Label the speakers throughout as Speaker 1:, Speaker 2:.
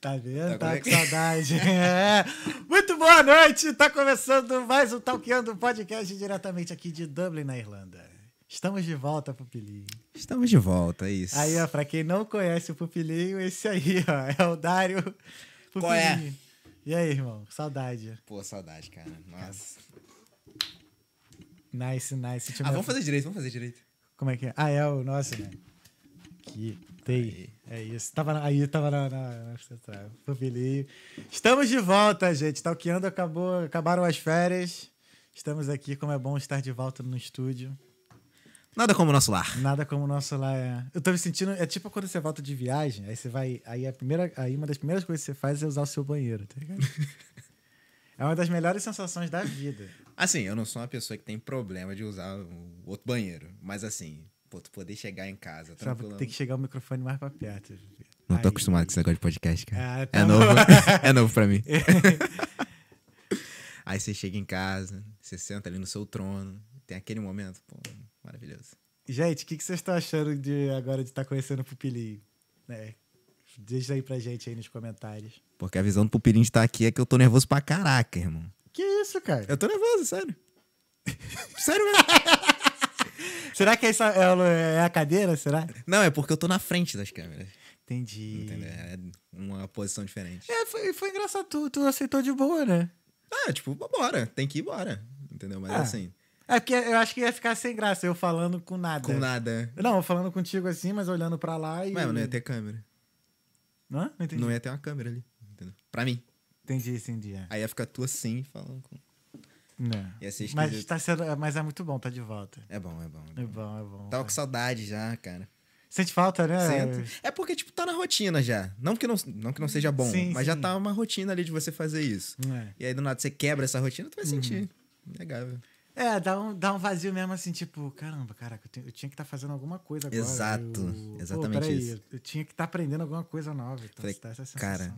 Speaker 1: tá vendo?
Speaker 2: Tá
Speaker 1: Tá,
Speaker 2: é
Speaker 1: com
Speaker 2: que-
Speaker 1: saudade. É. Muito boa noite. Tá começando mais um Talkando Podcast diretamente aqui de Dublin, na Irlanda. Estamos de volta, Pupilinho.
Speaker 2: Estamos de volta, é isso.
Speaker 1: Aí, ó, pra quem não conhece o Pupilinho, esse aí, ó, é o Dário Pupilinho.
Speaker 2: Qual é?
Speaker 1: E aí, irmão? Saudade.
Speaker 2: Pô, saudade, cara. Nossa.
Speaker 1: Nice, nice.
Speaker 2: Ah, vamos fazer direito, vamos fazer direito.
Speaker 1: Como é que é? Ah, é o nosso, né? Tem. É isso. Tava aí, tava na, na, na. Estamos de volta, gente. Talkeando acabou, acabaram as férias. Estamos aqui, como é bom estar de volta no estúdio.
Speaker 2: Nada como o nosso lar.
Speaker 1: Nada como o nosso lá é. Eu tô me sentindo. É tipo quando você volta de viagem, aí você vai. Aí a primeira. Aí uma das primeiras coisas que você faz é usar o seu banheiro, tá ligado? é uma das melhores sensações da vida.
Speaker 2: Assim, eu não sou uma pessoa que tem problema de usar o outro banheiro. Mas assim, pô, tu poder chegar em casa,
Speaker 1: Só tem que chegar o microfone mais pra perto.
Speaker 2: Não tô
Speaker 1: Aí-
Speaker 2: acostumado com esse negócio de podcast, cara.
Speaker 1: Ah, tá
Speaker 2: é novo. é novo pra mim. Aí você chega em casa, você senta ali no seu trono, tem aquele momento, pô, maravilhoso.
Speaker 1: Gente, o que, que vocês estão achando de agora de estar conhecendo o Pupilinho? É, deixa aí pra gente aí nos comentários.
Speaker 2: Porque a visão do pupilinho de estar aqui é que eu tô nervoso pra caraca, irmão.
Speaker 1: Que isso, cara?
Speaker 2: Eu tô nervoso, sério. sério mesmo.
Speaker 1: Será que essa é, é a cadeira? Será?
Speaker 2: Não, é porque eu tô na frente das câmeras.
Speaker 1: Entendi.
Speaker 2: Entendeu? É uma posição diferente.
Speaker 1: É, foi, foi engraçado. Tu, tu aceitou de boa, né?
Speaker 2: Ah, tipo, bora, tem que ir embora. Entendeu? Mas
Speaker 1: Ah,
Speaker 2: assim,
Speaker 1: É porque eu acho que ia ficar sem graça eu falando com nada.
Speaker 2: com nada.
Speaker 1: Não, falando contigo assim, mas olhando pra lá e.
Speaker 2: Mas não ia ter câmera.
Speaker 1: Hã? Não entendi.
Speaker 2: Não ia ter uma câmera ali. Entendeu? Pra mim.
Speaker 1: Entendi, entendi. É.
Speaker 2: Aí ia ficar tu assim, falando com.
Speaker 1: Não.
Speaker 2: Ia ser
Speaker 1: Mas, tá sendo, mas é muito bom, tá de volta.
Speaker 2: É bom, é bom. É
Speaker 1: É
Speaker 2: bom.
Speaker 1: é bom.
Speaker 2: Tava com saudade já, cara.
Speaker 1: Sente falta, né?
Speaker 2: Senta. É porque, tipo, tá na rotina já. Não que não, não, que não seja bom,
Speaker 1: Sim,
Speaker 2: mas já
Speaker 1: sim.
Speaker 2: tá uma rotina ali de você fazer isso.
Speaker 1: É.
Speaker 2: E aí, do nada, você quebra essa rotina, tu vai sentir.
Speaker 1: Uhum.
Speaker 2: Legal.
Speaker 1: É, dá um, dá um vazio mesmo assim, tipo, caramba, caraca, eu, tenho- eu tinha que estar fazendo alguma coisa agora.
Speaker 2: Exato,
Speaker 1: eu,
Speaker 2: exatamente
Speaker 1: peraí,
Speaker 2: isso.
Speaker 1: Eu, eu tinha que estar aprendendo alguma coisa nova. Então,
Speaker 2: Falei,
Speaker 1: dá essa sensação.
Speaker 2: cara,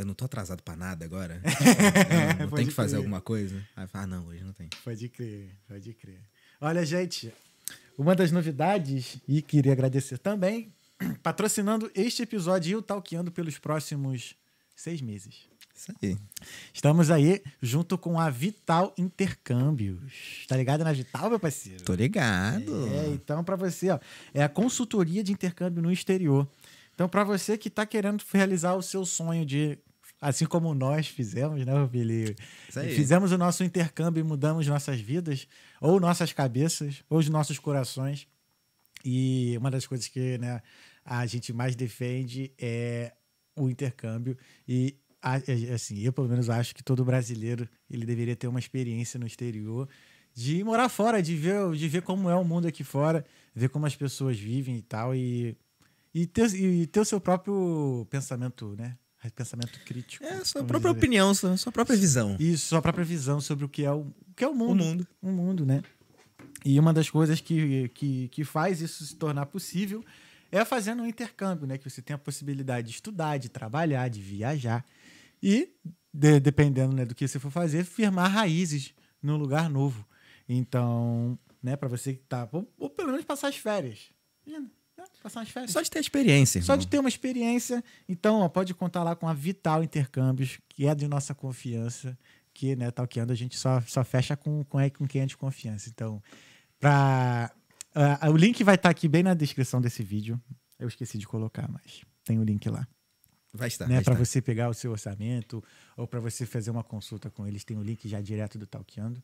Speaker 2: Eu não tô atrasado pra nada agora. não, tem que fazer
Speaker 1: crer.
Speaker 2: alguma coisa. Aí eu falo, ah, não, hoje não tem.
Speaker 1: Pode crer, pode crer. Olha, gente, uma das novidades, e queria agradecer também, patrocinando este episódio e o Talkeando pelos próximos seis meses.
Speaker 2: Isso aí.
Speaker 1: Estamos aí junto com a Vital Intercâmbios. Tá ligado na Vital, meu parceiro?
Speaker 2: Tô ligado.
Speaker 1: É, então para você, ó, é a consultoria de intercâmbio no exterior. Então para você que tá querendo realizar o seu sonho de assim como nós fizemos, né,
Speaker 2: aí.
Speaker 1: Fizemos o nosso intercâmbio e mudamos nossas vidas, ou nossas cabeças, ou os nossos corações. E uma das coisas que, né, a gente mais defende é o intercâmbio e assim, eu pelo menos acho que todo brasileiro ele deveria ter uma experiência no exterior de morar fora, de ver, de ver como é o mundo aqui fora, ver como as pessoas vivem e tal e e ter, e ter o seu próprio pensamento, né? Pensamento crítico.
Speaker 2: É, sua própria
Speaker 1: dizer.
Speaker 2: opinião, sua, sua própria visão.
Speaker 1: Isso, sua própria visão sobre o que é o, o que é o mundo.
Speaker 2: O mundo.
Speaker 1: O mundo, né? E uma das coisas que, que, que faz isso se tornar possível é fazendo um intercâmbio, né? Que você tem a possibilidade de estudar, de trabalhar, de viajar. E, de- dependendo né, do que você for fazer, firmar raízes num lugar novo. Então, né, para você que tá. Ou, ou pelo menos passar as férias. Passar as férias.
Speaker 2: Só de ter experiência,
Speaker 1: Só
Speaker 2: irmão.
Speaker 1: de ter uma experiência. Então, ó, pode contar lá com a Vital Intercâmbios, que é de nossa confiança, que, né, talqueando, a gente só, só fecha com, com, com quem é de confiança. Então, pra, ah, o link vai estar aqui bem na descrição desse vídeo. Eu esqueci de colocar, mas tem o link lá.
Speaker 2: Vai estar,
Speaker 1: né, para você pegar o seu orçamento ou para você fazer uma consulta com eles, tem o link já direto do Talqueando.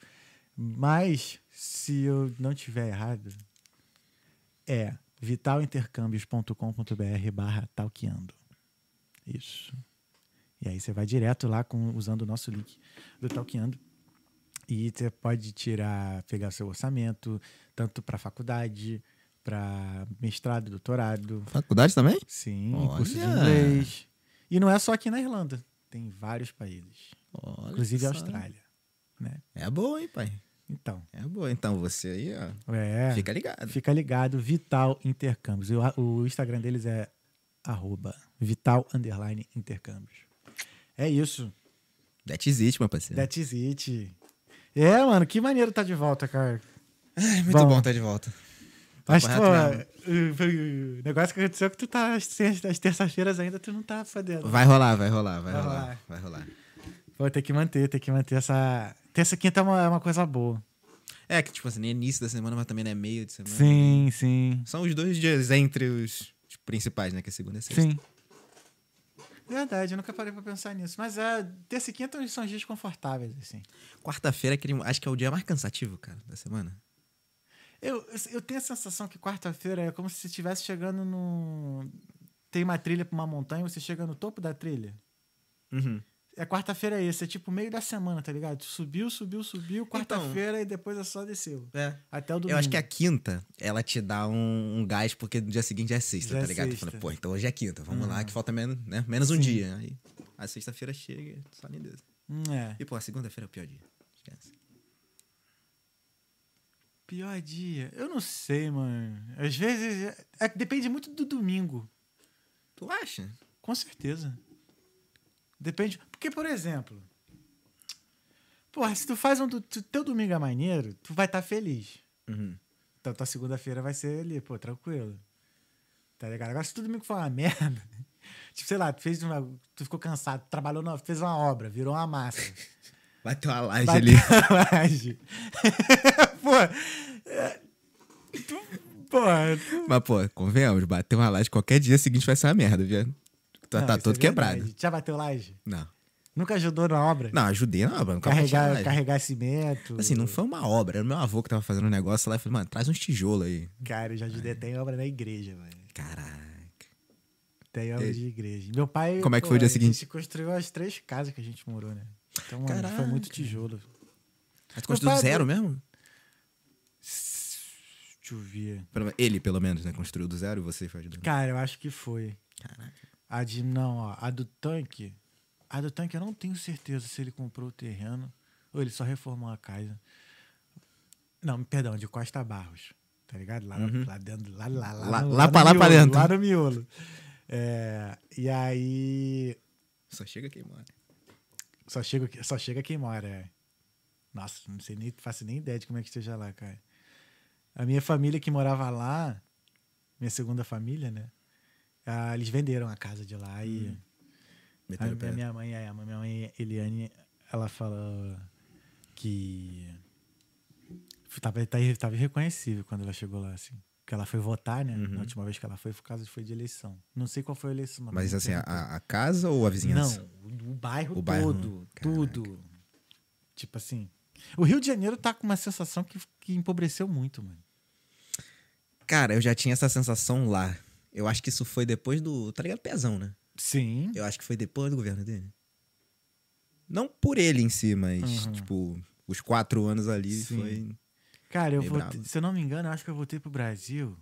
Speaker 1: Mas, se eu não tiver errado, é vitalintercâmbios.com.br barra talqueando. Isso. E aí você vai direto lá com, usando o nosso link do Talqueando. E você pode tirar, pegar seu orçamento, tanto para faculdade, para mestrado, doutorado,
Speaker 2: Faculdade também?
Speaker 1: sim,
Speaker 2: Olha!
Speaker 1: curso de inglês. E não é só aqui na Irlanda, tem vários países,
Speaker 2: Olha
Speaker 1: inclusive a. Austrália, né?
Speaker 2: É boa, hein, pai?
Speaker 1: Então,
Speaker 2: É boa. Então você aí, ó,
Speaker 1: é,
Speaker 2: fica ligado.
Speaker 1: fica ligado, Vital Intercâmbios. O, o Instagram deles é arroba Vital Underline Intercâmbios. É isso.
Speaker 2: That's it, meu parceiro.
Speaker 1: That's it. É, mano, que maneiro tá de volta, cara.
Speaker 2: Ai, muito
Speaker 1: Bom.
Speaker 2: bom estar de volta.
Speaker 1: Mas,
Speaker 2: Papo
Speaker 1: pô, o, negócio que aconteceu é que tu tá as terças-feiras ainda, tu não tá fodendo.
Speaker 2: Vai rolar, vai rolar, vai,
Speaker 1: Vai
Speaker 2: rolar,
Speaker 1: rolar.
Speaker 2: vai rolar.
Speaker 1: Pô, tem que manter, tem que manter essa. Terça e quinta é uma, é uma coisa boa.
Speaker 2: É que, tipo assim, nem é início da semana, mas também não é meio de semana.
Speaker 1: Sim, sim.
Speaker 2: São os dois dias entre os, os principais, né? Que é segunda e sexta.
Speaker 1: Sim. Verdade, eu nunca parei pra pensar nisso. Mas é, terça e quinta são dias confortáveis, assim.
Speaker 2: Quarta-feira, é aquele, acho que é o dia mais cansativo, cara, da semana.
Speaker 1: Eu, eu tenho a sensação que quarta-feira é como se você estivesse chegando no. Tem uma trilha pra uma montanha, você chega no topo da trilha.
Speaker 2: Uhum.
Speaker 1: É quarta-feira é esse, é tipo meio da semana, tá ligado? Subiu, subiu, subiu, quarta-feira e depois é só desceu.
Speaker 2: É.
Speaker 1: Até o domingo.
Speaker 2: Eu acho que a quinta, ela te dá um, um gás, porque no dia seguinte é sexta,
Speaker 1: Já
Speaker 2: tá
Speaker 1: é
Speaker 2: ligado? Tu
Speaker 1: sexta.
Speaker 2: fala, pô, então hoje é quinta, vamos lá,
Speaker 1: Uhum.
Speaker 2: que falta menos, né? menos um
Speaker 1: Sim.
Speaker 2: dia. Aí a sexta-feira chega, só lindeza.
Speaker 1: Hum, é.
Speaker 2: E, pô, a segunda-feira é o pior dia. Esquece.
Speaker 1: Pior dia. Eu não sei, mano. Às vezes. É, que depende muito do domingo.
Speaker 2: Tu acha?
Speaker 1: Com certeza. Depende. Porque, por exemplo. Porra, se tu faz um. se teu domingo é maneiro, tu vai estar feliz.
Speaker 2: Uhum.
Speaker 1: Então tua segunda-feira vai ser ali, pô, tranquilo. Tá ligado? Agora, se tu domingo for uma merda. Tipo, sei lá, tu fez uma. Tu ficou cansado, trabalhou, na, fez uma obra, virou uma massa.
Speaker 2: Vai ter uma laje
Speaker 1: Vai
Speaker 2: ali.
Speaker 1: uma laje. pô. é, tu, pô. Tu,
Speaker 2: Mas, pô, convenhamos, bater uma laje qualquer dia seguinte vai ser uma merda, viu? Tu
Speaker 1: Não,
Speaker 2: tá
Speaker 1: isso
Speaker 2: todo
Speaker 1: é
Speaker 2: quebrado.
Speaker 1: Já bateu laje?
Speaker 2: Não.
Speaker 1: Nunca ajudou na obra?
Speaker 2: Não, ajudei na obra, nunca
Speaker 1: Carregar, carregar cimento.
Speaker 2: Assim, não foi uma obra, era o meu avô que tava fazendo um negócio lá e falei, mano, traz uns tijolos aí.
Speaker 1: Cara, eu já ajudei até em obra na igreja, mano.
Speaker 2: Caraca.
Speaker 1: Tem obra
Speaker 2: E-
Speaker 1: de igreja. Meu pai.
Speaker 2: Como é que foi o dia
Speaker 1: A
Speaker 2: seguinte?
Speaker 1: gente construiu as três casas que a gente morou, né? Então, mano, foi
Speaker 2: Caraca.
Speaker 1: muito tijolo.
Speaker 2: Mas tu construiu do
Speaker 1: pai-
Speaker 2: zero mesmo?
Speaker 1: Deixa eu ver.
Speaker 2: Ele, pelo menos, né? Construiu do zero e você foi ajudando.
Speaker 1: Cara, eu acho que foi.
Speaker 2: Caraca.
Speaker 1: A de. Não, ó. A do tanque. A do tanque eu não tenho certeza se ele comprou o terreno ou ele só reformou a casa. Não, perdão, de Costa Barros. Tá ligado? Lá,
Speaker 2: Uhum.
Speaker 1: lá dentro. Lá, lá, lá,
Speaker 2: Lá-
Speaker 1: no-
Speaker 2: lá
Speaker 1: no
Speaker 2: pra lá pra
Speaker 1: miolo,
Speaker 2: dentro.
Speaker 1: Lá no miolo. É, e aí.
Speaker 2: Só chega quem mora.
Speaker 1: Só chega, só chega quem mora. é. Nossa, não sei nem, faço nem ideia de como é que esteja lá, cara. A minha família que morava lá, minha segunda família, né? Ah, eles venderam a casa de lá e a
Speaker 2: Meteram o
Speaker 1: minha, minha mãe, é, a minha mãe Eliane, ela falou que tava, tá, tava irreconhecível quando ela chegou lá, assim. Porque ela foi votar, né?
Speaker 2: Uhum.
Speaker 1: Na última vez que ela foi, por causa foi de eleição. Não sei qual foi a eleição.
Speaker 2: Mas
Speaker 1: não
Speaker 2: assim, a, a casa ou a vizinhança?
Speaker 1: Não, o bairro
Speaker 2: O bairro,
Speaker 1: todo.
Speaker 2: caraca.
Speaker 1: tudo. Tipo assim. O Rio de Janeiro tá com uma sensação que, que empobreceu muito, mano.
Speaker 2: Cara, eu já tinha essa sensação lá. Eu acho que isso foi depois do. Tá ligado? Pezão, né?
Speaker 1: Sim.
Speaker 2: Eu acho que foi depois do governo dele. Não por ele em si, mas,
Speaker 1: Uhum.
Speaker 2: tipo, os quatro anos ali
Speaker 1: Sim.
Speaker 2: foi.
Speaker 1: Cara, eu vou. Se eu não me engano, eu acho que eu voltei pro Brasil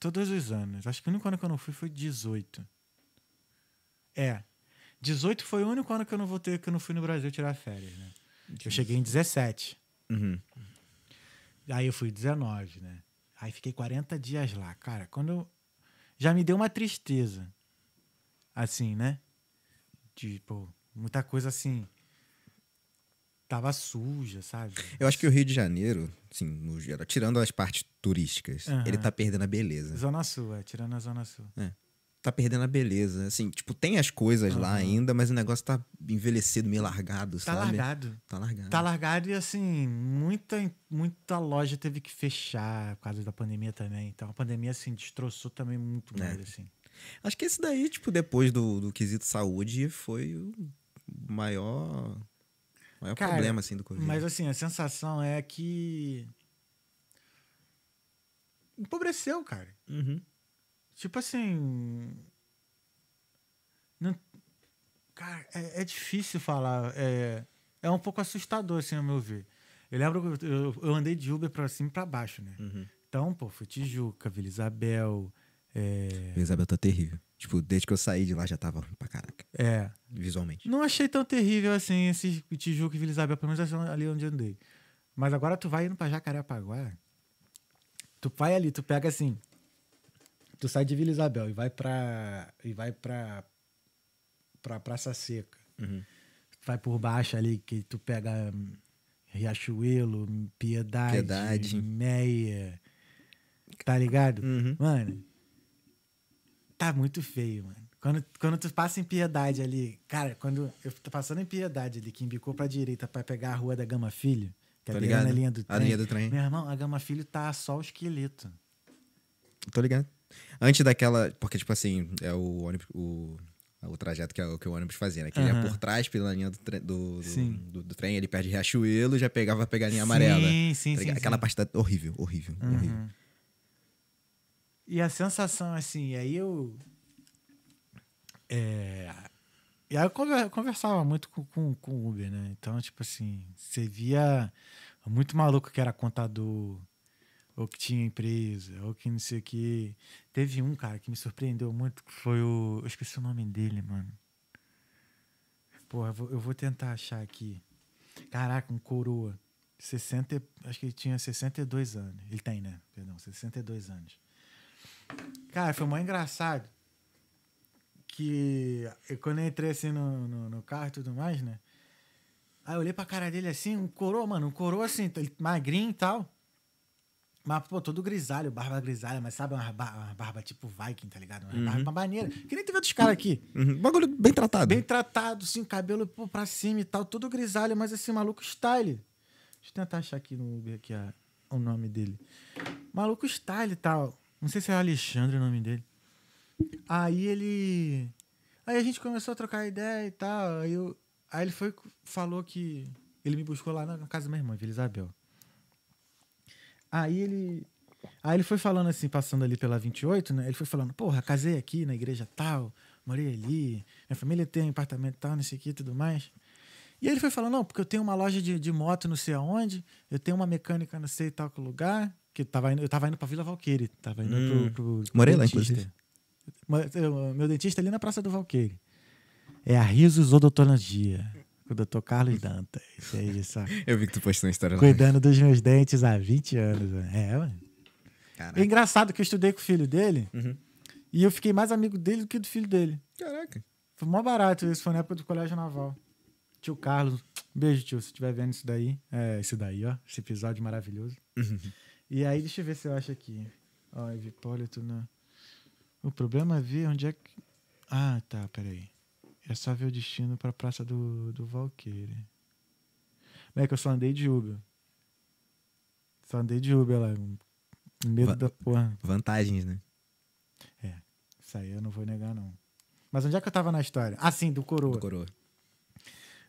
Speaker 1: todos os anos. Acho que o único ano que eu não fui foi 18. É. 18 foi o único ano que eu não voltei, que eu não fui no Brasil tirar férias, né? Eu cheguei em 17.
Speaker 2: Uhum.
Speaker 1: Aí eu fui 19, né? Aí fiquei 40 dias lá. Cara, quando eu... Já me deu uma tristeza. Assim, né? Tipo, muita coisa assim. Tava suja, sabe?
Speaker 2: Eu acho que o Rio de Janeiro, assim, no geral, tirando as partes turísticas,
Speaker 1: Aham.
Speaker 2: ele tá perdendo a beleza.
Speaker 1: Zona Sul, é, tirando a Zona Sul.
Speaker 2: Tá perdendo a beleza. Assim, tipo, tem as coisas lá
Speaker 1: Aham.
Speaker 2: ainda, mas o negócio tá envelhecido, meio largado,
Speaker 1: Tá
Speaker 2: sabe?
Speaker 1: largado.
Speaker 2: Tá largado.
Speaker 1: Tá largado e assim, muita, muita loja teve que fechar por causa da pandemia também. Então a pandemia, assim, destroçou também muito
Speaker 2: É.
Speaker 1: mais, assim.
Speaker 2: Acho que esse daí, tipo, depois do, do quesito saúde, foi o maior, maior
Speaker 1: Cara,
Speaker 2: problema, assim, do Covid.
Speaker 1: Mas assim, a sensação é que. Empobreceu, cara.
Speaker 2: Uhum.
Speaker 1: Tipo assim. Não... Cara, é, é difícil falar. É, é um pouco assustador, assim, ao meu ver. Eu lembro que eu, eu andei de Uber pra cima e pra baixo, né?
Speaker 2: Uhum.
Speaker 1: Então, pô, fui Tijuca, Vila Isabel. É.
Speaker 2: Isabel tá terrível. Tipo, desde que eu saí de lá já tava ruim pra caraca,
Speaker 1: é.
Speaker 2: visualmente.
Speaker 1: Não achei tão terrível assim esse Tijuca e Vila Isabel, pelo menos ali onde eu andei. Mas agora tu vai indo pra Jacarepaguá. Tu vai ali, tu pega assim. Tu sai de Vila Isabel e vai pra. e vai pra. pra Praça Seca.
Speaker 2: Uhum.
Speaker 1: Vai por baixo ali, que tu pega hum, Riachuelo, Piedade,
Speaker 2: Piedade.
Speaker 1: Meia. Tá ligado?
Speaker 2: Uhum.
Speaker 1: Mano, tá muito feio, mano. Quando, quando tu passa em Piedade ali, cara, quando eu tô passando em Piedade ali, que embicou pra direita pra pegar a rua da Gama Filho, que é
Speaker 2: Tô
Speaker 1: pegando
Speaker 2: ligado.
Speaker 1: a linha do
Speaker 2: A
Speaker 1: trem.
Speaker 2: linha do trem.
Speaker 1: Meu irmão, a Gama Filho tá só o esqueleto.
Speaker 2: Tô ligado. Antes daquela. Porque, tipo assim, é o ônibus. O, o trajeto que, é, o- que o ônibus fazia, né? Que ele ia por trás pela linha do, tre- do, do,
Speaker 1: Sim.
Speaker 2: do- trem, ele perde Riachuelo já pegava a linha amarela.
Speaker 1: Sim, sim,
Speaker 2: Tá
Speaker 1: sim.
Speaker 2: ligado? Aquela
Speaker 1: sim.
Speaker 2: parte tá horrível, horrível, horrível.
Speaker 1: Uhum. E a sensação, assim, aí eu. É. E aí eu conver- conversava muito com, com, com o Uber, né? Então, tipo assim, você via muito maluco que era contador, ou que tinha empresa, ou que não sei o que. Teve um, cara, que me surpreendeu muito, que foi o. Eu esqueci o nome dele, mano. Porra, eu vou, tentar achar aqui. Caraca, um coroa. 60, e- acho que ele tinha 62 anos. Ele tem, né? Perdão, 62 anos. Cara, foi mó engraçado que eu, quando eu entrei assim no, no, no carro e tudo mais, né? Aí eu olhei pra cara dele assim, um coroa, mano, um coroa assim, magrinho e tal. Mas, pô, todo grisalho, barba grisalha, mas sabe uma, ba- uma barba tipo Viking, tá ligado? Uma barba maneira. Que nem vê dos caras aqui.
Speaker 2: Uhum. Bagulho bem tratado.
Speaker 1: Bem tratado, assim, cabelo pô, pra cima e tal, todo grisalho, mas assim, maluco style. Deixa eu tentar achar aqui no Uber aqui a- o nome dele. Maluco style e tal. Não sei se é Alexandre o nome dele. Aí ele. Aí a gente começou a trocar ideia e tal. Aí, eu, aí ele foi, falou que. Ele me buscou lá na, na casa da minha irmã, Vila Isabel. Aí ele. Aí ele foi falando assim, passando ali pela 28, né? Ele foi falando, porra, casei aqui na igreja tal, morei ali, minha família tem um apartamento tal, não sei o que e tudo mais. E aí ele foi falando, não, porque eu tenho uma loja de, de moto não sei aonde, eu tenho uma mecânica não sei tal que lugar, que eu tava indo, eu tava indo pra Vila Valqueire, tava indo
Speaker 2: Hum.
Speaker 1: pro, pro
Speaker 2: Morei lá,
Speaker 1: dentista.
Speaker 2: inclusive.
Speaker 1: Meu dentista é ali na Praça do Valqueire. É a Risos Odontologia, o doutor Carlos Danta. Isso aí, isso.
Speaker 2: Eu vi que tu postou uma história lá.
Speaker 1: Cuidando dos meus dentes há 20 anos. né? É, mano.
Speaker 2: Caraca.
Speaker 1: É engraçado que eu estudei com o filho dele
Speaker 2: Uhum.
Speaker 1: e eu fiquei mais amigo dele do que do filho dele.
Speaker 2: Caraca.
Speaker 1: Foi mó barato isso, foi na época do Colégio Naval. Tio Carlos, beijo, tio, se estiver vendo isso daí. É, esse daí, ó. Esse episódio maravilhoso.
Speaker 2: Uhum.
Speaker 1: E aí, deixa eu ver se eu acho aqui. Ó, Hipólito, não. O problema é ver onde é que. Ah, tá, peraí. É só ver o destino pra Praça do, do Valqueire. Não é que eu só andei de Uber. Só andei de Uber lá. Medo
Speaker 2: Va-
Speaker 1: da porra.
Speaker 2: Vantagens, né?
Speaker 1: Isso aí eu não vou negar, não. Mas onde é que eu tava na história? Ah, sim, do Coroa.
Speaker 2: Do coroa.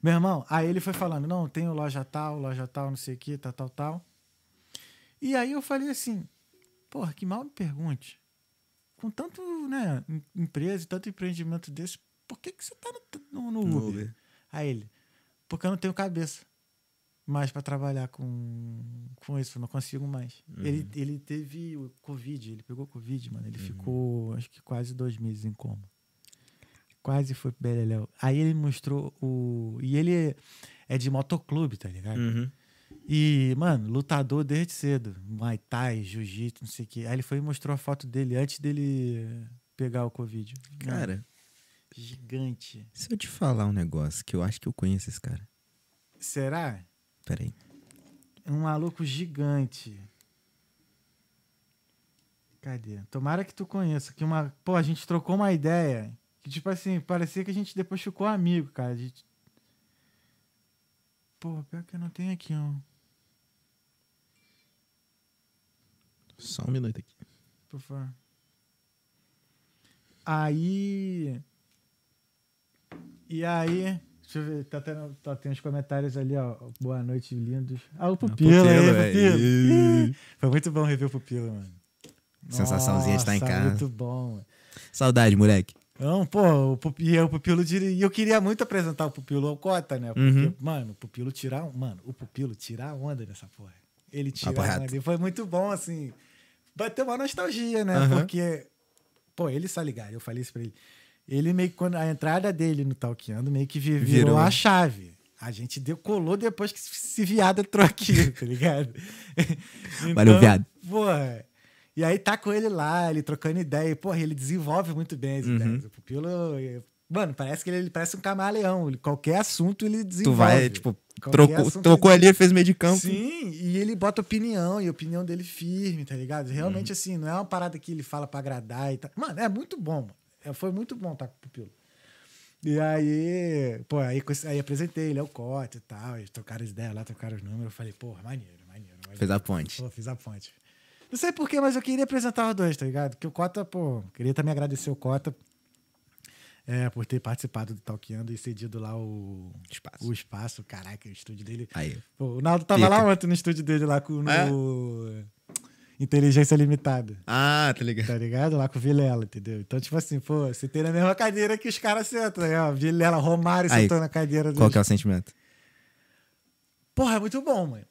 Speaker 1: Meu irmão, aí ele foi falando, não, tenho loja tal, loja tal, não sei o que, tal, tal, tal. E aí eu falei assim, porra, que mal me pergunte. Com tanto, né, em- empresa e tanto empreendimento desse, por que, que você tá no, no, no Uber?
Speaker 2: Uber.
Speaker 1: Aí ele, porque eu não tenho cabeça mais pra trabalhar com, com isso, eu não consigo mais. Ele, ele teve o Covid, ele pegou Covid, mano. Ele ficou, acho que quase dois meses em coma. Quase foi pro Beleléu. Aí ele mostrou o. E ele é de motoclube, tá ligado?
Speaker 2: Uhum.
Speaker 1: E, mano, lutador desde cedo. Muay Thai, Jiu-Jitsu, não sei o quê. Aí ele foi e mostrou a foto dele antes dele pegar o Covid. Mano,
Speaker 2: Cara,
Speaker 1: gigante.
Speaker 2: se eu te falar um negócio que eu acho que eu conheço esse cara.
Speaker 1: Será?
Speaker 2: Peraí.
Speaker 1: Um maluco gigante. Cadê? Tomara que tu conheça. Que uma... Pô, a gente trocou uma ideia. Que, tipo assim, parecia que a gente depois ficou amigo, cara. A gente... Pô, pior que eu não tenho aqui, ó.
Speaker 2: Só um minuto aqui.
Speaker 1: Por favor. Aí. E aí. Deixa eu ver. Tá tendo, tá tendo uns comentários ali, ó. Boa noite, lindos. Ah, o Pupilo,
Speaker 2: Pupilo,
Speaker 1: aí.
Speaker 2: Ih.
Speaker 1: Ih, Foi muito bom rever o Pupilo, mano.
Speaker 2: Sensaçãozinha de estar em
Speaker 1: Nossa,
Speaker 2: casa.
Speaker 1: Muito bom, mano.
Speaker 2: Saudade, moleque.
Speaker 1: Não, pô, o Pupilo, e o Pupilo e eu queria muito apresentar o Pupilo ao Cota, né? Porque,
Speaker 2: Uhum.
Speaker 1: mano, o Pupilo tirar, mano, o Pupilo tirar a onda dessa porra. Ele tirar a onda. E foi muito bom, assim. Bateu uma nostalgia, né?
Speaker 2: Aham.
Speaker 1: Porque, pô, ele está ligado, eu falei isso pra ele. Ele meio que, quando a entrada dele no Talkeando, meio que vi- virou,
Speaker 2: Virou.
Speaker 1: a chave. A gente decolou depois que esse viado entrou aqui, tá ligado?
Speaker 2: Valeu, viado.
Speaker 1: Porra. E aí tá com ele lá, ele trocando ideia. E, porra, ele desenvolve muito bem as
Speaker 2: Uhum.
Speaker 1: ideias. O Pupilo, Mano, parece que ele, ele parece um camaleão. Ele- qualquer assunto ele
Speaker 2: Tu
Speaker 1: desenvolve.
Speaker 2: vai, tipo, trocou, trocou
Speaker 1: ele-
Speaker 2: ali, fez meio de campo.
Speaker 1: Sim, e ele bota opinião, e a opinião dele firme, tá ligado? Realmente,
Speaker 2: Uhum.
Speaker 1: assim, não é uma parada que ele fala pra agradar e tal. Mano, é muito bom, mano. É, Foi muito bom tá com o Pupilo. E aí, pô, aí, aí apresentei, ele é o Cote e tal, eles trocaram as ideias lá, trocaram os números. Eu falei, porra, maneiro, maneiro. maneiro.
Speaker 2: Fez a ponte.
Speaker 1: Pô, fiz a ponte. Não sei porquê, mas eu queria apresentar os dois, tá ligado? Porque o Cota, pô, queria também agradecer o Cota é, por ter participado do Talkeando e cedido lá o
Speaker 2: Espaço.
Speaker 1: o espaço. Caraca, o estúdio dele.
Speaker 2: Aí.
Speaker 1: Pô, o Naldo tava
Speaker 2: Pica.
Speaker 1: lá ontem no estúdio dele, lá com no Inteligência Limitada.
Speaker 2: Ah, tá ligado.
Speaker 1: Tá ligado? Lá com o Vilela, entendeu? Então, tipo assim, pô, você tem na mesma cadeira que os caras sentam, né? Ó, Vilela, Romário
Speaker 2: Aí,
Speaker 1: sentou na cadeira
Speaker 2: Qual que é o sentimento?
Speaker 1: Porra, é muito bom, mano.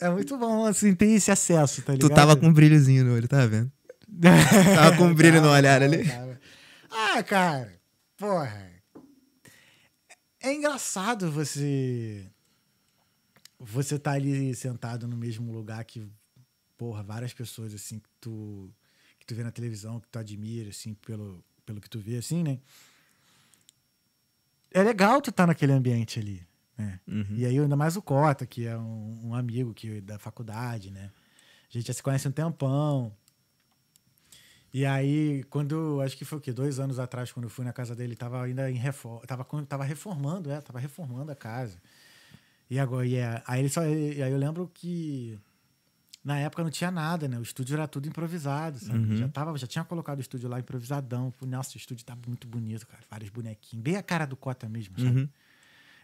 Speaker 1: É muito bom, assim, ter esse acesso, tá ligado?
Speaker 2: Tu tava com um brilhozinho no olho, tá vendo? Tava com um brilho no
Speaker 1: Tava,
Speaker 2: olhar
Speaker 1: tava,
Speaker 2: ali.
Speaker 1: tava. Ah, cara, porra. É engraçado você. Você tá ali sentado no mesmo lugar que, porra, várias pessoas, assim, que tu, que tu vê na televisão, que tu admira, assim, pelo, pelo que tu vê, assim, né? É legal tu tá naquele ambiente ali, né?
Speaker 2: Uhum.
Speaker 1: E aí, ainda mais o Cota, que é um, um amigo que, da faculdade, né? A gente já se conhece um tempão. E aí, quando, acho que foi o quê? Dois anos atrás, quando eu fui na casa dele, tava ainda em reforma, tava, tava reformando, é, tava reformando a casa. E agora, e é, aí ele só, e aí eu lembro que na época não tinha nada, né? O estúdio era tudo improvisado, sabe?
Speaker 2: Uhum.
Speaker 1: Já, tava, já tinha colocado o estúdio lá improvisadão. Nossa, o estúdio tá muito bonito, cara. Vários bonequinhos. Bem a cara do Cota mesmo, sabe?
Speaker 2: Uhum.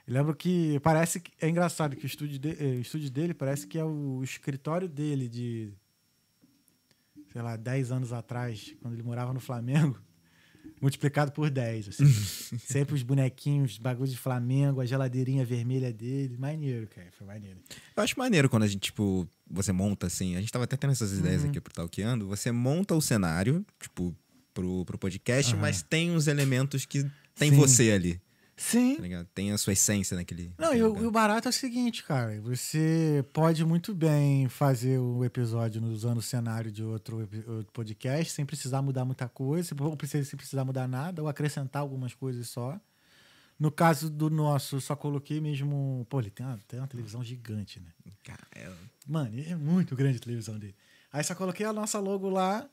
Speaker 1: Eu lembro que parece que é engraçado que o estúdio, de- eh, o estúdio dele parece que é o escritório dele de sei lá, 10 anos atrás, quando ele morava no Flamengo, multiplicado por 10, assim. Sempre os bonequinhos, bagulho de Flamengo, a geladeirinha vermelha dele, maneiro, cara, foi maneiro.
Speaker 2: Eu acho maneiro quando a gente, tipo, você monta assim. A gente tava até tendo essas ideias
Speaker 1: Uhum.
Speaker 2: aqui pro Talkeando. Você monta o cenário, tipo, pro, pro podcast, mas tem os elementos que tem
Speaker 1: Sim.
Speaker 2: você ali,
Speaker 1: Sim.
Speaker 2: tá? Tem a sua essência naquele.
Speaker 1: Não, e o, barato é o seguinte, cara. Você pode muito bem fazer o episódio usando o cenário de outro, outro podcast sem precisar mudar muita coisa, ou precisa- sem precisar mudar nada, ou acrescentar algumas coisas só. No caso do nosso, só coloquei mesmo. Pô, ele tem uma, tem uma televisão gigante, né?
Speaker 2: Cara, é-
Speaker 1: Mano, é muito grande a televisão dele. Aí só coloquei a nossa logo lá,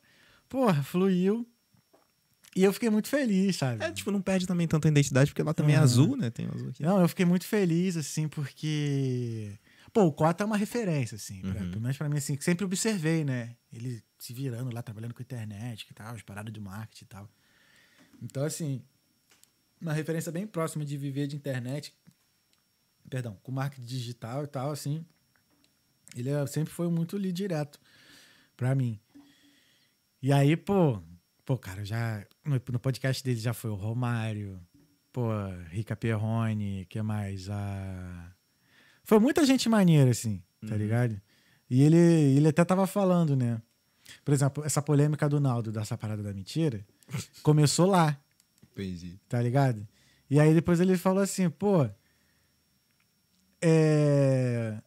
Speaker 1: porra, fluiu. E eu fiquei muito feliz, sabe?
Speaker 2: É, tipo, não perde também tanta identidade, porque lá também é
Speaker 1: Aham.
Speaker 2: azul, né? Tem azul aqui.
Speaker 1: Não, eu fiquei muito feliz, assim, porque. Pô, o Cota é uma referência, assim. pra-
Speaker 2: Uhum.
Speaker 1: pelo menos pra mim, assim, que sempre observei, né? Ele se virando lá, trabalhando com internet e tal, as paradas de marketing e tal. Então, assim, uma referência bem próxima de viver de internet, perdão, com marketing digital e tal, assim. Ele é- sempre foi muito ali direto pra mim. E aí, pô, pô, cara, já no, no podcast dele já foi o Romário, pô, Rica Perrone, que mais? A... Foi muita gente maneira, assim, tá
Speaker 2: Uhum.
Speaker 1: ligado? E ele, ele até tava falando, né? Por exemplo, essa polêmica do Naldo, dessa parada da mentira, começou lá,
Speaker 2: Entendi.
Speaker 1: tá ligado? E aí depois ele falou assim, pô, é...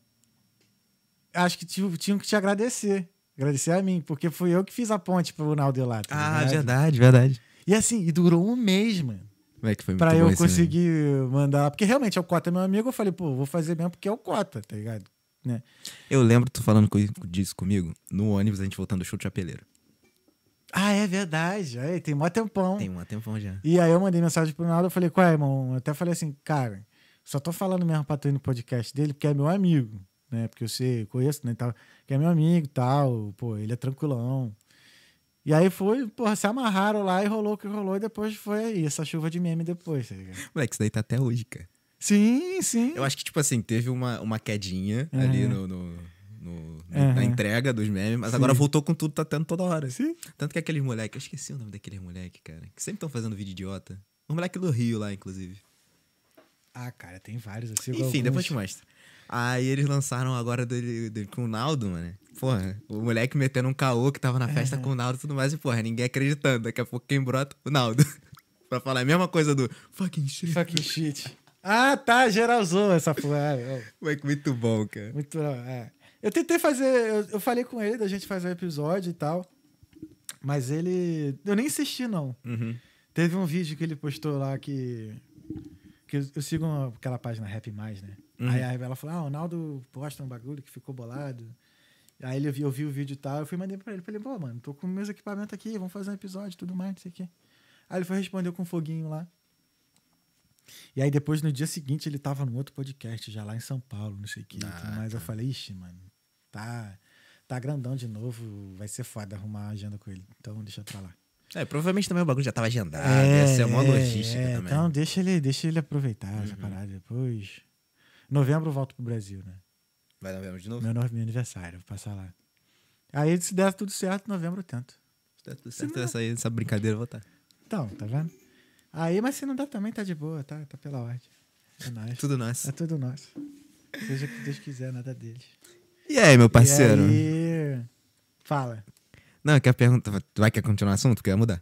Speaker 1: acho que tinham, tinham que te agradecer. Agradecer a mim, porque fui eu que fiz a ponte pro Naldo tá
Speaker 2: Ah,
Speaker 1: ligado?
Speaker 2: verdade, verdade.
Speaker 1: E assim, e durou um mês, mano.
Speaker 2: Como é que foi
Speaker 1: Pra eu conseguir mandar. Porque realmente é o Cota, meu amigo. Eu falei, pô, vou fazer mesmo porque é o Cota, tá ligado? Né?
Speaker 2: Eu lembro tu falando disso comigo no ônibus, a gente voltando do show de Chapeleiro.
Speaker 1: Ah, é verdade. Aí, tem mó tempão.
Speaker 2: Tem um tempão já.
Speaker 1: E aí eu mandei mensagem pro Naldo, eu falei, qual é, irmão? Eu até falei assim, cara, só tô falando mesmo pra tu ir no podcast dele, porque é meu amigo, né? Porque eu sei, conheço, né? Tal, que é meu amigo e tal, pô, ele é tranquilão. E aí foi, porra, se amarraram lá e rolou o que rolou, e depois foi aí, essa chuva de meme depois, tá ligado?
Speaker 2: Moleque, isso daí tá até hoje, cara.
Speaker 1: Sim, sim.
Speaker 2: Eu acho que, tipo assim, teve uma, uma quedinha ali
Speaker 1: Uhum.
Speaker 2: no, no- no- no-
Speaker 1: Uhum.
Speaker 2: na entrega dos memes, mas
Speaker 1: Sim.
Speaker 2: agora voltou com tudo, tá tendo toda hora.
Speaker 1: Sim.
Speaker 2: Tanto que aqueles moleques, eu esqueci o nome daqueles moleque, cara, que sempre estão fazendo vídeo idiota. Um moleque do Rio lá, inclusive.
Speaker 1: Ah, cara, tem vários.
Speaker 2: Enfim,
Speaker 1: alguns.
Speaker 2: depois te mostro. Aí eles lançaram agora dele, dele com o Naldo, mano. Porra, o moleque metendo um caô que tava na festa com o Naldo e tudo mais, e porra, ninguém acreditando. Daqui a pouco quem brota? O Naldo. pra falar a mesma coisa do fucking shit.
Speaker 1: Fucking shit. Ah, tá, geral usou essa porra. É, é.
Speaker 2: Moleque, muito bom, cara.
Speaker 1: Muito. É. Eu tentei fazer. Eu, eu falei com ele da gente fazer o episódio e tal. Mas ele. Eu nem insisti, não.
Speaker 2: Uhum.
Speaker 1: Teve um vídeo que ele postou lá que. que eu, eu sigo uma- aquela página Rap Mais, né?
Speaker 2: Uhum.
Speaker 1: Aí, aí ela falou: Ah, o Ronaldo posta um bagulho que ficou bolado. Aí ele, eu vi- o vídeo e tal, eu fui mandei pra ele. Falei, pô, mano, tô com meus equipamentos aqui, vamos fazer um episódio e tudo mais, não sei o quê. Aí ele foi responder com um foguinho lá. E aí depois, no dia seguinte, ele tava num outro podcast, já lá em São Paulo, não sei o quê.
Speaker 2: Ah,
Speaker 1: mais eu falei, ixi, mano, tá, tá grandão de novo, vai ser foda arrumar a agenda com ele. Então deixa pra lá.
Speaker 2: É, provavelmente também o bagulho já tava agendado. ia ser uma logística
Speaker 1: é,
Speaker 2: também. Uhum.
Speaker 1: Então deixa ele, deixa ele aproveitar essa parada depois. Novembro eu volto pro Brasil, né?
Speaker 2: Vai novembro de novo?
Speaker 1: Meu, meu aniversário, vou passar lá. Aí, se der tudo certo, novembro eu tento.
Speaker 2: Tá tudo certo, essa, aí, essa brincadeira eu vou estar.
Speaker 1: Então, tá vendo? Aí, mas se não der também, tá de boa, tá? Tá pela ordem. É nóis.
Speaker 2: Tudo nosso.
Speaker 1: É tudo nosso. Seja o que Deus quiser, nada deles.
Speaker 2: E aí, meu parceiro?
Speaker 1: E aí... Fala.
Speaker 2: Não, quer perguntar? Vai quer continuar o assunto? Quer mudar?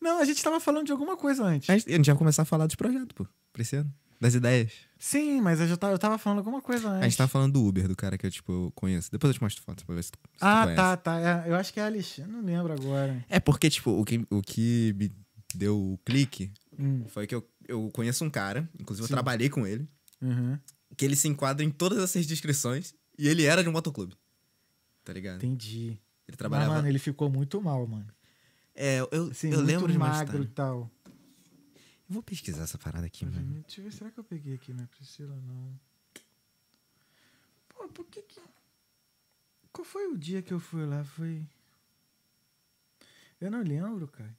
Speaker 1: Não, a gente tava falando de alguma coisa antes.
Speaker 2: A gente, a gente vai começar a falar dos projetos, pô. Ano. Das ideias.
Speaker 1: Sim, mas eu já tava, eu tava falando alguma coisa antes.
Speaker 2: A gente tava falando do Uber, do cara que eu, tipo, eu conheço. Depois eu te mostro foto pra ver se tu, se tu
Speaker 1: Ah,
Speaker 2: conhece.
Speaker 1: tá, tá. É, eu acho que é Alexandre, não lembro agora.
Speaker 2: É porque, tipo, o que, o que me deu o clique
Speaker 1: Hum,
Speaker 2: foi que eu, eu conheço um cara, inclusive
Speaker 1: Sim.
Speaker 2: eu trabalhei com ele,
Speaker 1: uhum,
Speaker 2: que ele se enquadra em todas essas descrições e ele era de um motoclube. Tá ligado?
Speaker 1: entendi.
Speaker 2: Ele
Speaker 1: Mas,
Speaker 2: trabalhava.
Speaker 1: mano, ele ficou muito mal, mano.
Speaker 2: É, eu,
Speaker 1: Assim,
Speaker 2: eu
Speaker 1: muito
Speaker 2: lembro de
Speaker 1: magro e tal.
Speaker 2: Eu vou pesquisar essa parada aqui, mano.
Speaker 1: Deixa eu ver, será que eu peguei aqui, né? Priscila, não. Pô, por que que... Qual foi o dia que eu fui lá? Foi... Eu não lembro, cara.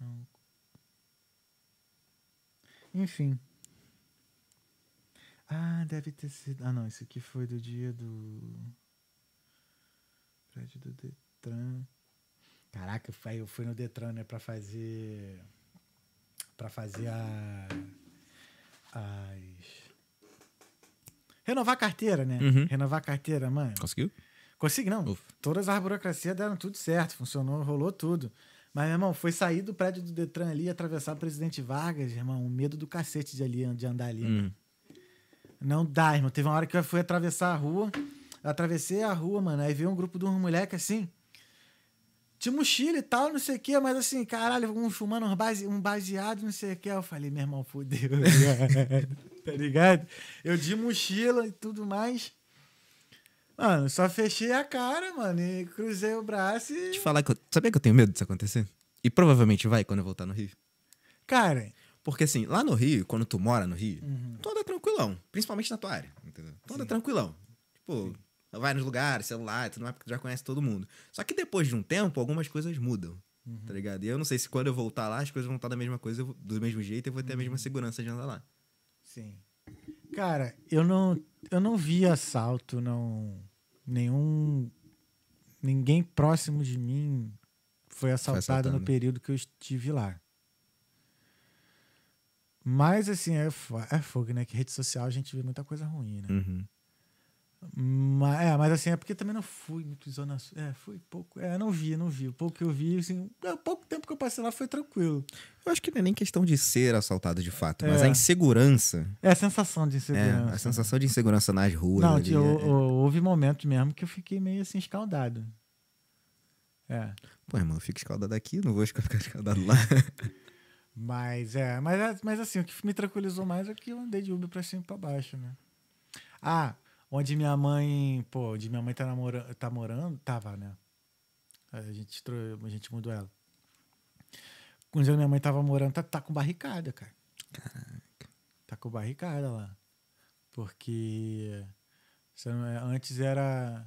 Speaker 1: Não. Enfim. Ah, deve ter sido... Ah, não. Isso aqui foi do dia do... Prédio do Detran. Caraca, eu fui, eu fui no Detran, né, pra fazer. Pra fazer a. As. Renovar a carteira, né?
Speaker 2: Uhum.
Speaker 1: Renovar a carteira, mano.
Speaker 2: Conseguiu?
Speaker 1: Consegui, não.
Speaker 2: Ufa.
Speaker 1: Todas as burocracias deram tudo certo, funcionou, rolou tudo. Mas, meu irmão, foi sair do prédio do Detran ali, atravessar o Presidente Vargas, irmão, um medo do cacete de, ali, de andar ali.
Speaker 2: Hum.
Speaker 1: Não dá, irmão. Teve uma hora que eu fui atravessar a rua. Eu atravessei a rua, mano. Aí veio um grupo de uns moleques assim. De mochila e tal, não sei o quê, mas assim, caralho, um fumando um, base, um baseado, não sei o quê. Eu falei, meu irmão, fudeu, tá ligado? Eu de mochila e tudo mais. Mano, só fechei a cara, mano, e cruzei o braço e.
Speaker 2: Te falar que eu. Sabia que eu tenho medo disso acontecer? E provavelmente vai quando eu voltar no Rio.
Speaker 1: Cara,
Speaker 2: Porque assim, lá no Rio, quando tu mora no Rio,
Speaker 1: Uhum.
Speaker 2: tu anda tranquilão. Principalmente na tua área. Entendeu? Tu anda tranquilão. Tipo, vai nos lugares, celular, e tudo mais, porque tu já conhece todo mundo. Só que depois de um tempo, algumas coisas mudam.
Speaker 1: Uhum.
Speaker 2: Tá ligado? E eu não sei se quando eu voltar lá, as coisas vão estar da mesma coisa, do mesmo jeito, eu vou ter a
Speaker 1: Uhum.
Speaker 2: mesma segurança de andar lá.
Speaker 1: Sim. Cara, eu não, eu não vi assalto, não. Nenhum. Ninguém próximo de mim foi assaltado, no
Speaker 2: assaltado.
Speaker 1: período que eu estive lá. Mas, assim, é, é fogo, né? Que rede social a gente vê muita coisa ruim, né?
Speaker 2: Uhum.
Speaker 1: Mas, é, mas assim, é porque também não fui muito zona sul. É, fui pouco. É, não vi, não vi. O pouco que eu vi, assim, é, o pouco tempo que eu passei lá foi tranquilo.
Speaker 2: Eu acho que não é nem questão de ser assaltado de fato, mas
Speaker 1: É.
Speaker 2: a insegurança.
Speaker 1: É a sensação de
Speaker 2: É,
Speaker 1: insegurança.
Speaker 2: a sensação de insegurança nas ruas.
Speaker 1: Não,
Speaker 2: ali, é-
Speaker 1: hou- houve momentos mesmo que eu fiquei meio assim escaldado. É.
Speaker 2: Pô, irmão, eu fico escaldado aqui, não vou ficar escaldado lá.
Speaker 1: Mas é, mas, é- mas assim, o que me tranquilizou mais é que eu andei de Uber pra cima e pra baixo, né? Ah, onde minha mãe, pô, onde minha mãe tá, namorando, tá morando, tava, né? A gente, a gente mudou ela. Onde minha mãe tava morando, tá, tá com barricada, cara.
Speaker 2: Caraca.
Speaker 1: Tá com barricada lá. Porque é- antes era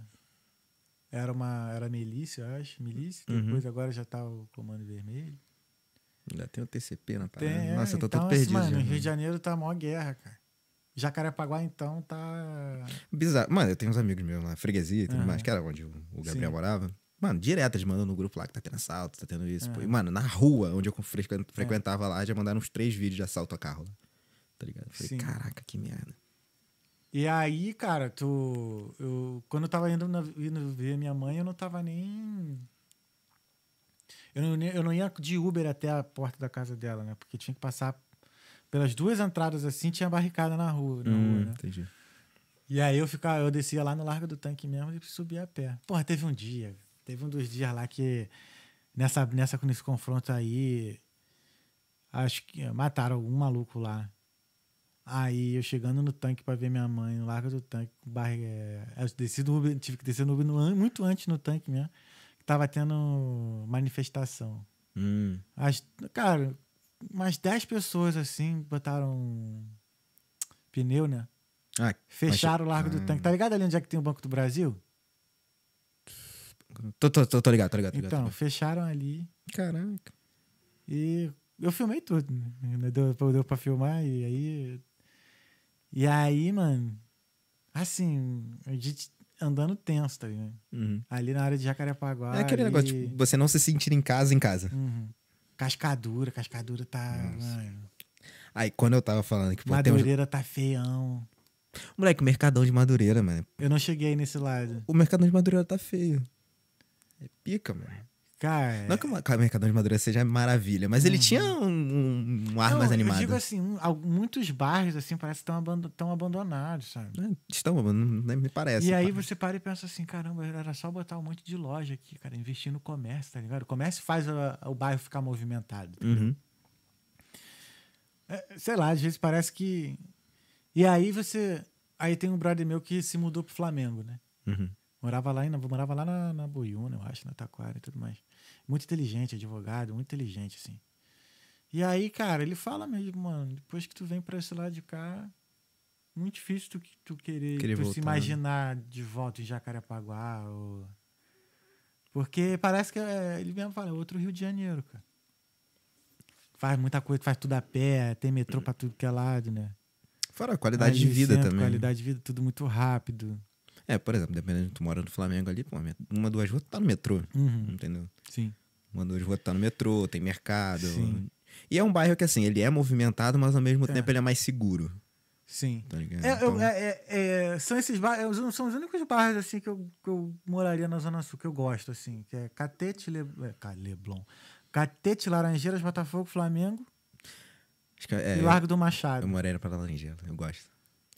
Speaker 1: era uma era milícia, eu acho, milícia,
Speaker 2: Uhum.
Speaker 1: depois agora já tá o comando vermelho.
Speaker 2: Ainda tem o TCP na parada.
Speaker 1: Tem,
Speaker 2: Nossa, eu tô
Speaker 1: então,
Speaker 2: todo
Speaker 1: assim,
Speaker 2: perdido.
Speaker 1: Mano,
Speaker 2: já,
Speaker 1: o Rio
Speaker 2: né?
Speaker 1: de Janeiro tá a maior guerra, cara. Jacarepaguá, então, tá.
Speaker 2: Bizarro. Mano, eu tenho uns amigos meus lá, freguesia e tudo mais, que era onde o Gabriel
Speaker 1: Sim.
Speaker 2: morava. Mano, direto eles mandam no grupo lá que tá tendo assalto, tá tendo isso. pô. E, mano, na rua onde eu
Speaker 1: É.
Speaker 2: frequentava lá, já mandaram uns três vídeos de assalto a carro lá. Tá ligado? Eu falei,
Speaker 1: Sim.
Speaker 2: caraca, que merda.
Speaker 1: E aí, cara, tu. Eu, quando eu tava indo, na- indo ver minha mãe, eu não tava nem. Eu não, eu não ia de Uber até a porta da casa dela, né? Porque tinha que passar pelas duas entradas assim, tinha barricada na rua. Na
Speaker 2: Hum,
Speaker 1: rua né?
Speaker 2: entendi.
Speaker 1: E aí eu ficava, eu descia lá no Largo do Tanque mesmo e subia a pé. Porra, teve um dia. teve um dos dias lá que, nessa, nessa, nesse confronto aí, acho que mataram algum maluco lá. Aí eu chegando no tanque pra ver minha mãe, no largo do tanque, com barriga. É, eu desci do Uber, tive que descer no Uber no muito antes no tanque mesmo. Que tava tendo manifestação.
Speaker 2: Hum.
Speaker 1: As, cara, umas 10 pessoas assim botaram pneu, né?
Speaker 2: Ah,
Speaker 1: Fecharam o largo
Speaker 2: Ah.
Speaker 1: do tanque. Tá ligado ali onde é que tem o Banco do Brasil?
Speaker 2: tô, tô, tô, tô ligado, tô ligado. tô ligado,
Speaker 1: Então,
Speaker 2: tô
Speaker 1: fecharam ali.
Speaker 2: ligado. Caraca.
Speaker 1: E eu filmei tudo, né? Deu, deu pra filmar e aí. E aí, mano, assim, a gente andando tenso, tá ligado?
Speaker 2: Uhum.
Speaker 1: Ali na área de Jacarepaguá.
Speaker 2: É aquele
Speaker 1: ali-
Speaker 2: negócio, tipo, você não se sentir em casa em casa.
Speaker 1: Uhum. Cascadura, cascadura tá. mano,
Speaker 2: Aí, quando eu tava falando que, pô, uns...
Speaker 1: Madureira tá feião.
Speaker 2: Moleque, o Mercadão de Madureira, mano.
Speaker 1: Eu não cheguei nesse lado.
Speaker 2: O Mercadão de Madureira tá feio. É pica, mano.
Speaker 1: Cara.
Speaker 2: Não que o o Mercadão de Madureira seja maravilha, mas ele tinha um, um- ar
Speaker 1: Uhum. não,
Speaker 2: mais
Speaker 1: Eu
Speaker 2: animado.
Speaker 1: digo assim, muitos bairros assim parece que estão abandonados, sabe?
Speaker 2: É, Estão, mano, não- me parece.
Speaker 1: e aí você para e pensa assim, caramba, era só botar um monte de loja aqui, cara, investir no comércio, tá ligado? O comércio faz a- o bairro ficar movimentado.
Speaker 2: Uhum.
Speaker 1: É, sei lá, às vezes parece que. E aí você. Aí tem um brother meu que se mudou pro Flamengo, né?
Speaker 2: Uhum.
Speaker 1: Morava lá, morava lá na, na Boiúna, eu acho, na Taquara e tudo mais. Muito inteligente, advogado, muito inteligente, assim. E aí, cara, ele fala mesmo, mano, depois que tu vem pra esse lado de cá, muito difícil tu, tu querer,
Speaker 2: Querer
Speaker 1: tu
Speaker 2: voltar,
Speaker 1: se
Speaker 2: né?
Speaker 1: imaginar de volta em Jacarepaguá ou... Porque parece que é, ele mesmo fala, é outro Rio de Janeiro, cara. Faz muita coisa, faz tudo a pé, tem metrô pra tudo que é lado, né?
Speaker 2: Fora a qualidade
Speaker 1: Ali
Speaker 2: de vida
Speaker 1: sempre,
Speaker 2: também.
Speaker 1: Qualidade de vida, tudo muito rápido.
Speaker 2: É, por exemplo, dependendo de tu mora no Flamengo ali, pô, uma, duas ruas tu tá no metrô.
Speaker 1: Uhum,
Speaker 2: Entendeu?
Speaker 1: sim.
Speaker 2: Uma, duas ruas tu tá no metrô, tem mercado.
Speaker 1: Sim.
Speaker 2: E é um bairro que, assim, ele é movimentado, mas ao mesmo
Speaker 1: É.
Speaker 2: tempo ele é mais seguro.
Speaker 1: Sim.
Speaker 2: Tá?
Speaker 1: É, eu-
Speaker 2: Então,
Speaker 1: é- é- é, são esses bairros, são os únicos bairros assim que eu, que eu moraria na Zona Sul, que eu gosto, assim, que é Catete, Le, é, Leblon. Catete, Laranjeiras, Botafogo, Flamengo
Speaker 2: é,
Speaker 1: e Largo do
Speaker 2: eu
Speaker 1: Machado.
Speaker 2: morei pra Laranjeira, eu gosto.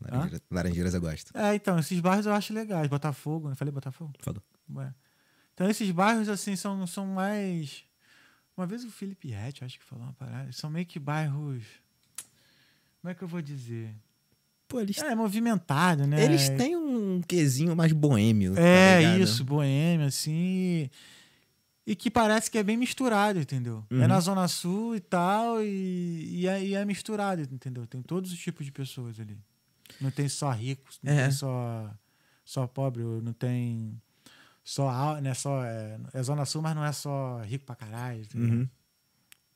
Speaker 2: Laranjeira, Laranjeiras eu gosto.
Speaker 1: É, então, esses bairros eu acho legais. Botafogo, eu falei Botafogo?
Speaker 2: Falou.
Speaker 1: Ué. Então, esses bairros, assim, são, são mais. Uma vez o Felipe Rett, acho que falou uma parada. São meio que bairros. Como é que eu vou dizer?
Speaker 2: Pô, eles,
Speaker 1: É, movimentado, né?
Speaker 2: eles têm um quesinho mais boêmio. tá
Speaker 1: É,
Speaker 2: ligado?
Speaker 1: isso, boêmio, assim. E que parece que é bem misturado, entendeu?
Speaker 2: Uhum.
Speaker 1: É na Zona Sul e tal, e, e, é, e é misturado, entendeu? Tem todos os tipos de pessoas ali. Não tem só ricos, não
Speaker 2: É.
Speaker 1: tem só, só pobre, não tem só. Né, só é, é Zona Sul, mas não é só rico pra caralho. entendeu?
Speaker 2: Uhum.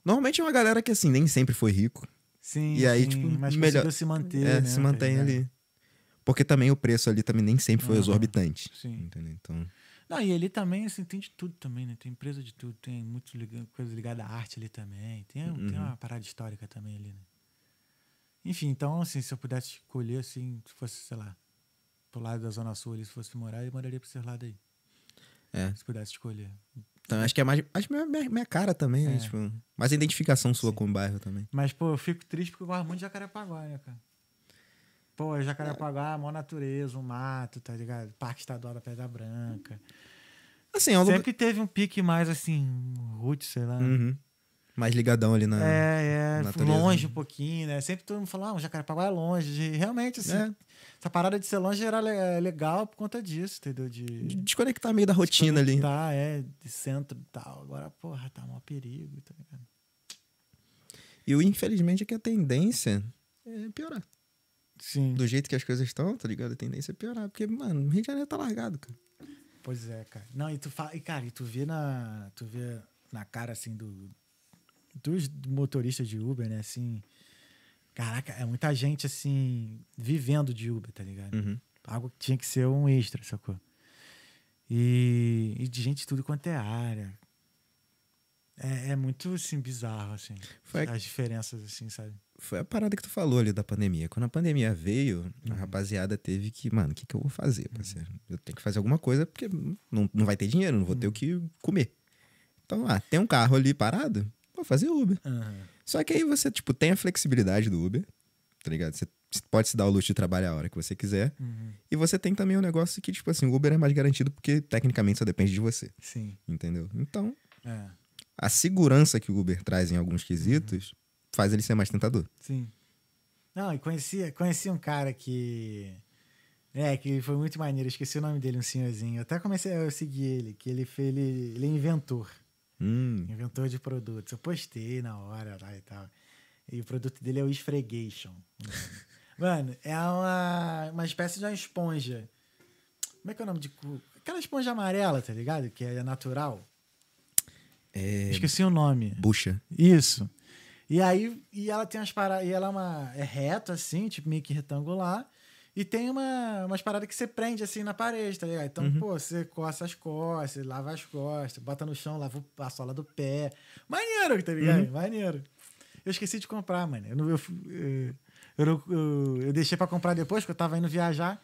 Speaker 2: Normalmente é uma galera que, assim, nem sempre foi rico.
Speaker 1: Sim,
Speaker 2: E aí,
Speaker 1: sim,
Speaker 2: tipo,
Speaker 1: mas
Speaker 2: melhor-
Speaker 1: se manter.
Speaker 2: é,
Speaker 1: né,
Speaker 2: se
Speaker 1: tá
Speaker 2: mantém ali. Porque também o preço ali também nem sempre foi
Speaker 1: Aham.
Speaker 2: exorbitante.
Speaker 1: Sim.
Speaker 2: Entendeu? Então,
Speaker 1: Não, e ali também, assim, tem de tudo também, né? Tem empresa de tudo, tem muito liga- coisa ligada à arte ali também. Tem, tem
Speaker 2: Uhum.
Speaker 1: uma parada histórica também ali, né? Enfim, então, assim, se eu pudesse escolher, assim, se fosse, sei lá, pro lado da Zona Sul ali, se fosse morar, eu moraria pra esse lado aí.
Speaker 2: é.
Speaker 1: Se pudesse escolher.
Speaker 2: Então, acho que é mais. Acho que é minha, minha cara também, né?
Speaker 1: É.
Speaker 2: Tipo, mais identificação sua
Speaker 1: Sim.
Speaker 2: com o bairro também.
Speaker 1: Mas, pô, eu fico triste porque eu gosto muito de Jacarepaguá, né, cara? Pô, Jacarepaguá, mó natureza, um mato, tá ligado? Parque Estadual da Pedra Branca.
Speaker 2: Assim, é um lugar.
Speaker 1: Sempre teve um pique mais, assim, roots, sei lá.
Speaker 2: Uhum. Mais ligadão ali na.
Speaker 1: É, é,
Speaker 2: natureza.
Speaker 1: longe um pouquinho, né? Sempre todo mundo fala, ah, o Jacarepaguá é longe. E realmente, assim,
Speaker 2: É.
Speaker 1: essa parada de ser longe era é legal por conta disso, entendeu?
Speaker 2: De
Speaker 1: De
Speaker 2: desconectar meio da rotina ali.
Speaker 1: Tá, é, de centro e tal. Agora, porra, tá mó perigo, tá ligado?
Speaker 2: E o infelizmente é que a tendência é piorar.
Speaker 1: Sim.
Speaker 2: Do jeito que as coisas estão, tá ligado? A tendência é piorar. Porque, mano, o Rio de Janeiro tá largado, cara.
Speaker 1: Pois é, cara. Não, e tu fala, e cara, e tu vê na, tu vê na cara assim do dos motoristas de Uber, né, assim, caraca, é muita gente assim vivendo de Uber, tá ligado?
Speaker 2: Uhum.
Speaker 1: Algo que tinha que ser um extra, sacou? E, e de gente de tudo quanto é área. É, é muito assim bizarro assim,
Speaker 2: Foi-
Speaker 1: as diferenças assim, sabe?
Speaker 2: Foi a parada que tu falou ali da pandemia. Quando a pandemia veio,
Speaker 1: Uhum.
Speaker 2: a rapaziada teve que, mano, o que, que eu vou fazer, parceiro? Eu tenho que fazer alguma coisa porque não, não vai ter dinheiro, não vou
Speaker 1: Uhum.
Speaker 2: ter o que comer. Então, ah, tem um carro ali parado, vou fazer Uber.
Speaker 1: Aham.
Speaker 2: Só que aí você, tipo, tem a flexibilidade do Uber, tá ligado? Você pode se dar o luxo de trabalhar a hora que você quiser. E você tem também um negócio que, tipo assim, o Uber é mais garantido porque tecnicamente só depende de você.
Speaker 1: Sim.
Speaker 2: Entendeu? Então,
Speaker 1: É.
Speaker 2: a segurança que o Uber traz em alguns quesitos faz ele ser mais tentador.
Speaker 1: Sim. Não, e conheci, conheci um cara que. É, que foi muito maneiro. Esqueci o nome dele, um senhorzinho. Eu até comecei a seguir ele, que ele fez. Ele, ele é inventor.
Speaker 2: Hum,
Speaker 1: Inventor de produtos. Eu postei na hora lá e tal. E o produto dele é o Esfregation. Mano, é uma, uma espécie de uma esponja. Como é que é o nome de. cu- Aquela esponja amarela, tá ligado? Que é natural.
Speaker 2: é.
Speaker 1: Esqueci o nome.
Speaker 2: Bucha.
Speaker 1: Isso. E aí, e ela tem umas paradas, e ela é, uma, é reta, assim, tipo meio que retangular. E tem uma, umas paradas que você prende assim na parede, tá ligado? Então, pô, você coça as costas, lava as costas, bota no chão, lava o- a sola do pé. Maneiro, tá ligado? Maneiro. Eu esqueci de comprar, mano. Eu, não, eu, eu, eu- eu deixei pra comprar depois, porque eu tava indo viajar.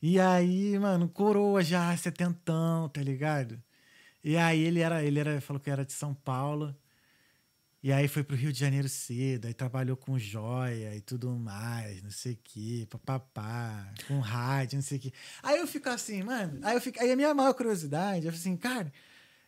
Speaker 1: E aí, mano, coroa já, setentão, tá ligado? E aí ele era, ele era, falou que era de São Paulo. E aí foi pro Rio de Janeiro cedo, aí trabalhou com joia e tudo mais, não sei o quê, papapá, com rádio, não sei o quê. Aí eu fico assim, mano, aí eu fico, aí a minha maior curiosidade, eu falei assim, cara,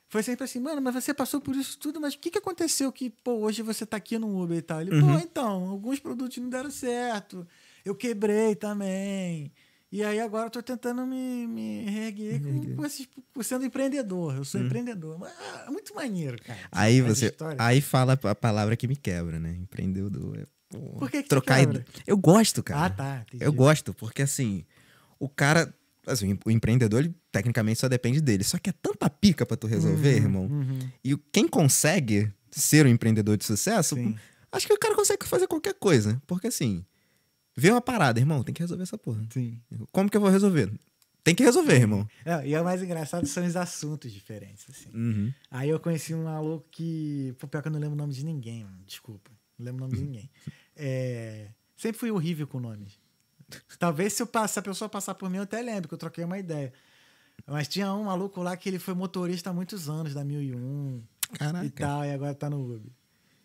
Speaker 1: foi sempre assim, mano, mas você passou por isso tudo, mas o que, que aconteceu que, pô, hoje você tá aqui no Uber e tal? Ele, pô, então, alguns produtos não deram certo, eu quebrei também. E aí agora eu tô tentando me, me reerguer com, com esses- sendo empreendedor. Eu sou empreendedor. Mas, ah, É muito maneiro, cara.
Speaker 2: Aí você.
Speaker 1: história.
Speaker 2: Aí fala a palavra que me quebra, né? Empreendedor. É, pô,
Speaker 1: Por que que
Speaker 2: trocar ide- Eu gosto, cara.
Speaker 1: Ah, tá. entendi.
Speaker 2: Eu gosto, porque assim, o cara. Assim, o empreendedor, ele, tecnicamente, só depende dele. Só que é tanta pica pra tu resolver, irmão.
Speaker 1: Uhum.
Speaker 2: E quem consegue ser um empreendedor de sucesso,
Speaker 1: Sim.
Speaker 2: acho que o cara consegue fazer qualquer coisa. Porque assim, vê uma parada, irmão, tem que resolver essa porra.
Speaker 1: Sim.
Speaker 2: Como que eu vou resolver? Tem que resolver, irmão.
Speaker 1: É, e é o mais engraçado são os assuntos diferentes, assim.
Speaker 2: Uhum.
Speaker 1: Aí eu conheci um maluco que. Pô, pior que eu não lembro o nome de ninguém, mano. Desculpa. Não lembro o nome de ninguém. É, Sempre fui horrível com nomes. Talvez se, eu se a pessoa passar por mim, eu até lembro que eu troquei uma ideia. Mas tinha um maluco lá que ele foi motorista há muitos anos, da 1001
Speaker 2: Caraca.
Speaker 1: e tal, e agora tá no Uber.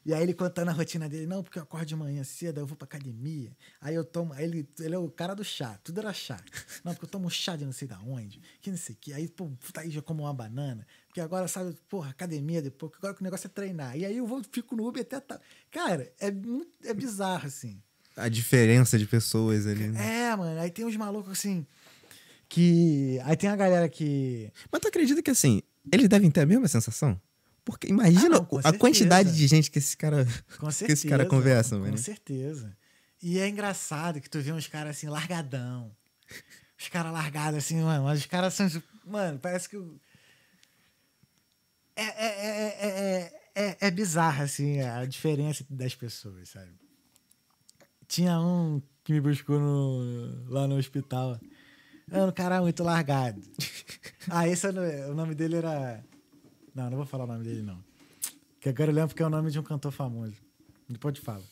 Speaker 1: E aí ele contando a rotina dele, não, porque eu acordo de manhã cedo, aí eu vou pra academia, aí eu tomo, aí ele, ele é o cara do chá, tudo era chá. Não, porque eu tomo chá de não sei da onde, que não sei o que, aí, pô, tá aí já como uma banana, porque agora, sabe, porra, academia depois, porque agora que o negócio é treinar. E aí eu vou, fico no Uber até, tá... cara, é, é bizarro, assim.
Speaker 2: A diferença de pessoas ali. né?
Speaker 1: É, mano, aí tem uns malucos, assim, que, aí tem a galera que...
Speaker 2: Mas tu acredita que assim, eles devem ter a mesma sensação? Porque imagina
Speaker 1: Ah, não, com
Speaker 2: a
Speaker 1: certeza.
Speaker 2: quantidade de gente que esse cara.
Speaker 1: Com certeza.
Speaker 2: que esse cara conversa,
Speaker 1: Com
Speaker 2: mano.
Speaker 1: certeza. E é engraçado que tu vê uns caras assim, largadão. Os caras largados assim, mano. Mas os caras são. Mano, parece que. É, é, é, é, é, é, é bizarro, assim, a diferença das pessoas, sabe? Tinha um que me buscou no- lá no hospital. Era um cara muito largado. Ah, esse era, o nome dele era. Não, não vou falar o nome dele, não. Que agora eu lembro que é o nome de um cantor famoso. Depois te falo.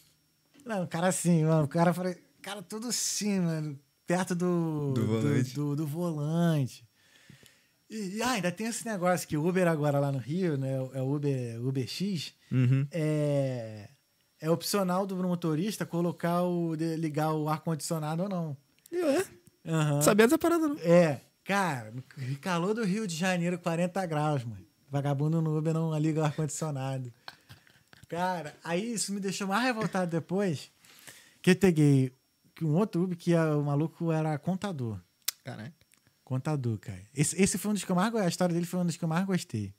Speaker 1: Não, o cara assim, mano. O cara, falei- cara tudo assim, mano. Perto do.
Speaker 2: Do volante.
Speaker 1: Do, do volante. E, e, ah, ainda tem esse negócio que o Uber agora lá no Rio, né? É o Uber, Uber X.
Speaker 2: Uhum.
Speaker 1: É, é opcional do motorista colocar o. ligar o ar-condicionado ou não.
Speaker 2: É.
Speaker 1: Aham.
Speaker 2: Sabia dessa parada, não.
Speaker 1: É, cara, calor do Rio de Janeiro, 40 graus, mano. Vagabundo no Uber não liga o ar-condicionado. Cara, aí isso me deixou mais revoltado depois. Que eu peguei um outro Uber que o maluco era contador.
Speaker 2: Caraca.
Speaker 1: Contador, cara. Esse, esse foi um dos que eu mais gostei. A história dele foi um dos que eu mais gostei.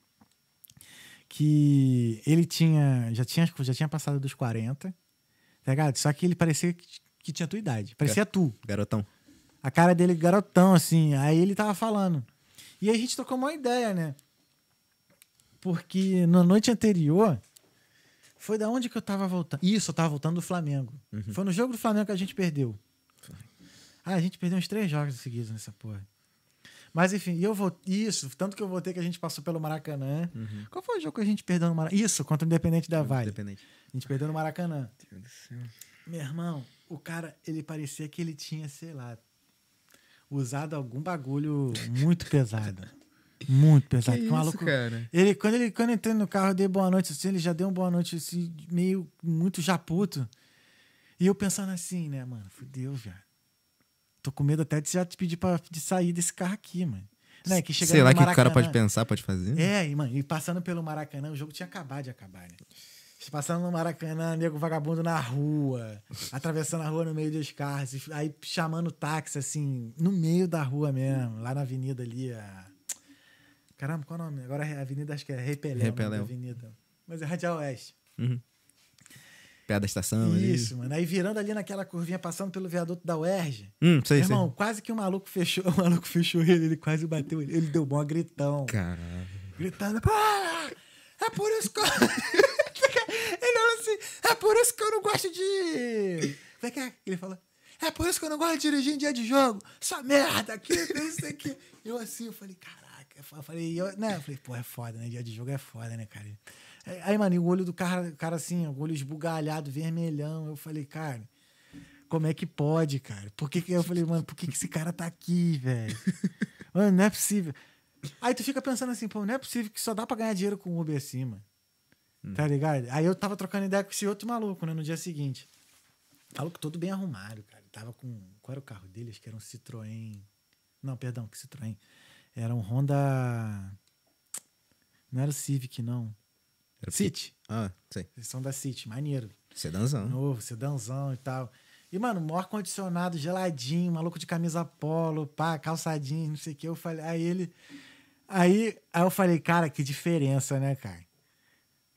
Speaker 1: Que ele tinha. Já tinha, já tinha passado dos 40. Tá ligado? Só que ele parecia que, que tinha tua idade. Parecia tu.
Speaker 2: Garotão.
Speaker 1: A cara dele, garotão, assim. Aí ele tava falando. E aí a gente trocou uma ideia, né? Porque na noite anterior. Foi da onde que eu tava voltando? Isso, eu tava voltando do Flamengo. Foi no jogo do Flamengo que a gente perdeu. Ah, a gente perdeu uns três jogos seguidos nessa porra. Mas enfim, eu vou. Isso, tanto que eu voltei que a gente passou pelo Maracanã. Qual foi o jogo que a gente perdeu no Maracanã? Isso, contra o Independente da Vale.
Speaker 2: Independente.
Speaker 1: A gente perdeu no Maracanã. Meu irmão, o cara, ele parecia que ele tinha, sei lá, usado algum bagulho muito pesado. Muito pesado.
Speaker 2: Que
Speaker 1: maluco,
Speaker 2: cara?
Speaker 1: Ele, quando, ele, quando eu entrei no carro, eu dei boa noite assim, ele já deu uma boa noite assim, meio muito já puto. E eu pensando assim, né, mano? Fudeu, já. Tô com medo até de já te pedir pra de sair desse carro aqui, mano. Né, que
Speaker 2: Sei lá o que o cara pode pensar, pode fazer.
Speaker 1: É, e, mano, e passando pelo Maracanã, o jogo tinha acabado de acabar, né? Passando no Maracanã, nego vagabundo na rua, atravessando a rua no meio dos carros, aí chamando táxi, assim, no meio da rua mesmo, lá na avenida ali. A... Caramba, qual é o nome? Agora a avenida, acho que é Repelé.
Speaker 2: Repelé.
Speaker 1: Avenida. Mas é Radial Oeste.
Speaker 2: Uhum. Perto da estação
Speaker 1: Isso,
Speaker 2: ali.
Speaker 1: mano. Aí virando ali naquela curvinha, passando pelo viaduto da UERJ.
Speaker 2: Hum, sei,
Speaker 1: Irmão,
Speaker 2: sei.
Speaker 1: quase que o maluco fechou, o maluco fechou ele, ele quase bateu ele. Ele deu bom gritão.
Speaker 2: Caralho.
Speaker 1: Gritando, para! É por isso que eu... ele falou assim, é por isso que eu não gosto de... Como é que é? Ele falou, é por isso que eu não gosto de dirigir em dia de jogo. Essa merda aqui, isso aqui. Eu assim, eu falei, caraca. Eu falei, eu, né? Eu falei, pô, é foda, né? Dia de jogo é foda, né, cara? Aí, mano, e o olho do cara, cara assim, o olho esbugalhado, vermelhão. Eu falei, cara, como é que pode, cara? Por que, que eu falei, mano, por que, que esse cara tá aqui, velho? Mano, não é possível. Aí tu fica pensando assim, pô, não é possível que só dá pra ganhar dinheiro com Uber assim, mano. Hum. Tá ligado? Aí eu tava trocando ideia com esse outro maluco, né, no dia seguinte. Maluco todo bem arrumado, cara. Tava com. Qual era o carro dele? Acho que era um Citroën. Não, perdão, que Citroën. Era um Honda. Não era o Civic, não.
Speaker 2: Era
Speaker 1: City.
Speaker 2: Ah, sei.
Speaker 1: Eles são da City, maneiro.
Speaker 2: Sedanzão.
Speaker 1: Novo, sedanzão e tal. E, mano, maior ar-condicionado, geladinho, maluco de camisa polo, pá, calçadinho, não sei o que. Eu falei, aí ele. Aí, aí eu falei, cara, que diferença, né, cara?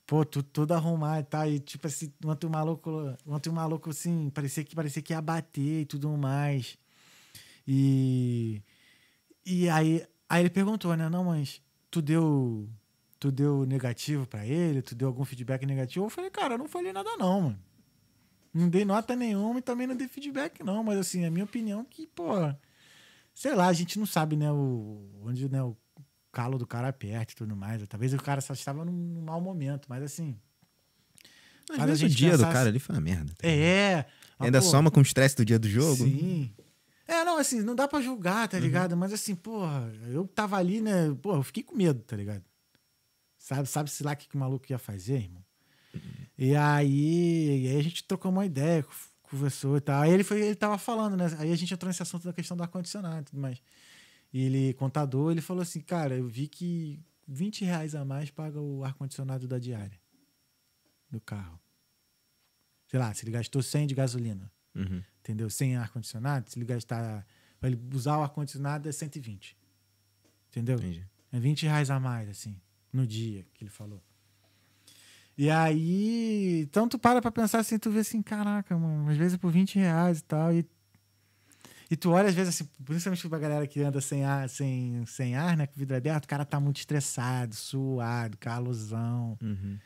Speaker 1: Pô, tu, tudo arrumado e tal. E, tipo assim, ontem o maluco, ontem o maluco, assim, parecia que, parecia que ia bater e tudo mais. E. E aí, aí ele perguntou, né? Não, mas tu deu. Tu deu negativo para ele? Tu deu algum feedback negativo? Eu falei, cara, eu não falei nada, não, mano. Não dei nota nenhuma e também não dei feedback, não. Mas, assim, a minha opinião é que, pô. Sei lá, a gente não sabe, né? O, onde né, o calo do cara aperta e tudo mais. Talvez o cara só estava num mau momento, mas assim.
Speaker 2: Vezes o dia do cara ali foi uma merda.
Speaker 1: Tá é.
Speaker 2: Ainda pô, soma com o estresse do dia do jogo.
Speaker 1: Sim. É, não, assim, não dá pra julgar, tá ligado? Uhum. Mas assim, porra, eu tava ali, né? Porra, eu fiquei com medo, tá ligado? Sabe, sabe-se lá o que, que o maluco ia fazer, irmão? Uhum. E aí, e aí a gente trocou uma ideia, conversou e tal. Aí ele, foi, ele tava falando, né? Aí a gente entrou nesse assunto da questão do ar-condicionado e tudo mais. E ele, contador, ele falou assim, cara, eu vi que 20 reais a mais paga o ar-condicionado da diária do carro. Sei lá, se ele gastou 100 de gasolina,
Speaker 2: uhum.
Speaker 1: entendeu? Sem ar-condicionado, se ele gastar... Pra ele usar o ar-condicionado é 120. Entendeu?
Speaker 2: Entendi.
Speaker 1: É 20 reais a mais, assim, no dia que ele falou. E aí, então tu para pra pensar assim, tu vê assim, caraca, mano, às vezes é por 20 reais e tal, e e tu olha, às vezes, assim, principalmente pra galera que anda sem ar, sem, sem ar, né? Com vidro aberto, o cara tá muito estressado, suado, calorzão.
Speaker 2: Uhum.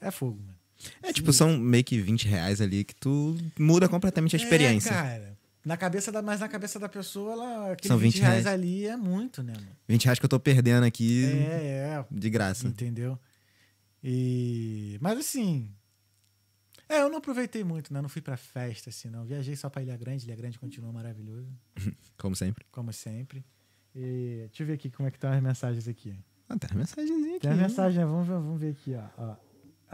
Speaker 1: É fogo, mano.
Speaker 2: É, tipo, são meio que 20 reais ali que tu muda completamente a experiência.
Speaker 1: É, cara. Na cabeça da, mas na cabeça da pessoa, ela, aquele
Speaker 2: São
Speaker 1: 20,
Speaker 2: 20
Speaker 1: reais
Speaker 2: reais.
Speaker 1: ali é muito, né, mano?
Speaker 2: 20 reais que eu tô perdendo aqui
Speaker 1: É, é.
Speaker 2: de graça.
Speaker 1: Entendeu? E... Mas assim... É, eu não aproveitei muito, né? Não fui pra festa, assim, não. Viajei só pra Ilha Grande. Ilha Grande continua maravilhoso,
Speaker 2: Como sempre.
Speaker 1: como sempre. E deixa eu ver aqui como é que estão as mensagens aqui.
Speaker 2: Ah, tem uma mensagenzinha aqui.
Speaker 1: Tem a mensagem, né? vamos ver, vamos ver aqui, ó. ó.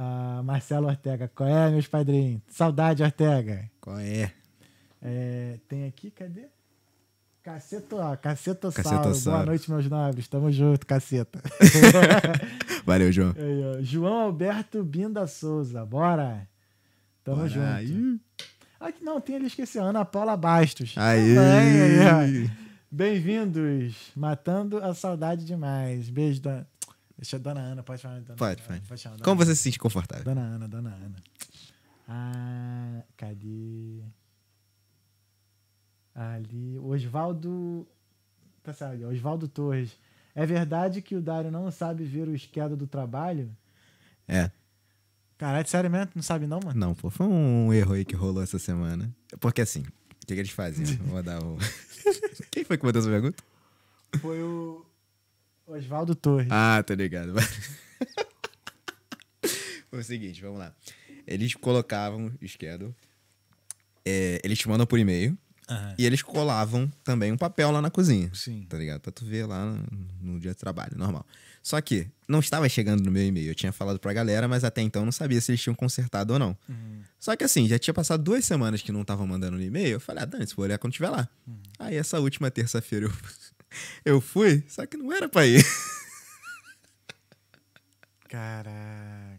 Speaker 1: A Marcelo Ortega, qual é, meus padrinhos? Saudade, Ortega.
Speaker 2: Qual é?
Speaker 1: É, tem aqui, cadê? Caceto, ó, Cacetossauro.
Speaker 2: Cacetossauro.
Speaker 1: Boa noite, meus nobres. Tamo junto, caceta.
Speaker 2: Valeu, João.
Speaker 1: Aí, João Alberto Binda Souza, bora. Tamo
Speaker 2: Bora.
Speaker 1: junto.
Speaker 2: Aí.
Speaker 1: Aqui, não, tem ali, esqueci, a Ana Paula Bastos.
Speaker 2: Aí.
Speaker 1: Bem-vindos, matando a saudade demais. Beijo, dona... Deixa a dona Ana, pode falar. Dona
Speaker 2: Pode,
Speaker 1: Ana,
Speaker 2: pode.
Speaker 1: chamar,
Speaker 2: Como
Speaker 1: Ana.
Speaker 2: você se sente confortável?
Speaker 1: Dona Ana, dona Ana. Ah, cadê? Ali, Osvaldo. Tá certo, Osvaldo Torres. É verdade que o Dário não sabe ver o esquerdo do trabalho?
Speaker 2: É.
Speaker 1: Caralho, sério mesmo? Não sabe não, mano?
Speaker 2: Não, pô, foi um erro aí que rolou essa semana. Porque assim, o que, que eles faziam? Vou dar o. Quem foi que mandou essa pergunta?
Speaker 1: Foi o Osvaldo Torres.
Speaker 2: Ah, tô ligado. Foi o seguinte, vamos lá. Eles colocavam o schedule, é, eles te mandam por e-mail
Speaker 1: Aham.
Speaker 2: e eles colavam também um papel lá na cozinha.
Speaker 1: Sim.
Speaker 2: Tá ligado? Pra tu ver lá no, no dia de trabalho, normal. Só que não estava chegando no meu e-mail. Eu tinha falado pra galera, mas até então eu não sabia se eles tinham consertado ou não.
Speaker 1: Uhum.
Speaker 2: Só que assim, já tinha passado duas semanas que não tava mandando no e-mail. Eu falei, ah, Dani, vou olhar quando tiver lá. Aí essa última terça-feira eu, eu fui, só que não era pra ir.
Speaker 1: Caraca.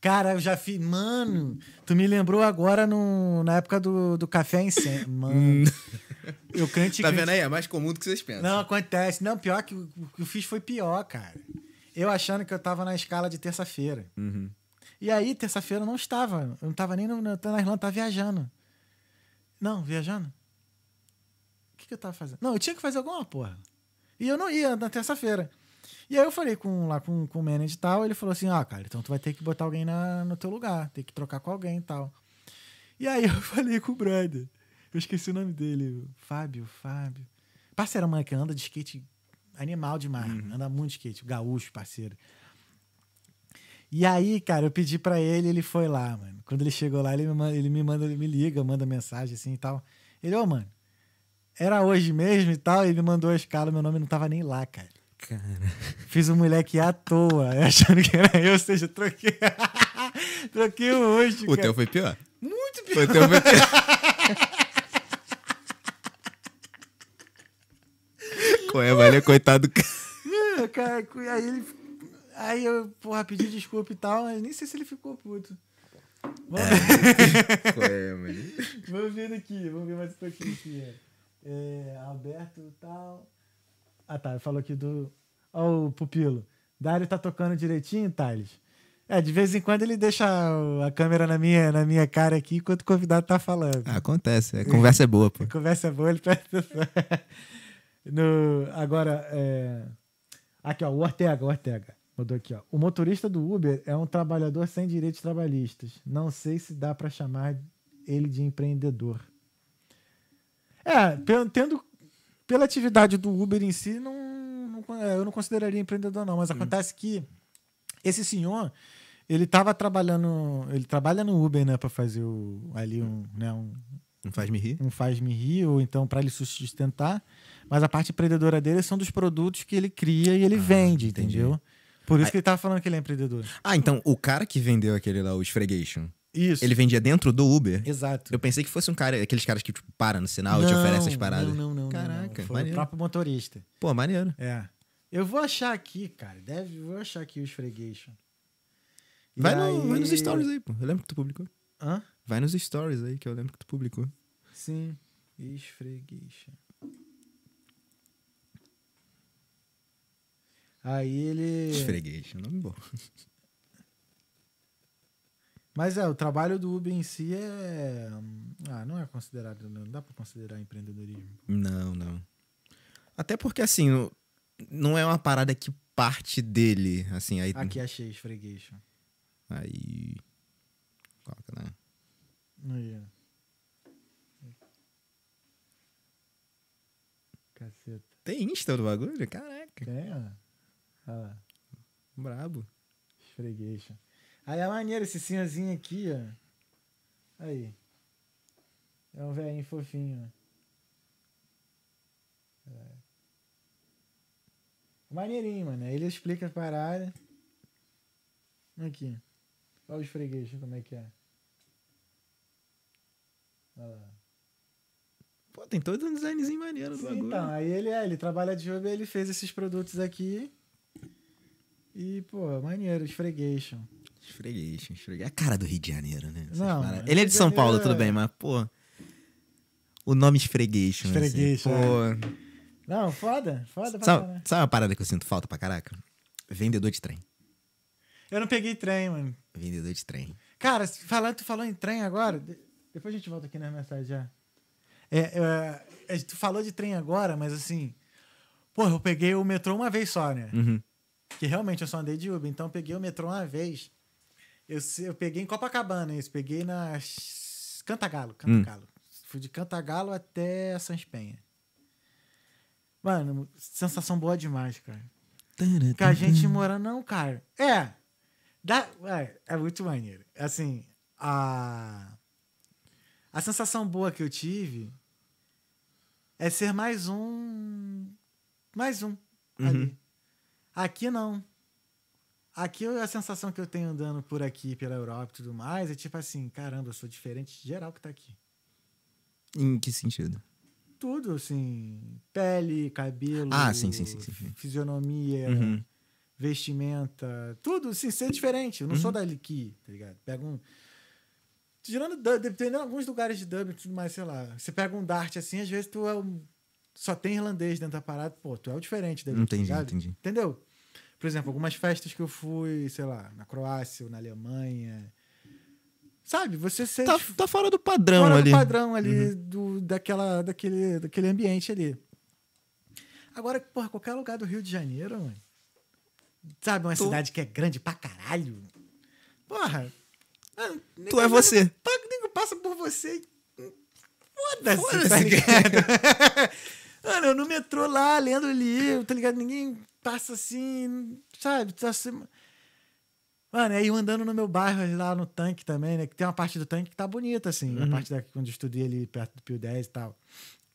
Speaker 1: Cara, eu já fiz. Mano, tu me lembrou agora no, na época do, do café em cem. Mano. eu crente
Speaker 2: tá vendo aí? É mais comum do que vocês pensam.
Speaker 1: Não, acontece. Não, pior que o que eu fiz foi pior, cara. Eu achando que eu tava na escala de terça-feira.
Speaker 2: Uhum.
Speaker 1: E aí, terça-feira eu não estava. Eu não estava nem no, na Irlanda, tava viajando. Não, viajando? Que, eu tava fazendo? Não, eu tinha que fazer alguma porra. E eu não ia na terça-feira. E aí eu falei com, lá com, com o manager e tal, ele falou assim, ah, cara, então tu vai ter que botar alguém na, no teu lugar, ter que trocar com alguém e tal. E aí eu falei com o brother, eu esqueci o nome dele, Fábio, Fábio. Parceiro, mano, que anda de skate animal demais, uhum. anda muito de skate, gaúcho, parceiro. E aí, cara, eu pedi para ele, ele foi lá, mano. Quando ele chegou lá, ele me manda, ele me, manda, ele me liga, manda mensagem assim e tal. Ele, ô, oh, mano, era hoje mesmo e tal, ele me mandou a escala, meu nome não tava nem lá, cara.
Speaker 2: Cara.
Speaker 1: Fiz o um moleque à toa, achando que era eu, ou seja, troquei. troquei o hoje.
Speaker 2: O cara. teu foi pior.
Speaker 1: Muito pior.
Speaker 2: O teu foi pior. Qual é, velho? Coitado do
Speaker 1: cara. Aí ele. Aí eu, porra, pedi desculpa e tal, mas nem sei se ele ficou puto. Vamos ver.
Speaker 2: Qual é, mano?
Speaker 1: Vamos ver aqui, vamos ver mais um pouquinho aqui. É, Alberto e tal. Ah, tá. Falou aqui do. Ó, o pupilo. Dário tá tocando direitinho, Thales? É, de vez em quando ele deixa a câmera na minha, na minha cara aqui enquanto o convidado tá falando.
Speaker 2: Ah, acontece. A conversa é boa, pô.
Speaker 1: A conversa é boa, ele presta no, agora, é... aqui, ó, o Ortega, o Ortega. Mandou aqui, ó. O motorista do Uber é um trabalhador sem direitos trabalhistas. Não sei se dá para chamar ele de empreendedor. É, tendo pela atividade do Uber em si, não, não é, eu não consideraria empreendedor, não. Mas hum. acontece que esse senhor, ele estava trabalhando. Ele trabalha no Uber, né, para fazer o, ali um, né, um.
Speaker 2: Um faz-me rir?
Speaker 1: Um faz-me rir, ou então para ele sustentar. Mas a parte empreendedora dele são dos produtos que ele cria e ele ah, vende, entendi. entendeu? Por isso que ele tava falando que ele é empreendedor.
Speaker 2: Ah, então o cara que vendeu aquele lá, o Esfregation,
Speaker 1: isso.
Speaker 2: Ele vendia dentro do Uber?
Speaker 1: Exato.
Speaker 2: Eu pensei que fosse um cara, aqueles caras que tipo, para no sinal e te oferece as paradas.
Speaker 1: Não, não, não.
Speaker 2: Caraca,
Speaker 1: não. Foi maneiro. o próprio motorista.
Speaker 2: Pô, maneiro.
Speaker 1: É. Eu vou achar aqui, cara. Deve, vou achar aqui o esfregation.
Speaker 2: Vai, aí... no, vai nos stories aí, pô. Eu lembro que tu publicou.
Speaker 1: Hã?
Speaker 2: Vai nos stories aí, que eu lembro que tu publicou.
Speaker 1: Sim. Esfregation. Aí ele.
Speaker 2: Esfregation, nome bom.
Speaker 1: Mas é, o trabalho do Uber em si é. Ah, não é considerado. Não dá para considerar empreendedorismo.
Speaker 2: Não, não. Até porque, assim, não é uma parada que parte dele. Assim, aí...
Speaker 1: Aqui achei, esfregueixo.
Speaker 2: Aí. Coloca, né?
Speaker 1: Aí. Caceta.
Speaker 2: Tem Insta do bagulho? Caraca.
Speaker 1: Tem, ó. Olha lá.
Speaker 2: Brabo.
Speaker 1: Esfregueixo. Aí é maneiro esse senhorzinho aqui, ó. Aí. É um velhinho fofinho. É. Maneirinho, mano. Aí ele explica a parada. Aqui. Olha os fregueses, como é que é. Olha lá.
Speaker 2: Pô, tem todo um designzinho maneiro do bagulho.
Speaker 1: Então, aí ele é, ele trabalha de jogo ele fez esses produtos aqui. E, pô, maneiro, esfregueixam.
Speaker 2: Esfreguei, esfreguei. A cara do Rio de Janeiro, né?
Speaker 1: não,
Speaker 2: Ele é de São Paulo, tudo bem, mas, pô. O nome Esfregueixo.
Speaker 1: Esfregueixo.
Speaker 2: Assim, pô.
Speaker 1: É. Não, foda, foda.
Speaker 2: Sabe, sabe uma parada que eu sinto falta pra caraca? Vendedor de trem.
Speaker 1: Eu não peguei trem, mano.
Speaker 2: Vendedor de trem.
Speaker 1: Cara, falando, tu falou em trem agora. Depois a gente volta aqui na mensagem já. É, é, é, tu falou de trem agora, mas assim. Porra, eu peguei o metrô uma vez só, né?
Speaker 2: Uhum.
Speaker 1: Que realmente eu só andei de Uber. Então eu peguei o metrô uma vez. Eu, eu peguei em Copacabana isso. Peguei na Cantagalo. Cantagalo. Hum. Fui de Cantagalo até Sans Penha. Mano, sensação boa demais, cara. Que a gente mora, não, cara. É. Dá, é, é muito maneiro. Assim, a. A sensação boa que eu tive é ser mais um. Mais um uhum. ali. Aqui não. Aqui a sensação que eu tenho andando por aqui, pela Europa e tudo mais, é tipo assim, caramba, eu sou diferente de geral que tá aqui.
Speaker 2: Em que sentido?
Speaker 1: Tudo, assim, pele, cabelo,
Speaker 2: Ah, sim, sim, sim, sim,
Speaker 1: fisionomia,
Speaker 2: Uhum.
Speaker 1: vestimenta, tudo, assim, ser diferente. Eu não sou daqui, tá ligado? Pega um. Tirando dependendo de alguns lugares de Dublin e tudo mais, sei lá. Você pega um Dart assim, às vezes tu é um. Só tem irlandês dentro da parada, pô, tu é o diferente dali. tá
Speaker 2: Entendi,
Speaker 1: ligado?
Speaker 2: entendi.
Speaker 1: Entendeu? Por exemplo, algumas festas que eu fui, sei lá, na Croácia ou na Alemanha. Sabe, você ser
Speaker 2: Tá, tá fora do padrão
Speaker 1: fora
Speaker 2: ali. Uhum.
Speaker 1: do padrão ali do, daquela, daquele, daquele ambiente ali. Agora, porra, qualquer lugar do Rio de Janeiro, mano. Sabe, uma cidade que é grande pra caralho. Porra. ah,
Speaker 2: Tu é você.
Speaker 1: nego- passa por você e. Foda-se,
Speaker 2: Foda-se,
Speaker 1: tá? Mano, eu no metrô lá, lendo livro, tá ligado? Ninguém passa assim, sabe? Tá assim... Mano, aí eu andando no meu bairro lá no tanque também, né? Que tem uma parte do tanque que tá bonita, assim. A parte da quando eu estudei ali perto do Pio 10 e tal.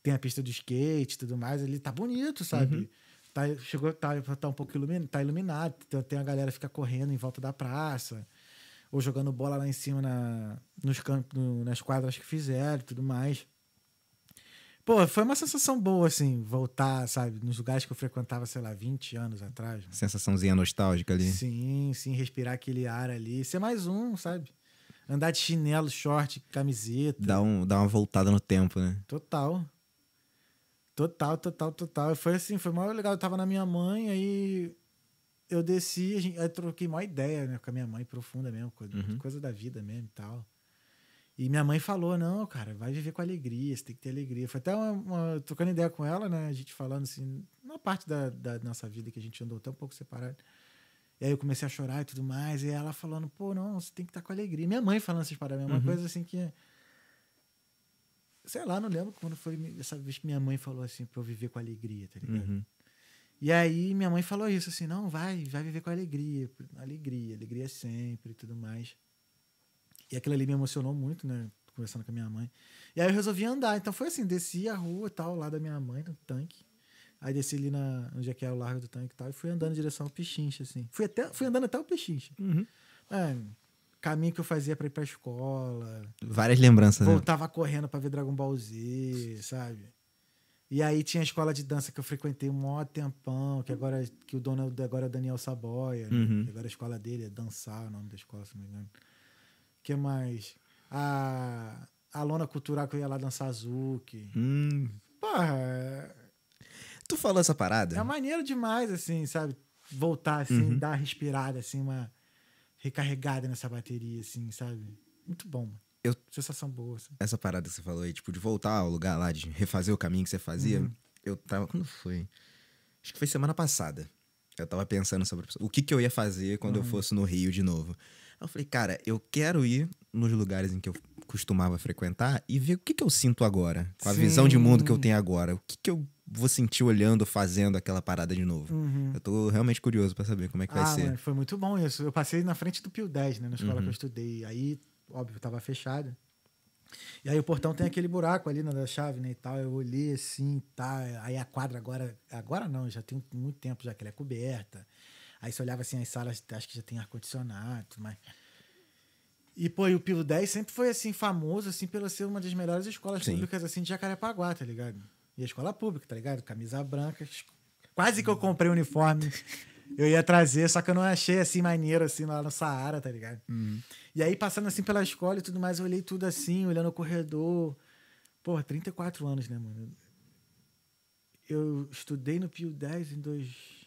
Speaker 1: Tem a pista do skate e tudo mais, ali tá bonito, sabe? Tá, chegou, tá, tá um pouco iluminado, tá iluminado. Tem, tem a galera fica correndo em volta da praça. Ou jogando bola lá em cima na, nos campos, no- nas quadras que fizeram e tudo mais. Pô, foi uma sensação boa, assim, voltar, sabe? Nos lugares que eu frequentava, sei lá, 20 anos atrás. mano.
Speaker 2: Sensaçãozinha nostálgica ali.
Speaker 1: Sim, sim, respirar aquele ar ali. Ser mais um, sabe? Andar de chinelo, short, camiseta.
Speaker 2: Dá, um, dá uma voltada no tempo, né?
Speaker 1: Total. Total, total, total. Foi assim, foi mó legal. Eu tava na minha mãe, aí eu desci, a gente, aí eu troquei uma ideia né, com a minha mãe, profunda mesmo, coisa,
Speaker 2: Uhum.
Speaker 1: coisa da vida mesmo e tal. E minha mãe falou: não, cara, vai viver com alegria, você tem que ter alegria. Foi até uma, uma- trocando ideia com ela, né? A gente falando assim, uma parte da, da nossa vida que a gente andou tão pouco separado. E aí eu comecei a chorar e tudo mais. E ela falando, pô, não, você tem que estar com alegria. Minha mãe falando essas paradas, uma
Speaker 2: Uhum.
Speaker 1: coisa assim que. Sei lá, não lembro quando foi essa vez que minha mãe falou assim pra eu viver com alegria, tá ligado?
Speaker 2: Uhum.
Speaker 1: E aí minha mãe falou isso, assim, não, vai, vai viver com alegria, alegria, alegria sempre e tudo mais. E aquilo ali me emocionou muito, né? Conversando com a minha mãe. E aí eu resolvi andar. Então foi assim, desci a rua e tal, lá da minha mãe, no tanque. Aí desci ali na, onde é que é o largo do tanque e tal, e fui andando em direção ao Pechincha, assim. Fui, até, fui andando até o Pechincha.
Speaker 2: Uhum.
Speaker 1: É, caminho que eu fazia pra ir pra escola.
Speaker 2: Várias lembranças, né?
Speaker 1: Voltava correndo pra ver Dragon Ball Z, sabe? E aí tinha a escola de dança que eu frequentei um maior tempão, que agora que o dono agora é o Daniel Saboia, né?
Speaker 2: Uhum.
Speaker 1: Agora a escola dele é dançar, o nome da escola, se não me engano. Que mais? A, a lona cultural que eu ia lá dançar Azuki.
Speaker 2: Hum.
Speaker 1: Porra, é,
Speaker 2: Tu falou essa parada?
Speaker 1: é maneiro demais, assim, sabe? Voltar, assim,
Speaker 2: Uhum.
Speaker 1: dar uma respirada, assim, uma recarregada nessa bateria, assim, sabe? Muito bom, mano.
Speaker 2: Eu-
Speaker 1: Sensação boa, assim.
Speaker 2: Essa parada que você falou aí, tipo, de voltar ao lugar lá, de refazer o caminho que você fazia.
Speaker 1: Uhum.
Speaker 2: Eu tava. Quando foi? Acho que foi semana passada. Eu tava pensando sobre o que, que eu ia fazer quando
Speaker 1: Uhum.
Speaker 2: eu fosse no Rio de novo. Eu falei, cara, eu quero ir nos lugares em que eu costumava frequentar e ver o que, que eu sinto agora. Com a
Speaker 1: Sim.
Speaker 2: visão de mundo que eu tenho agora. O que, que eu vou sentir olhando, fazendo aquela parada de novo.
Speaker 1: Uhum.
Speaker 2: Eu tô realmente curioso pra saber como é que vai
Speaker 1: ah,
Speaker 2: ser.
Speaker 1: mano, foi muito bom isso. Eu passei na frente do Pio 10, né? Na escola
Speaker 2: Uhum.
Speaker 1: que eu estudei. Aí, óbvio, tava fechado. E aí o portão tem aquele buraco ali na da chave, né? E tal. Eu olhei assim, tá. Aí a quadra agora. Agora não, já tem muito tempo já que ela é coberta. Aí você olhava assim, as salas, acho que já tem ar-condicionado tudo mais. E, pô, e o Pio 10 sempre foi, assim, famoso, assim, pela ser uma das melhores escolas
Speaker 2: Sim.
Speaker 1: públicas, assim, de Jacarepaguá, tá ligado? E a escola pública, tá ligado? Camisa branca. Quase que eu comprei o uniforme. Eu ia trazer, só que eu não achei, assim, maneiro, assim, lá no Saara, tá ligado? E aí, passando, assim, pela escola e tudo mais, eu olhei tudo assim, olhando o corredor. Porra, 34 anos, né, mano? Eu estudei no Pio 10 em dois...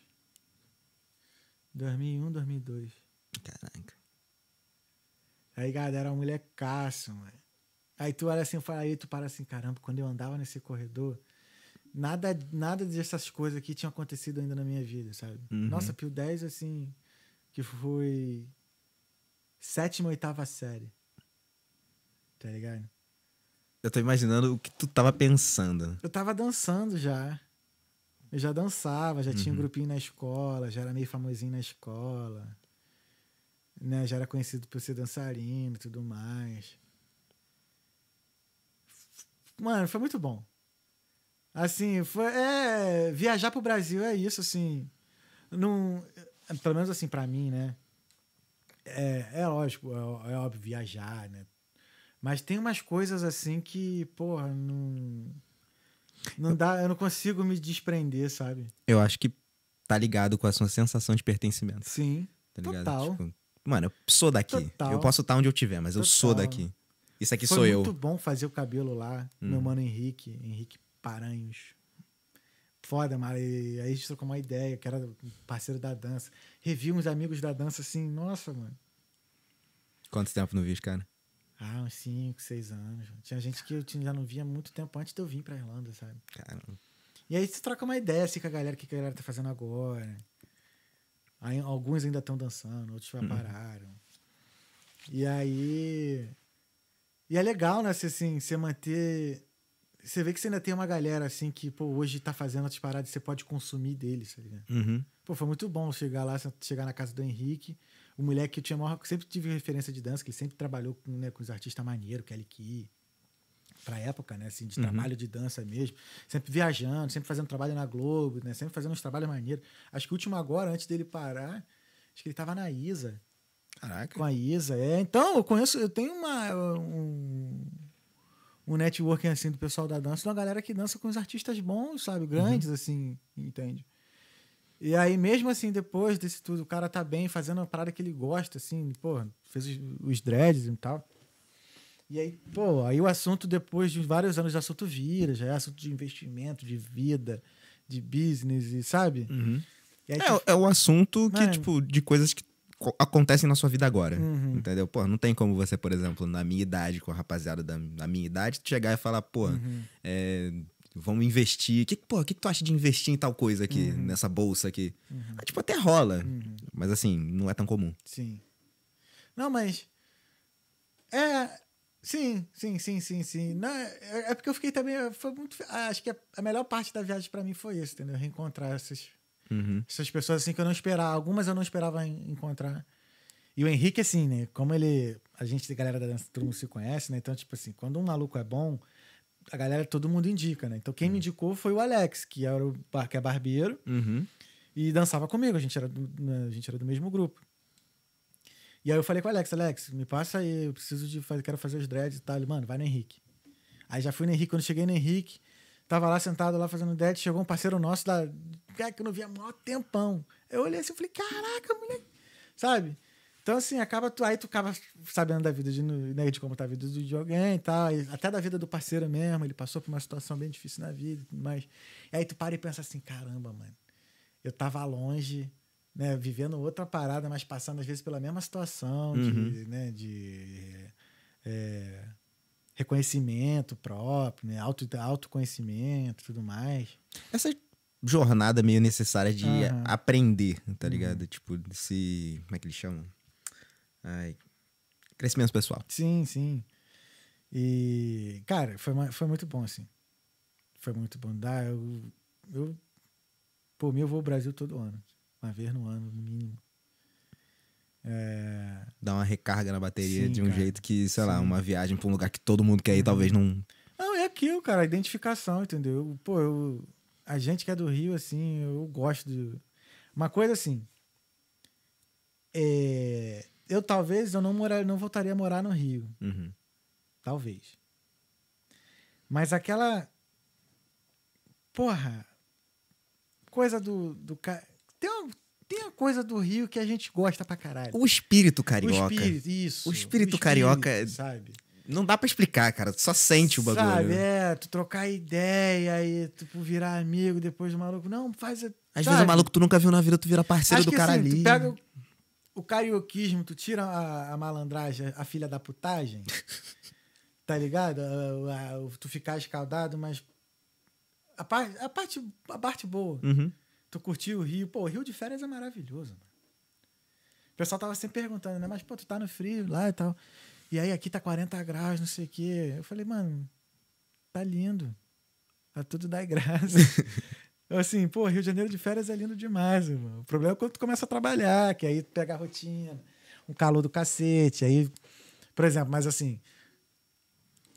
Speaker 1: 2001, 2002.
Speaker 2: Caraca.
Speaker 1: Aí, galera, era uma molecaço, mano. Aí tu olha assim, fala, aí tu para assim, caramba, quando eu andava nesse corredor, nada, nada dessas coisas aqui tinha acontecido ainda na minha vida, sabe?
Speaker 2: Uhum.
Speaker 1: Nossa, Pio 10, assim, que foi sétima, oitava série. Tá ligado?
Speaker 2: Eu tô imaginando o que tu tava pensando.
Speaker 1: Eu tava dançando já. Eu já dançava, já tinha um
Speaker 2: Uhum.
Speaker 1: grupinho na escola, já era meio famosinho na escola. Né? Já era conhecido por ser dançarino e tudo mais. Mano, foi muito bom. Assim, foi. É, viajar pro Brasil é isso, assim. Não, pelo menos assim, pra mim, né? É, é lógico, é, é óbvio, viajar, né? Mas tem umas coisas assim que, porra, não. Não dá, eu não consigo me desprender, sabe?
Speaker 2: Eu acho que tá ligado com a sua sensação de pertencimento.
Speaker 1: Sim.
Speaker 2: Tá ligado?
Speaker 1: Total.
Speaker 2: Tipo, mano, eu sou daqui.
Speaker 1: Total.
Speaker 2: Eu posso estar onde eu tiver, mas eu sou
Speaker 1: Total.
Speaker 2: daqui. Isso aqui
Speaker 1: Foi
Speaker 2: sou eu.
Speaker 1: muito bom fazer o cabelo lá, meu
Speaker 2: Hum.
Speaker 1: mano Henrique, Henrique Paranhos. Foda, mas aí a gente trocou uma ideia, que era parceiro da dança. Revi uns amigos da dança assim, nossa, mano.
Speaker 2: Quanto tempo não vi, cara?
Speaker 1: Ah, uns 5, 6 anos. Tinha gente que eu tinha- já não via muito tempo antes de eu vir pra Irlanda, sabe?
Speaker 2: Cara,
Speaker 1: E aí você troca uma ideia assim com a galera, o que a galera tá fazendo agora. Aí, alguns ainda estão dançando, outros já pararam. E aí. E é legal, né? Você, assim, você manter. Você vê que você ainda tem uma galera assim que, pô, hoje tá fazendo outras paradas e você pode consumir deles, tá ligado?
Speaker 2: Uhum.
Speaker 1: Pô, foi muito bom chegar lá, chegar na casa do Henrique. O moleque que eu tinha maior, sempre tive referência de dança, que ele sempre trabalhou com, né, com os artistas maneiros, Kelly Key. Pra época, né? Assim, de
Speaker 2: Uhum.
Speaker 1: trabalho de dança mesmo. Sempre viajando, sempre fazendo trabalho na Globo, né? Sempre fazendo uns trabalhos maneiros. Acho que o último agora, antes dele parar, acho que ele tava na Isa.
Speaker 2: Caraca.
Speaker 1: Com a Isa, é. Então, eu conheço, eu tenho uma. Um, um networking assim do pessoal da dança, uma galera que dança com os artistas bons, sabe? Grandes, assim, entende? E aí, mesmo assim, depois desse tudo, o cara tá bem, fazendo uma parada que ele gosta, assim, pô, fez os, os dreads e tal. E aí, pô, aí o assunto, depois de vários anos de assunto vira, já é assunto de investimento, de vida, de business, e sabe?
Speaker 2: Uhum.
Speaker 1: E aí,
Speaker 2: É, é o assunto que,
Speaker 1: Mano.
Speaker 2: tipo, de coisas que co- acontecem na sua vida agora.
Speaker 1: Uhum.
Speaker 2: Entendeu? Pô, não tem como você, por exemplo, na minha idade, com a rapaziada da, da minha idade, chegar e falar, pô,
Speaker 1: Uhum.
Speaker 2: é, vamos investir. Que, pô, o que, que tu acha de investir em tal coisa aqui,
Speaker 1: Uhum.
Speaker 2: nessa bolsa aqui? Ah, tipo, até rola. Mas assim, não é tão comum.
Speaker 1: Sim. Não, mas. É. Sim, sim, sim, sim, sim. Não, é, é porque eu fiquei também. Foi muito. ah, Acho que a, a melhor parte da viagem pra mim foi isso, entendeu? Reencontrar essas,
Speaker 2: Uhum.
Speaker 1: essas pessoas assim que eu não esperava. Algumas eu não esperava en- encontrar. E o Henrique, assim, né? Como ele. A gente, a galera da dança, todo mundo se conhece, né? Então, tipo assim, quando um maluco é bom, a galera, todo mundo indica, né? Então, quem me indicou foi o Alex, que, era o, que é barbeiro
Speaker 2: Uhum.
Speaker 1: e dançava comigo. A gente era do, né, a gente era do mesmo grupo. E aí eu falei com o Alex, Alex, me passa aí, eu preciso de fazer, quero fazer os dreads e tal. Ele, mano, vai no Henrique. Aí já fui no Henrique, quando cheguei no Henrique, tava lá sentado lá fazendo dread, chegou um parceiro nosso da cara que eu não via há maior tempão. Eu olhei assim e falei, caraca, moleque, sabe? Então, assim, acaba tu, aí tu acaba sabendo da vida de, né, de como tá a vida de alguém e tal, e até da vida do parceiro mesmo, ele passou por uma situação bem difícil na vida e tudo mais. E aí tu para e pensa assim, caramba, mano, eu tava longe, né, vivendo outra parada, mas passando às vezes pela mesma situação de, né, de é, reconhecimento próprio, né, auto, autoconhecimento e tudo mais.
Speaker 2: Essa jornada meio necessária de
Speaker 1: Aham.
Speaker 2: aprender, tá ligado? Tipo, se. Como é que eles chamam? Ai. Crescimento pessoal.
Speaker 1: Sim, sim. E, cara, foi, foi muito bom, assim. Foi muito bom. Dá, eu, eu, por mim, eu vou ao Brasil todo ano. Uma vez no ano, no mínimo. É,
Speaker 2: Dá uma recarga na bateria
Speaker 1: Sim,
Speaker 2: de um
Speaker 1: cara.
Speaker 2: jeito que, sei lá,
Speaker 1: Sim.
Speaker 2: uma viagem pra um lugar que todo mundo quer ir, talvez não.
Speaker 1: Não, é aquilo, cara, a identificação, entendeu? Pô, eu, a gente que é do Rio, assim, eu gosto de. Uma coisa assim. é, eu talvez eu não morar, não voltaria a morar no Rio.
Speaker 2: Uhum.
Speaker 1: Talvez. Mas aquela. Porra. Coisa do. do tem, uma, tem uma coisa do Rio que a gente gosta pra caralho.
Speaker 2: O espírito carioca.
Speaker 1: O espírito, isso.
Speaker 2: O espírito carioca é-
Speaker 1: Sabe?
Speaker 2: Não dá pra explicar, cara. Tu só sente o bagulho.
Speaker 1: Sabe, é, tu trocar ideia e tu virar amigo depois do maluco. Não, faz. a-
Speaker 2: Às
Speaker 1: sabe?
Speaker 2: vezes o maluco tu nunca viu na vida, tu vira parceiro
Speaker 1: Acho
Speaker 2: do cara
Speaker 1: assim,
Speaker 2: ali.
Speaker 1: tu pega o, carioquismo, tu tira a, a malandragem, a filha da putagem, tá ligado? A- a- tu ficar escaldado, mas a, par, a, parte, a parte boa,
Speaker 2: Uhum.
Speaker 1: tu curtiu o Rio. Pô, o Rio de férias é maravilhoso, mano. O pessoal tava sempre perguntando, né? Mas, pô, tu tá no frio lá e tal. E aí aqui tá 40 graus, não sei o quê. Eu falei, mano, tá lindo. Tá tudo da graça. Assim, pô, Rio de Janeiro de férias é lindo demais, irmão. O problema é quando tu começa a trabalhar, que aí tu pega a rotina, um calor do cacete. Aí, por exemplo, mas assim,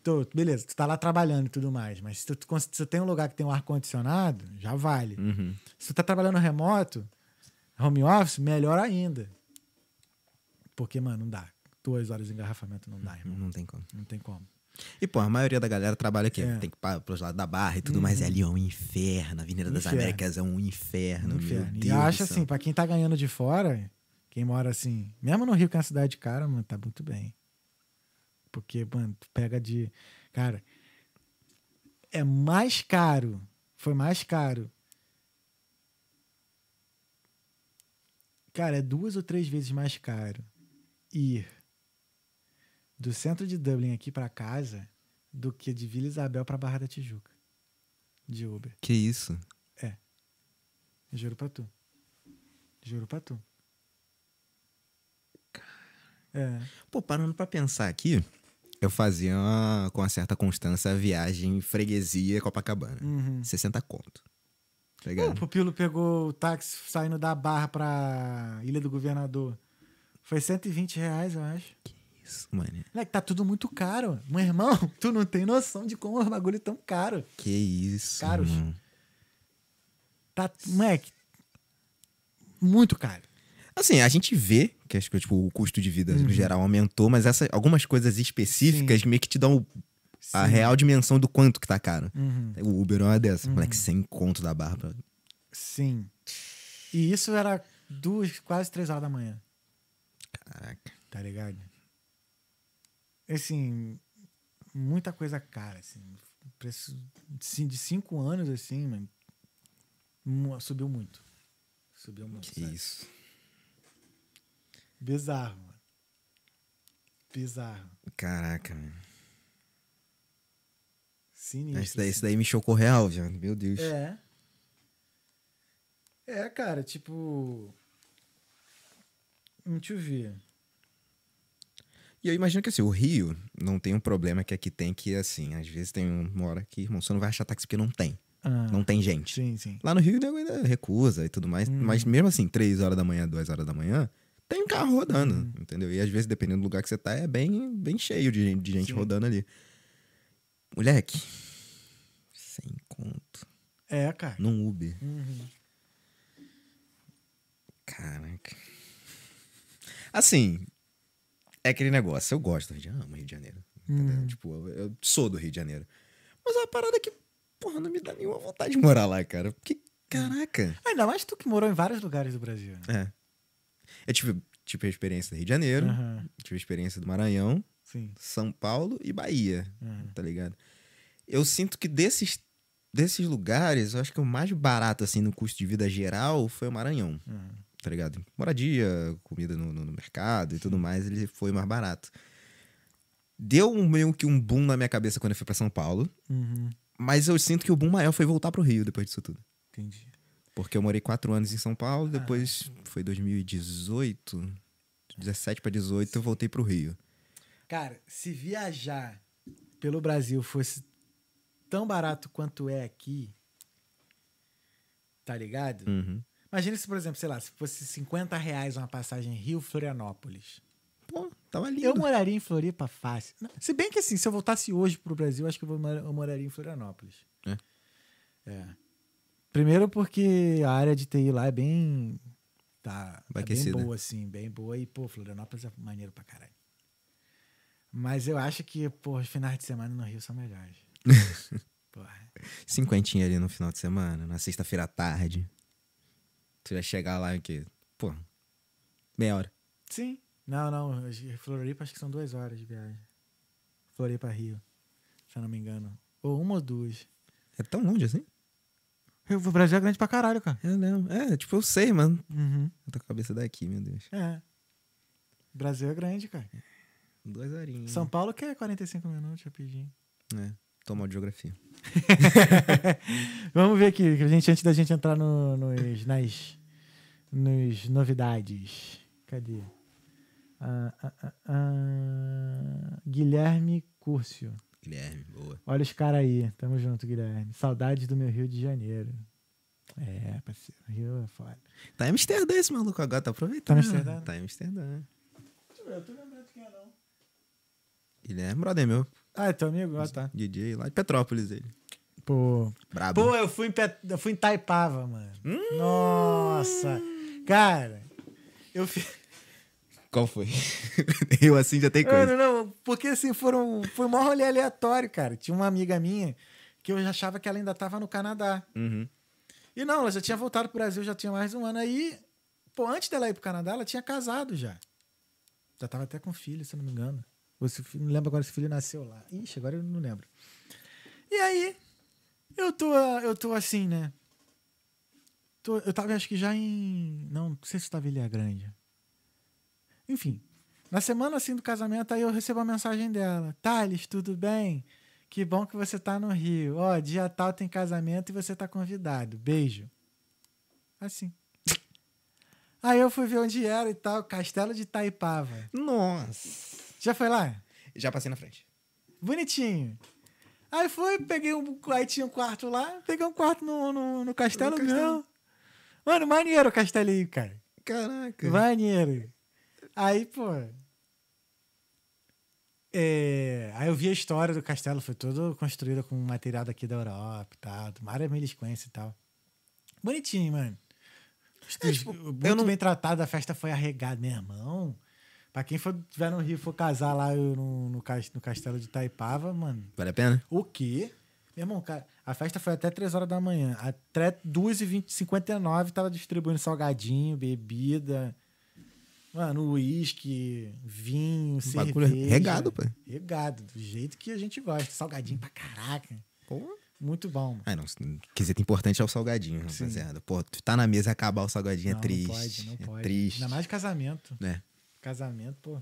Speaker 1: tu, beleza, tu tá lá trabalhando e tudo mais, mas se tu, se tu tem um lugar que tem um ar-condicionado, já vale.
Speaker 2: Uhum.
Speaker 1: Se tu tá trabalhando remoto, home office, melhor ainda. Porque, mano, não dá. Duas horas de engarrafamento não dá, irmão.
Speaker 2: Não tem como.
Speaker 1: Não tem como.
Speaker 2: E, pô, a maioria da galera trabalha aqui.
Speaker 1: É.
Speaker 2: Tem que ir pros lados da barra e tudo mais. E ali é um inferno. A Avenida das
Speaker 1: Inferno.
Speaker 2: Américas é um inferno.
Speaker 1: Inferno.
Speaker 2: Meu
Speaker 1: E
Speaker 2: Deus.
Speaker 1: eu
Speaker 2: do
Speaker 1: acho assim, pra quem tá ganhando de fora, quem mora assim, mesmo no Rio, que é uma cidade cara, mano, tá muito bem. Porque, mano, tu pega de. Cara, é mais caro. Foi mais caro. Cara, é duas ou três vezes mais caro ir do centro de Dublin aqui pra casa do que de Vila Isabel pra Barra da Tijuca. De Uber.
Speaker 2: Que isso?
Speaker 1: Juro pra tu. Juro pra tu. É.
Speaker 2: Pô, parando pra pensar aqui, eu fazia uma- com uma certa constância a viagem freguesia Copacabana.
Speaker 1: Uhum.
Speaker 2: 60 conto. Tá
Speaker 1: O
Speaker 2: ligado?
Speaker 1: Pupilo pegou o táxi saindo da Barra pra Ilha do Governador. Foi 120 reais, eu acho.
Speaker 2: Isso, mano.
Speaker 1: Moleque, tá tudo muito caro. Meu irmão, tu não tem noção de como os bagulho tão caro.
Speaker 2: Que isso.
Speaker 1: Caros.
Speaker 2: mano.
Speaker 1: Tá, moleque, muito caro.
Speaker 2: Assim, a gente vê que acho que, tipo, o custo de vida
Speaker 1: Uhum.
Speaker 2: no geral aumentou, mas essa, algumas coisas específicas meio que te dão a
Speaker 1: Sim.
Speaker 2: real dimensão do quanto que tá caro.
Speaker 1: Uhum.
Speaker 2: O Uber é uma dessas. Moleque, 100 conto da barra. pra-
Speaker 1: Sim. E isso era duas, quase três horas da manhã.
Speaker 2: Caraca.
Speaker 1: tá ligado? Assim, muita coisa cara, assim. O Preço de de cinco anos, assim, mano, subiu muito. Subiu muito.
Speaker 2: Que
Speaker 1: sabe?
Speaker 2: isso.
Speaker 1: Bizarro, mano. Bizarro.
Speaker 2: Caraca, mano.
Speaker 1: Sinistro.
Speaker 2: Isso daí,
Speaker 1: assim.
Speaker 2: daí me chocou real, velho. Meu Deus.
Speaker 1: É. É, cara, tipo. Deixa eu ver.
Speaker 2: E eu imagino que assim, o Rio não tem um problema que aqui tem, que assim, às vezes tem uma hora que, irmão, você não vai achar táxi porque não tem.
Speaker 1: Ah,
Speaker 2: Não tem gente.
Speaker 1: Sim, sim.
Speaker 2: Lá no Rio, ainda recusa e tudo mais.
Speaker 1: Hum.
Speaker 2: Mas mesmo assim, 3 horas da manhã, 2 horas da manhã, tem um carro rodando,
Speaker 1: Hum.
Speaker 2: entendeu? E às vezes, dependendo do lugar que você tá, é bem, bem cheio de gente, de gente
Speaker 1: Sim.
Speaker 2: rodando ali. Moleque, sem conto.
Speaker 1: É, cara.
Speaker 2: Num Uber.
Speaker 1: Uhum.
Speaker 2: Caraca. Assim, é aquele negócio. Eu gosto do Rio de Janeiro. Amo Rio de Janeiro.
Speaker 1: Uhum.
Speaker 2: Tipo, eu, eu sou do Rio de Janeiro. Mas é uma parada que, porra, não me dá nenhuma vontade de morar lá, cara. Porque, caraca.
Speaker 1: Ainda mais tu que morou em vários lugares do Brasil. Né?
Speaker 2: É. Eu tive, tive a experiência do Rio de Janeiro,
Speaker 1: Aham,
Speaker 2: tive a experiência do Maranhão,
Speaker 1: Sim.
Speaker 2: São Paulo e Bahia,
Speaker 1: Aham.
Speaker 2: tá ligado? Eu sinto que desses, desses lugares, eu acho que o mais barato, assim, no custo de vida geral foi o Maranhão,
Speaker 1: aham.
Speaker 2: Tá ligado? Moradia, comida no, no- no mercado e tudo mais, ele foi mais barato. Deu um, meio que um boom na minha cabeça quando eu fui pra São Paulo,
Speaker 1: Uhum.
Speaker 2: mas eu sinto que o boom maior foi voltar pro Rio depois disso tudo.
Speaker 1: Entendi.
Speaker 2: Porque eu morei quatro anos em São Paulo, depois foi 2018, 17 pra 18, eu voltei pro Rio.
Speaker 1: Cara, se viajar pelo Brasil fosse tão barato quanto é aqui, tá ligado?
Speaker 2: Uhum.
Speaker 1: Imagina se, por exemplo, sei lá, se fosse 50 reais uma passagem Rio-Florianópolis.
Speaker 2: Pô, tava lindo.
Speaker 1: Eu moraria em Floripa fácil. Se bem que assim, se eu voltasse hoje pro Brasil, acho que eu, moraria em Florianópolis.
Speaker 2: É?
Speaker 1: É. Primeiro porque a área de TI lá é bem. Tá, tá bem boa, assim, bem boa. E, pô, Florianópolis é maneiro pra caralho. Mas eu acho que, pô, os finais de semana no Rio são melhores. Porra.
Speaker 2: Cinquentinha ali no final de semana, na sexta-feira à tarde. Tu ia chegar lá em quê? Pô, meia hora.
Speaker 1: Sim. Não, não. Floripa acho que são duas horas de viagem. Floripa Rio. Se eu não me engano. Ou uma ou duas.
Speaker 2: É tão longe assim?
Speaker 1: O Brasil é grande pra caralho, cara.
Speaker 2: É, não. É, tipo, eu sei, mano.
Speaker 1: Uhum.
Speaker 2: Eu tô com a cabeça daqui, meu Deus.
Speaker 1: É. O Brasil é grande, cara.
Speaker 2: Duas horinhas.
Speaker 1: São Paulo que é 45 minutos, rapidinho.
Speaker 2: É, toma de geografia.
Speaker 1: Vamos ver aqui, que a gente, antes da gente entrar no, nos, nas nos novidades. Cadê? Ah, ah, ah, ah, Guilherme Curcio.
Speaker 2: Guilherme, boa.
Speaker 1: Olha os caras aí. Tamo junto, Guilherme. Saudades do meu Rio de Janeiro. É, parceiro. Rio é foda.
Speaker 2: Tá em Amsterdã esse maluco agora, tá aproveitando.
Speaker 1: Tá em Amsterdã?
Speaker 2: Tá em Amsterdã.
Speaker 1: Eu tô lembrando quem é, não.
Speaker 2: Guilherme, brother meu.
Speaker 1: Ah, é teu amigo? Ah, tá.
Speaker 2: DJ lá de Petrópolis, ele.
Speaker 1: Pô,
Speaker 2: Brabo.
Speaker 1: Pô, eu fui em, Pet... eu fui em Taipava, mano. Nossa. Cara, eu fiz.
Speaker 2: Qual foi? Eu assim já tem coisa.
Speaker 1: Mano, não, porque assim, foram, foi um rolê aleatório, cara. Tinha uma amiga minha que eu já achava que ela ainda tava no Canadá.
Speaker 2: Uhum.
Speaker 1: E não, ela já tinha voltado pro Brasil, já tinha mais de um ano. Aí, pô, antes dela ir pro Canadá, ela tinha casado já. Já tava até com filho, se não me engano. Se, não lembro agora se o filho nasceu lá. Ixi, agora eu não lembro. E aí, eu tô, eu tô assim, né? Tô- eu tava, acho que já em. Não, não sei se tava em Ilha Grande. Enfim, na semana assim do casamento, aí eu recebo a mensagem dela: Thales, tudo bem? Que bom que você tá no Rio. Ó, dia tal tem casamento e você tá convidado. Beijo. Assim. Aí eu fui ver onde era e tal, Castelo de Taipava.
Speaker 2: Nossa.
Speaker 1: Já foi lá?
Speaker 2: Já passei na frente.
Speaker 1: Bonitinho. Aí fui, peguei um. Aí tinha um quarto lá, peguei um quarto no, no, no castelo,
Speaker 2: No castelo.
Speaker 1: não. Mano, maneiro o castelinho, cara.
Speaker 2: Caraca.
Speaker 1: Maneiro. Aí, pô. é, Aí eu vi a história do castelo, foi todo construído com material daqui da Europa e tal. Mário eles conhecem e tal. Bonitinho, mano.
Speaker 2: É, tipo,
Speaker 1: Muito
Speaker 2: não-
Speaker 1: bem tratado, a festa foi arregada, meu irmão. Pra quem for, tiver no Rio e for casar lá no, no, no castelo de Taipava, mano,
Speaker 2: Vale a pena?
Speaker 1: o quê? Meu irmão, cara, a festa foi até 3 horas da manhã. Até 2h59 tava distribuindo salgadinho, bebida. Mano, uísque, vinho,
Speaker 2: bagulho
Speaker 1: cerveja.
Speaker 2: regado, pô.
Speaker 1: Regado, do jeito que a gente gosta. Salgadinho pra caraca.
Speaker 2: Pô.
Speaker 1: Muito bom. mano.
Speaker 2: Ah, não. Quesito importante é o salgadinho,
Speaker 1: Sim.
Speaker 2: rapaziada. Pô, tu tá na mesa e acabar o salgadinho
Speaker 1: não,
Speaker 2: é triste.
Speaker 1: Não pode, não
Speaker 2: É
Speaker 1: pode.
Speaker 2: triste.
Speaker 1: Ainda mais de casamento.
Speaker 2: né?
Speaker 1: Casamento, pô.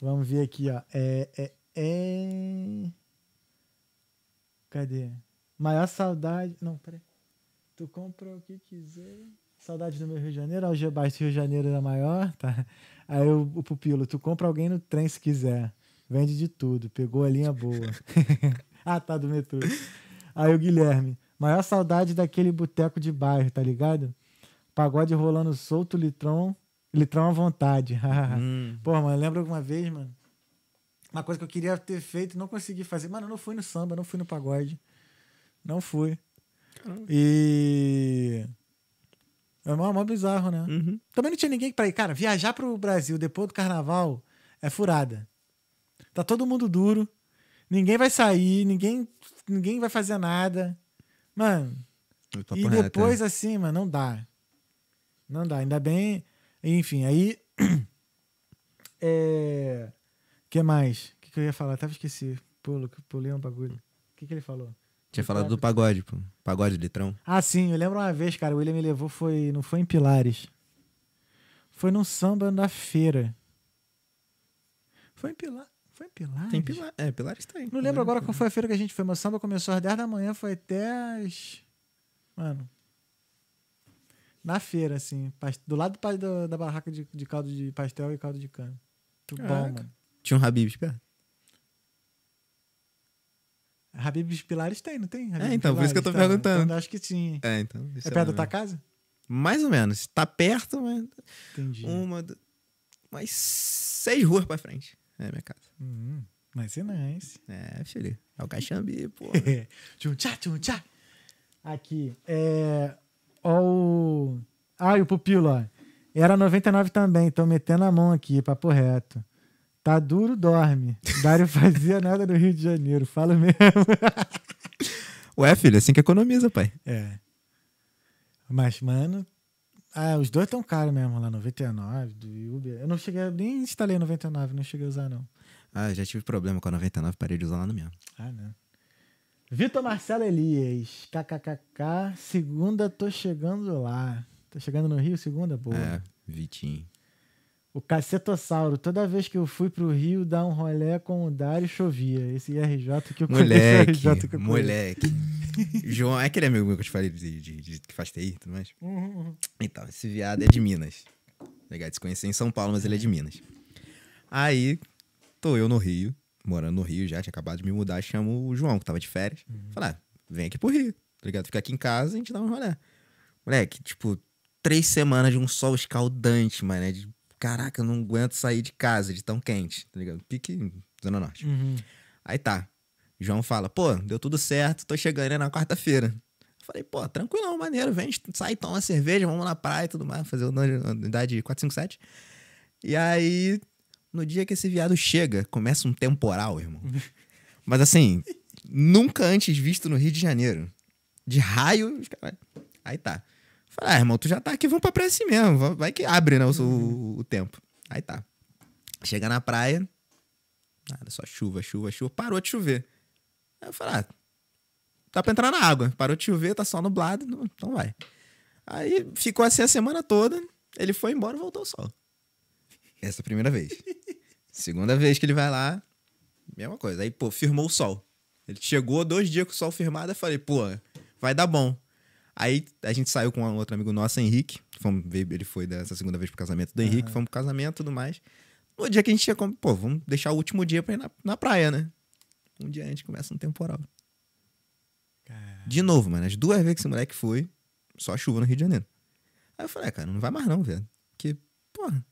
Speaker 1: Vamos ver aqui, ó. É, é, é... Cadê? Maior saudade. Não, peraí. Tu compra o que quiser. Saudade do meu Rio de Janeiro. Algia Baixo Rio de Janeiro é maior, tá? Aí o, o pupilo, tu compra alguém no trem se quiser. Vende de tudo. Pegou a linha boa. ah, tá, do metrô. Aí o Guilherme. Maior saudade daquele boteco de bairro, tá ligado? Pagode rolando solto, litrão. Litrão à vontade.
Speaker 2: Hum.
Speaker 1: Pô, mano, lembra alguma vez, mano? Uma coisa que eu queria ter feito e não consegui fazer. Mano, eu não fui no samba, não fui no pagode. Não fui. E. É mó, mó bizarro, né?
Speaker 2: Uhum.
Speaker 1: Também não tinha ninguém pra ir. Cara, viajar pro Brasil depois do carnaval é furada. Tá todo mundo duro. Ninguém vai sair, ninguém, ninguém vai fazer nada. Mano, e
Speaker 2: reto,
Speaker 1: depois,
Speaker 2: né?
Speaker 1: assim, mano, não dá. Não dá. Ainda bem. Enfim, aí. É. O que mais? O que, que eu ia falar? Até esqueci. Pulo, pulei um bagulho. O que, que ele falou?
Speaker 2: Tinha falado do pagode, pô. Pagode litrão.
Speaker 1: Ah, sim, eu lembro uma vez, cara, o William me levou, foi, não foi em Pilares. Foi num samba na feira. Foi em Pilares. Foi em Pilares?
Speaker 2: Tem Pilar. É, Pilares tem.
Speaker 1: Não lembro agora qual foi a feira que a gente foi, mas samba começou às 10 da manhã, foi até as. Mano. Na feira, assim. Do lado do da, barraca de, de caldo de pastel e caldo de cana. Muito bom, mano.
Speaker 2: Tinha um Habib's perto.
Speaker 1: Habib's Pilares tem, não tem? Habib's
Speaker 2: então, por isso que eu tô
Speaker 1: Pilares?
Speaker 2: perguntando.
Speaker 1: Então, acho que sim.
Speaker 2: É, então.
Speaker 1: É perto da tua casa?
Speaker 2: Mais ou menos. Tá perto, mas.
Speaker 1: Entendi.
Speaker 2: Uma. Mais seis ruas pra frente. É minha casa.
Speaker 1: Hum, mas é nice.
Speaker 2: É, filho. É o Caxambi, pô.
Speaker 1: tchum tchá, tchum tchá. Aqui. É. Ó o. Ah, e o pupilo, ó. Era 99 também, tô metendo a mão aqui, papo reto. Tá duro, dorme. Dário fazia nada no Rio de Janeiro, falo mesmo.
Speaker 2: Ué, filho, assim que economiza, pai.
Speaker 1: É. Mas, mano. Ah, os dois tão caros mesmo lá, 99, do Uber. Eu não cheguei, nem instalei 99, não cheguei a usar, não.
Speaker 2: Ah, já tive problema com a 99, parei de usar lá no mesmo.
Speaker 1: Ah, não. Vitor Marcelo Elias, kkkk, segunda tô chegando lá. Tô chegando no Rio, segunda? Boa.
Speaker 2: É, Vitinho.
Speaker 1: O Cacetossauro, toda vez que eu fui pro Rio dar um rolé com o Dário, chovia. Esse IRJ que eu conheço,
Speaker 2: Moleque,
Speaker 1: esse RJ que eu
Speaker 2: moleque. João, é aquele amigo meu que eu te falei de, de- de- que faz TI e tudo mais?
Speaker 1: conheço. Uhum, uhum.
Speaker 2: Então, esse viado é de Minas. Legal de se conhecer em São Paulo, mas ele é de Minas. Aí, tô eu no Rio, morando no Rio já, tinha acabado de me mudar, chamo o João, que tava de férias. Falei, ah, vem aqui pro Rio, tá ligado? Fica aqui em casa e a gente dá um rolê. Moleque, tipo, três semanas de um sol escaldante, mano. De, caraca, eu não aguento sair de casa de tão quente, tá ligado? Pique Zona Norte.
Speaker 1: Uhum.
Speaker 2: Aí tá. João fala, pô, deu tudo certo, tô chegando aí na quarta-feira. Falei, pô, tranquilão, maneiro, vem, sai, toma uma cerveja, vamos na praia e tudo mais, fazer uma unidade 457. E aí, no dia que esse viado chega, começa um temporal, irmão. Mas assim, nunca antes visto no Rio de Janeiro. De raio, caras- aí tá. Falei, ah, irmão, tu já tá aqui, vamos pra praia assim mesmo. vai- que abre, né, o, o- o tempo. Aí tá. Chega na praia, nada, só chuva, chuva, chuva. Parou de chover. Aí eu falei, ah, dá pra entrar na água. Parou de chover, tá só nublado, então vai. Aí ficou assim a semana toda. Ele foi embora e voltou o sol. Essa é a primeira vez. Segunda vez que ele vai lá, mesma coisa. Aí, pô, firmou o sol. Ele chegou dois dias com o sol firmado, eu falei, pô, vai dar bom. Aí a gente saiu com um outro amigo nosso, Henrique. Fomos ele foi dessa segunda vez pro casamento do Henrique, fomos pro casamento e tudo mais. No dia que a gente chegou, pô, vamos deixar o último dia pra ir na, na praia, né? Um dia antes começa um temporal.
Speaker 1: Cara,
Speaker 2: De novo, mano, as duas vezes que esse moleque foi, só chuva no Rio de Janeiro. Aí eu falei, ah, cara, não vai mais não, velho. Porque, porra,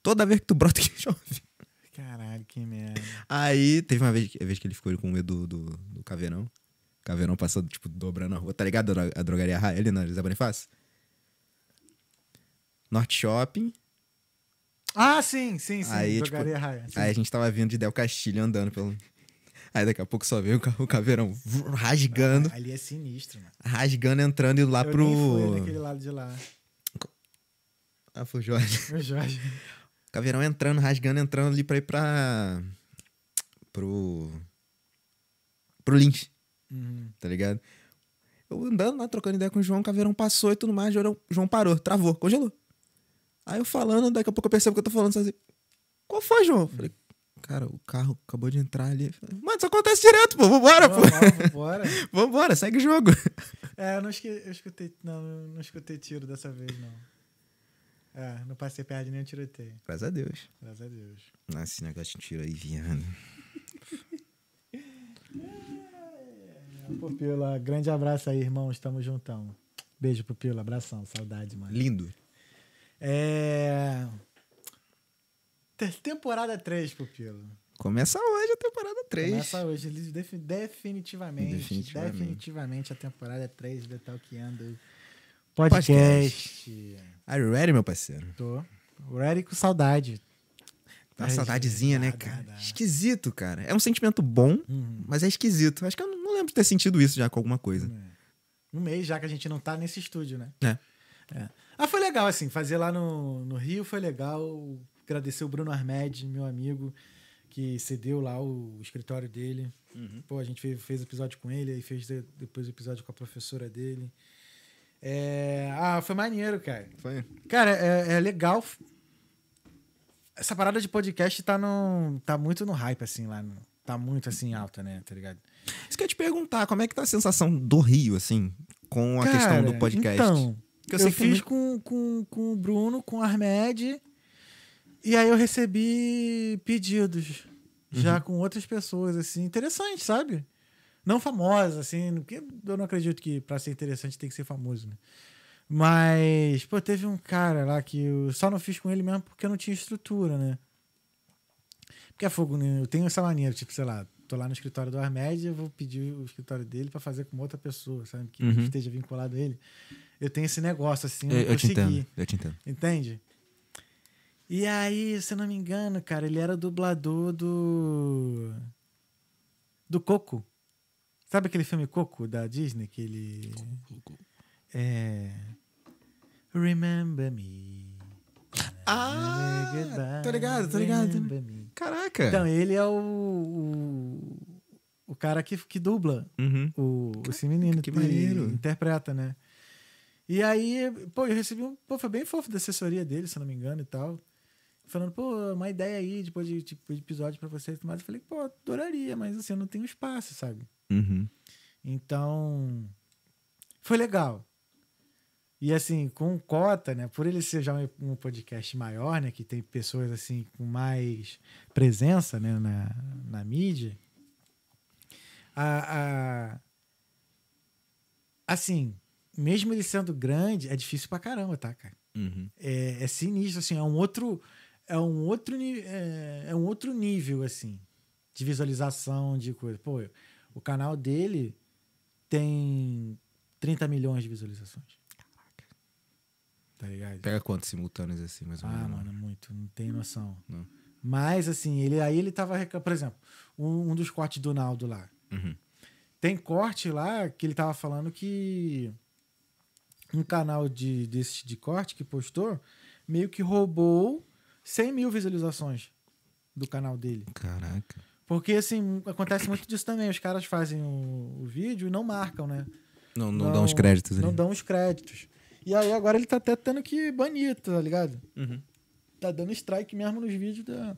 Speaker 2: toda vez que tu brota que chove.
Speaker 1: Caralho, que merda.
Speaker 2: Aí teve uma vez, vez que ele ficou com medo do, do, do caveirão. Caveirão passando, tipo, dobrando a rua. Tá ligado a dro- a drogaria ali na José Bonifácio? Norte Shopping.
Speaker 1: Ah, sim, sim, sim.
Speaker 2: Aí, tipo,
Speaker 1: Drogaria Raia. sim.
Speaker 2: Aí a gente tava vindo de Del Castilho andando pelo. Aí daqui a pouco só veio o ca- o caveirão rasgando,
Speaker 1: Ali é sinistro, mano.
Speaker 2: rasgando, entrando e lá
Speaker 1: Eu
Speaker 2: pro.
Speaker 1: nem fui naquele lado de lá.
Speaker 2: Ah, foi o Jorge.
Speaker 1: Meu Jorge.
Speaker 2: Caveirão entrando, rasgando, entrando ali pra ir pra. Pro. Pro Lynch,
Speaker 1: Uhum.
Speaker 2: tá ligado? Eu andando lá, trocando ideia com o João, o Caveirão passou e tudo mais, o João, parou, travou, congelou. Aí eu falando, daqui a pouco eu percebo que eu tô falando sozinho. Qual foi, João? Eu Falei, cara, o carro acabou de entrar ali. Eu falei, Mano, isso acontece direto, pô, vambora, pô.
Speaker 1: Vamos, bora.
Speaker 2: Vambora, segue o jogo.
Speaker 1: É, eu não esque- eu escutei, não, não escutei tiro dessa vez, não. É, não passei perto de nenhum tiroteio.
Speaker 2: Graças a Deus.
Speaker 1: Graças a Deus.
Speaker 2: Nossa, esse negócio de tiro aí, viado.
Speaker 1: Pupila, grande abraço aí, irmão. Estamos juntão. Beijo, Pupila. Abração. Saudade, mano.
Speaker 2: Lindo.
Speaker 1: É. Te- Temporada 3, Pupilo.
Speaker 2: Começa hoje a temporada 3.
Speaker 1: Começa hoje, definitivamente,
Speaker 2: Definitivamente.
Speaker 1: definitivamente. a temporada 3 do Talkando
Speaker 2: Podcast.
Speaker 1: Podcast.
Speaker 2: Are you ready, meu parceiro?
Speaker 1: Tô. Ready com saudade.
Speaker 2: Dá uma saudadezinha, né,
Speaker 1: dá,
Speaker 2: cara?
Speaker 1: dá, dá.
Speaker 2: Esquisito, cara. É um sentimento bom,
Speaker 1: Uhum.
Speaker 2: mas é esquisito. Acho que eu não lembro de ter sentido isso já com alguma coisa.
Speaker 1: Um mês já que a gente não tá nesse estúdio, né?
Speaker 2: É.
Speaker 1: É. Ah, foi legal, assim, fazer lá no, no Rio foi legal. Agradecer o Bruno Armed, meu amigo, que cedeu lá o, escritório dele. Pô, a gente fez, fez episódio com ele, aí fez de- depois o episódio com a professora dele. É, Ah, foi maneiro, cara.
Speaker 2: Foi.
Speaker 1: Cara, é, é legal. Essa parada de podcast tá, no, tá muito no hype, assim, lá. no- tá muito, assim, alta, né? Tá ligado?
Speaker 2: Isso que eu ia te perguntar, como é que tá a sensação do Rio, assim, com a questão do
Speaker 1: Cara,
Speaker 2: podcast?
Speaker 1: Então, eu,
Speaker 2: eu
Speaker 1: fiz com, com, com o Bruno, com o Armed, e aí eu recebi pedidos
Speaker 2: Uhum.
Speaker 1: já com outras pessoas, assim, interessante, sabe? Não famosas, assim, porque eu não acredito que pra ser interessante tem que ser famoso, né? Mas, pô, teve um cara lá que eu só não fiz com ele mesmo porque eu não tinha estrutura, né? Porque é fogo, né? Eu tenho essa maneira, tipo, sei lá, tô lá no escritório do Armed, eu vou pedir o escritório dele pra fazer com outra pessoa, sabe? Que
Speaker 2: Uhum.
Speaker 1: esteja vinculado a ele. Eu tenho esse negócio, assim,
Speaker 2: Eu,
Speaker 1: eu,
Speaker 2: te entendo, eu te entendo.
Speaker 1: Entende? E aí, se eu não me engano, cara, ele era dublador do. Do Coco. Sabe aquele filme Coco da Disney? Que ele. É. Remember me.
Speaker 2: Ah,
Speaker 1: Goodbye,
Speaker 2: tô ligado, tô ligado.
Speaker 1: me.
Speaker 2: Caraca.
Speaker 1: Então, ele é o. O, o cara que, que dubla
Speaker 2: Uhum.
Speaker 1: o, esse menino
Speaker 2: que maneiro.
Speaker 1: interpreta, né? E aí, pô, eu recebi um. Pô, foi bem fofo da assessoria dele, se eu não me engano, e tal. Falando, pô, uma ideia aí depois de, tipo, de episódio pra vocês e tudo mais. Eu falei, pô, adoraria, mas assim, eu não tenho espaço, sabe?
Speaker 2: Uhum.
Speaker 1: Então. Foi legal. E assim, com cota, né? Por ele ser já um, podcast maior, né? Que tem pessoas assim com mais presença né, na, na mídia. A, a- assim, mesmo ele sendo grande, é difícil pra caramba, tá, cara?
Speaker 2: Uhum.
Speaker 1: é, é sinistro, assim, é um outro é um outro é, é um outro nível assim de visualização de coisa. Pô, o canal dele tem 30 milhões de visualizações. Tá ligado?
Speaker 2: Pega quantos simultâneos assim, mais ou
Speaker 1: Ah,
Speaker 2: menos?
Speaker 1: mano, muito. Não tem noção.
Speaker 2: Não.
Speaker 1: Mas, assim, ele, aí ele tava. Por exemplo, um, um dos cortes do Naldo lá.
Speaker 2: Uhum.
Speaker 1: Tem corte lá que ele tava falando que um canal de, desse de corte que postou meio que roubou 100 mil visualizações do canal dele.
Speaker 2: Caraca.
Speaker 1: Porque, assim, acontece muito disso também. Os caras fazem o, o vídeo e não marcam, né?
Speaker 2: Não, não, dá uns créditos
Speaker 1: Não
Speaker 2: ali.
Speaker 1: dão os créditos. E aí agora ele tá até tendo que banir, tá ligado?
Speaker 2: Uhum.
Speaker 1: Tá dando strike mesmo nos vídeos da.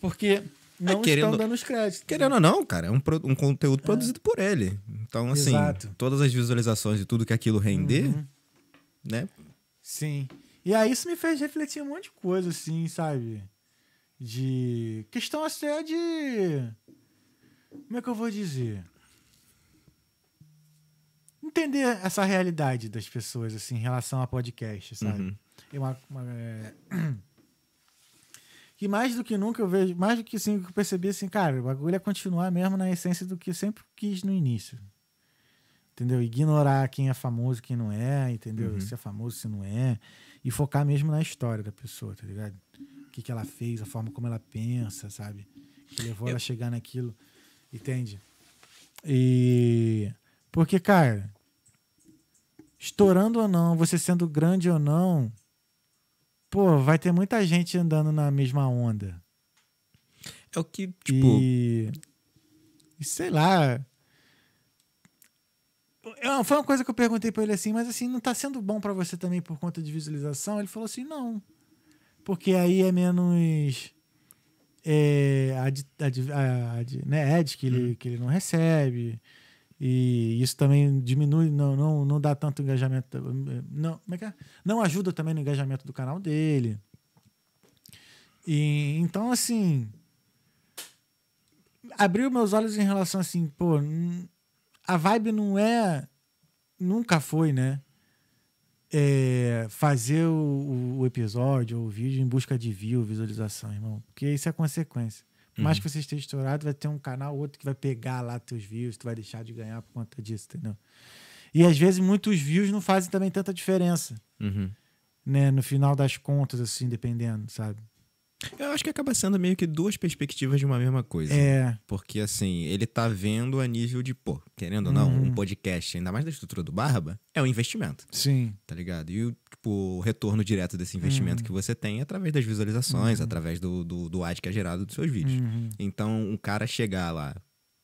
Speaker 1: Porque não
Speaker 2: É, querendo-
Speaker 1: estão dando os créditos.
Speaker 2: Querendo ou não, cara, é um, um conteúdo produzido por ele. Então, assim,
Speaker 1: Exato.
Speaker 2: todas as visualizações e tudo que aquilo render,
Speaker 1: Uhum.
Speaker 2: né?
Speaker 1: Sim. E aí isso me fez refletir um monte de coisa, assim, sabe? De. Questão até de. Como é que eu vou dizer? Entender essa realidade das pessoas, assim, em relação a podcast, sabe?
Speaker 2: Uhum.
Speaker 1: É uma, uma, é, Que mais do que nunca eu vejo, mais do que assim, que eu percebi assim, cara, o bagulho é continuar mesmo na essência do que eu sempre quis no início. Entendeu? Ignorar quem é famoso, quem não é, entendeu?
Speaker 2: Uhum.
Speaker 1: Se é famoso, se não é. E focar mesmo na história da pessoa, tá ligado? O que, que ela fez, a forma como ela pensa, sabe? Que levou ela a chegar naquilo. Entende? E. Porque, cara, estourando ou não, você sendo grande ou não, pô, vai ter muita gente andando na mesma onda.
Speaker 2: É o que, tipo,
Speaker 1: E, e sei lá. Eu- Foi uma coisa que eu perguntei pra ele assim, mas assim, não tá sendo bom pra você também por conta de visualização? Ele falou assim, não. Porque aí é menos. É, ad, ad, ad, né, ads que ele, que ele não recebe. E isso também diminui, não, não, não dá tanto engajamento. Não, como é que é? não ajuda também no engajamento do canal dele. E, então, assim, abriu meus olhos em relação assim, pô, a vibe não é, nunca foi, né? É, fazer o, o episódio ou o vídeo em busca de view, visualização, irmão. Porque isso é consequência. Por mais que você esteja estourado, vai ter um canal ou outro que vai pegar lá teus views, tu vai deixar de ganhar por conta disso, entendeu? E às vezes muitos views não fazem também tanta diferença,
Speaker 2: uhum.
Speaker 1: né? No final das contas, assim, dependendo, sabe?
Speaker 2: Eu acho que acaba sendo meio que duas perspectivas de uma mesma coisa.
Speaker 1: É,
Speaker 2: Porque, assim, ele tá vendo a nível de, pô, querendo ou não,
Speaker 1: Uhum.
Speaker 2: um podcast, ainda mais da estrutura do Barba, é um investimento,
Speaker 1: sim.
Speaker 2: tá ligado? E o, tipo, o retorno direto desse investimento
Speaker 1: Uhum.
Speaker 2: que você tem é através das visualizações, através do, do, do ad que é gerado dos seus vídeos.
Speaker 1: Uhum.
Speaker 2: Então, um cara chegar lá,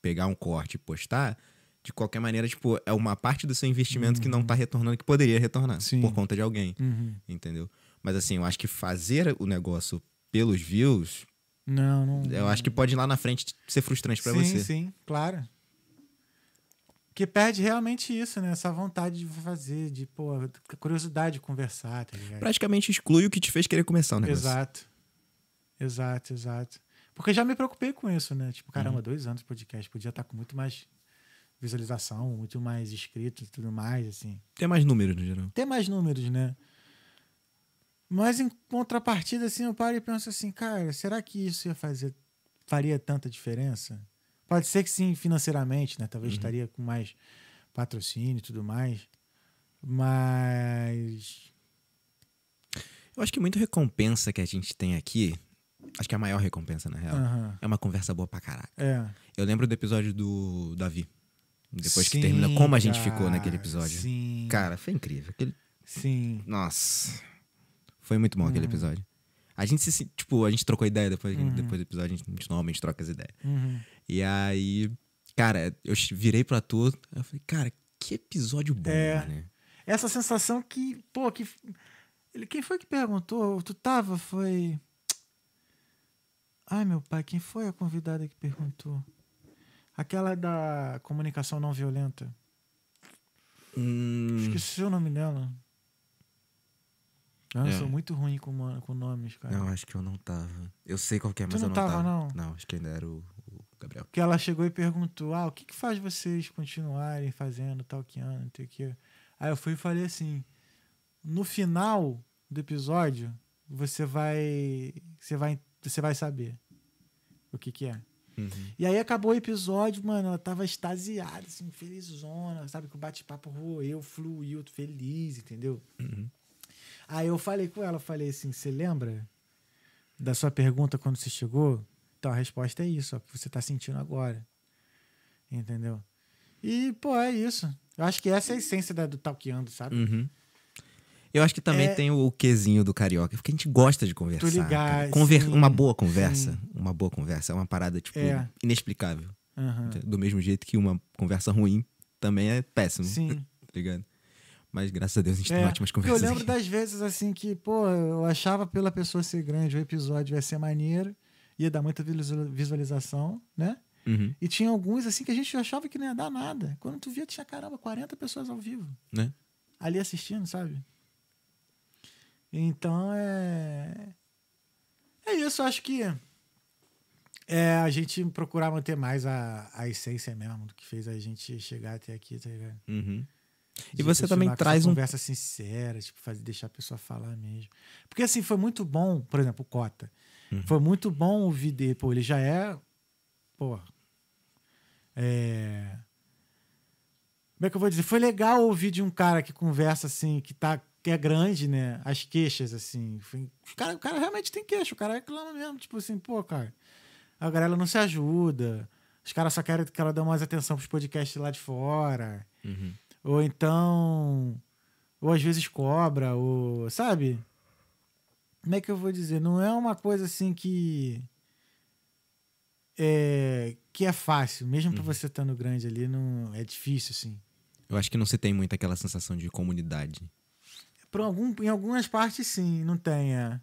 Speaker 2: pegar um corte e postar, de qualquer maneira, tipo, é uma parte do seu investimento que não tá retornando, que poderia retornar
Speaker 1: Sim.
Speaker 2: por conta de alguém,
Speaker 1: Uhum.
Speaker 2: entendeu? Mas assim, eu acho que fazer o negócio pelos views,
Speaker 1: Não, não.
Speaker 2: eu acho que pode lá na frente ser frustrante
Speaker 1: sim,
Speaker 2: você.
Speaker 1: Sim, claro. Que perde realmente isso, né? Essa vontade de fazer, de, pô, curiosidade de conversar, tá ligado?
Speaker 2: Praticamente exclui o que te fez querer começar o negócio.
Speaker 1: Exato. Exato, exato. Porque já me preocupei com isso, né? Tipo,
Speaker 2: Uhum.
Speaker 1: caramba, dois anos de podcast. Podia estar com muito mais visualização, muito mais inscritos e tudo mais, assim.
Speaker 2: Tem mais números no geral.
Speaker 1: Ter mais números, né? Mas em contrapartida, assim, eu paro e penso assim, cara, será que isso ia fazer, faria tanta diferença? Pode ser que sim, financeiramente, né? Talvez estaria com mais patrocínio e tudo mais. Mas.
Speaker 2: Eu acho que muita recompensa que a gente tem aqui, acho que é a maior recompensa, na real,
Speaker 1: aham,
Speaker 2: é uma conversa boa pra caraca.
Speaker 1: É.
Speaker 2: Eu lembro do episódio do Davi. Depois que
Speaker 1: Sim,
Speaker 2: termina, como a gente
Speaker 1: cara,
Speaker 2: ficou naquele episódio.
Speaker 1: Sim.
Speaker 2: Cara, foi incrível. Aquele-
Speaker 1: Sim.
Speaker 2: Nossa. Foi muito bom aquele
Speaker 1: Uhum.
Speaker 2: episódio. A gente se. Tipo, a gente trocou ideia depois,
Speaker 1: Uhum.
Speaker 2: depois do episódio, a gente, a gente normalmente troca as ideias.
Speaker 1: Uhum.
Speaker 2: E aí, cara, eu virei pra tu, eu falei, cara, que episódio bom,
Speaker 1: É.
Speaker 2: né?
Speaker 1: Essa sensação que, pô, que. Ele, quem foi que perguntou? Tu tava? Foi. Ai, meu pai, quem foi a convidada que perguntou? Aquela da comunicação não violenta.
Speaker 2: Hum,
Speaker 1: Esqueci o nome dela. Ah, Eu sou muito ruim com, com nomes, cara.
Speaker 2: não, acho que eu não tava. Eu sei qual que é, mas
Speaker 1: não
Speaker 2: eu não
Speaker 1: tava,
Speaker 2: tava.
Speaker 1: não?
Speaker 2: Não, acho que ainda era o, o Gabriel.
Speaker 1: Que ela chegou e perguntou: Ah, o que, que faz vocês continuarem fazendo tal que ano, não sei o que. Aí eu fui e falei assim: no final do episódio, você vai. Você vai, você vai saber o que, que é.
Speaker 2: Uhum.
Speaker 1: E aí acabou o episódio, mano, ela tava extasiada, assim, felizona, sabe? Que o bate-papo roeu, fluiu, feliz, entendeu?
Speaker 2: Uhum.
Speaker 1: Aí eu falei com ela, falei assim, você lembra da sua pergunta quando você chegou? Então a resposta é isso, ó, que você tá sentindo agora. Entendeu? E, pô, é isso. Eu acho que essa é a essência da, do talqueando, sabe?
Speaker 2: Uhum. Eu acho que também
Speaker 1: É-
Speaker 2: tem o quesinho do carioca, porque a gente gosta de conversar.
Speaker 1: ligado,
Speaker 2: cara. Conver-
Speaker 1: sim,
Speaker 2: uma boa conversa.
Speaker 1: sim.
Speaker 2: Uma boa conversa é uma parada, tipo,
Speaker 1: É.
Speaker 2: inexplicável.
Speaker 1: Aham.
Speaker 2: Do mesmo jeito que uma conversa ruim também é péssimo.
Speaker 1: Sim.
Speaker 2: Tá ligado? Mas graças a Deus a gente tem
Speaker 1: É,
Speaker 2: ótimas
Speaker 1: porque
Speaker 2: conversas.
Speaker 1: Eu lembro das vezes assim que, pô, eu achava pela pessoa ser grande, o episódio ia ser maneiro, ia dar muita visualiza- visualização, né?
Speaker 2: Uhum.
Speaker 1: E tinha alguns assim que a gente achava que não ia dar nada. Quando tu via, tinha caramba, 40 pessoas ao vivo
Speaker 2: Né?
Speaker 1: ali assistindo, sabe? Então é. É isso, acho que é a gente procurar manter mais a, a essência mesmo do que fez a gente chegar até aqui, tá ligado?
Speaker 2: Uhum. E você também traz
Speaker 1: essa
Speaker 2: um.
Speaker 1: conversa sincera, tipo, fazer, deixar a pessoa falar mesmo. Porque assim, foi muito bom, por exemplo, o Cota.
Speaker 2: Uhum.
Speaker 1: Foi muito bom ouvir dele. Pô, ele já é. Pô. É. Como é que eu vou dizer? Foi legal ouvir de um cara que conversa assim, que tá. Que é grande, né? As queixas, assim. Foi- o, cara, o cara realmente tem queixa, o cara reclama mesmo. Tipo assim, pô, cara, a galera não se ajuda. Os caras só querem que ela dê mais atenção pros podcasts lá de fora.
Speaker 2: Uhum.
Speaker 1: Ou então. Ou às vezes cobra, ou. Sabe? Como é que eu vou dizer? Não é uma coisa assim que. É, que é fácil. Mesmo pra você estando grande ali, não, é difícil, assim.
Speaker 2: Eu acho que não se tem muito aquela sensação de comunidade.
Speaker 1: Por algum, em algumas partes, sim, não tem. É.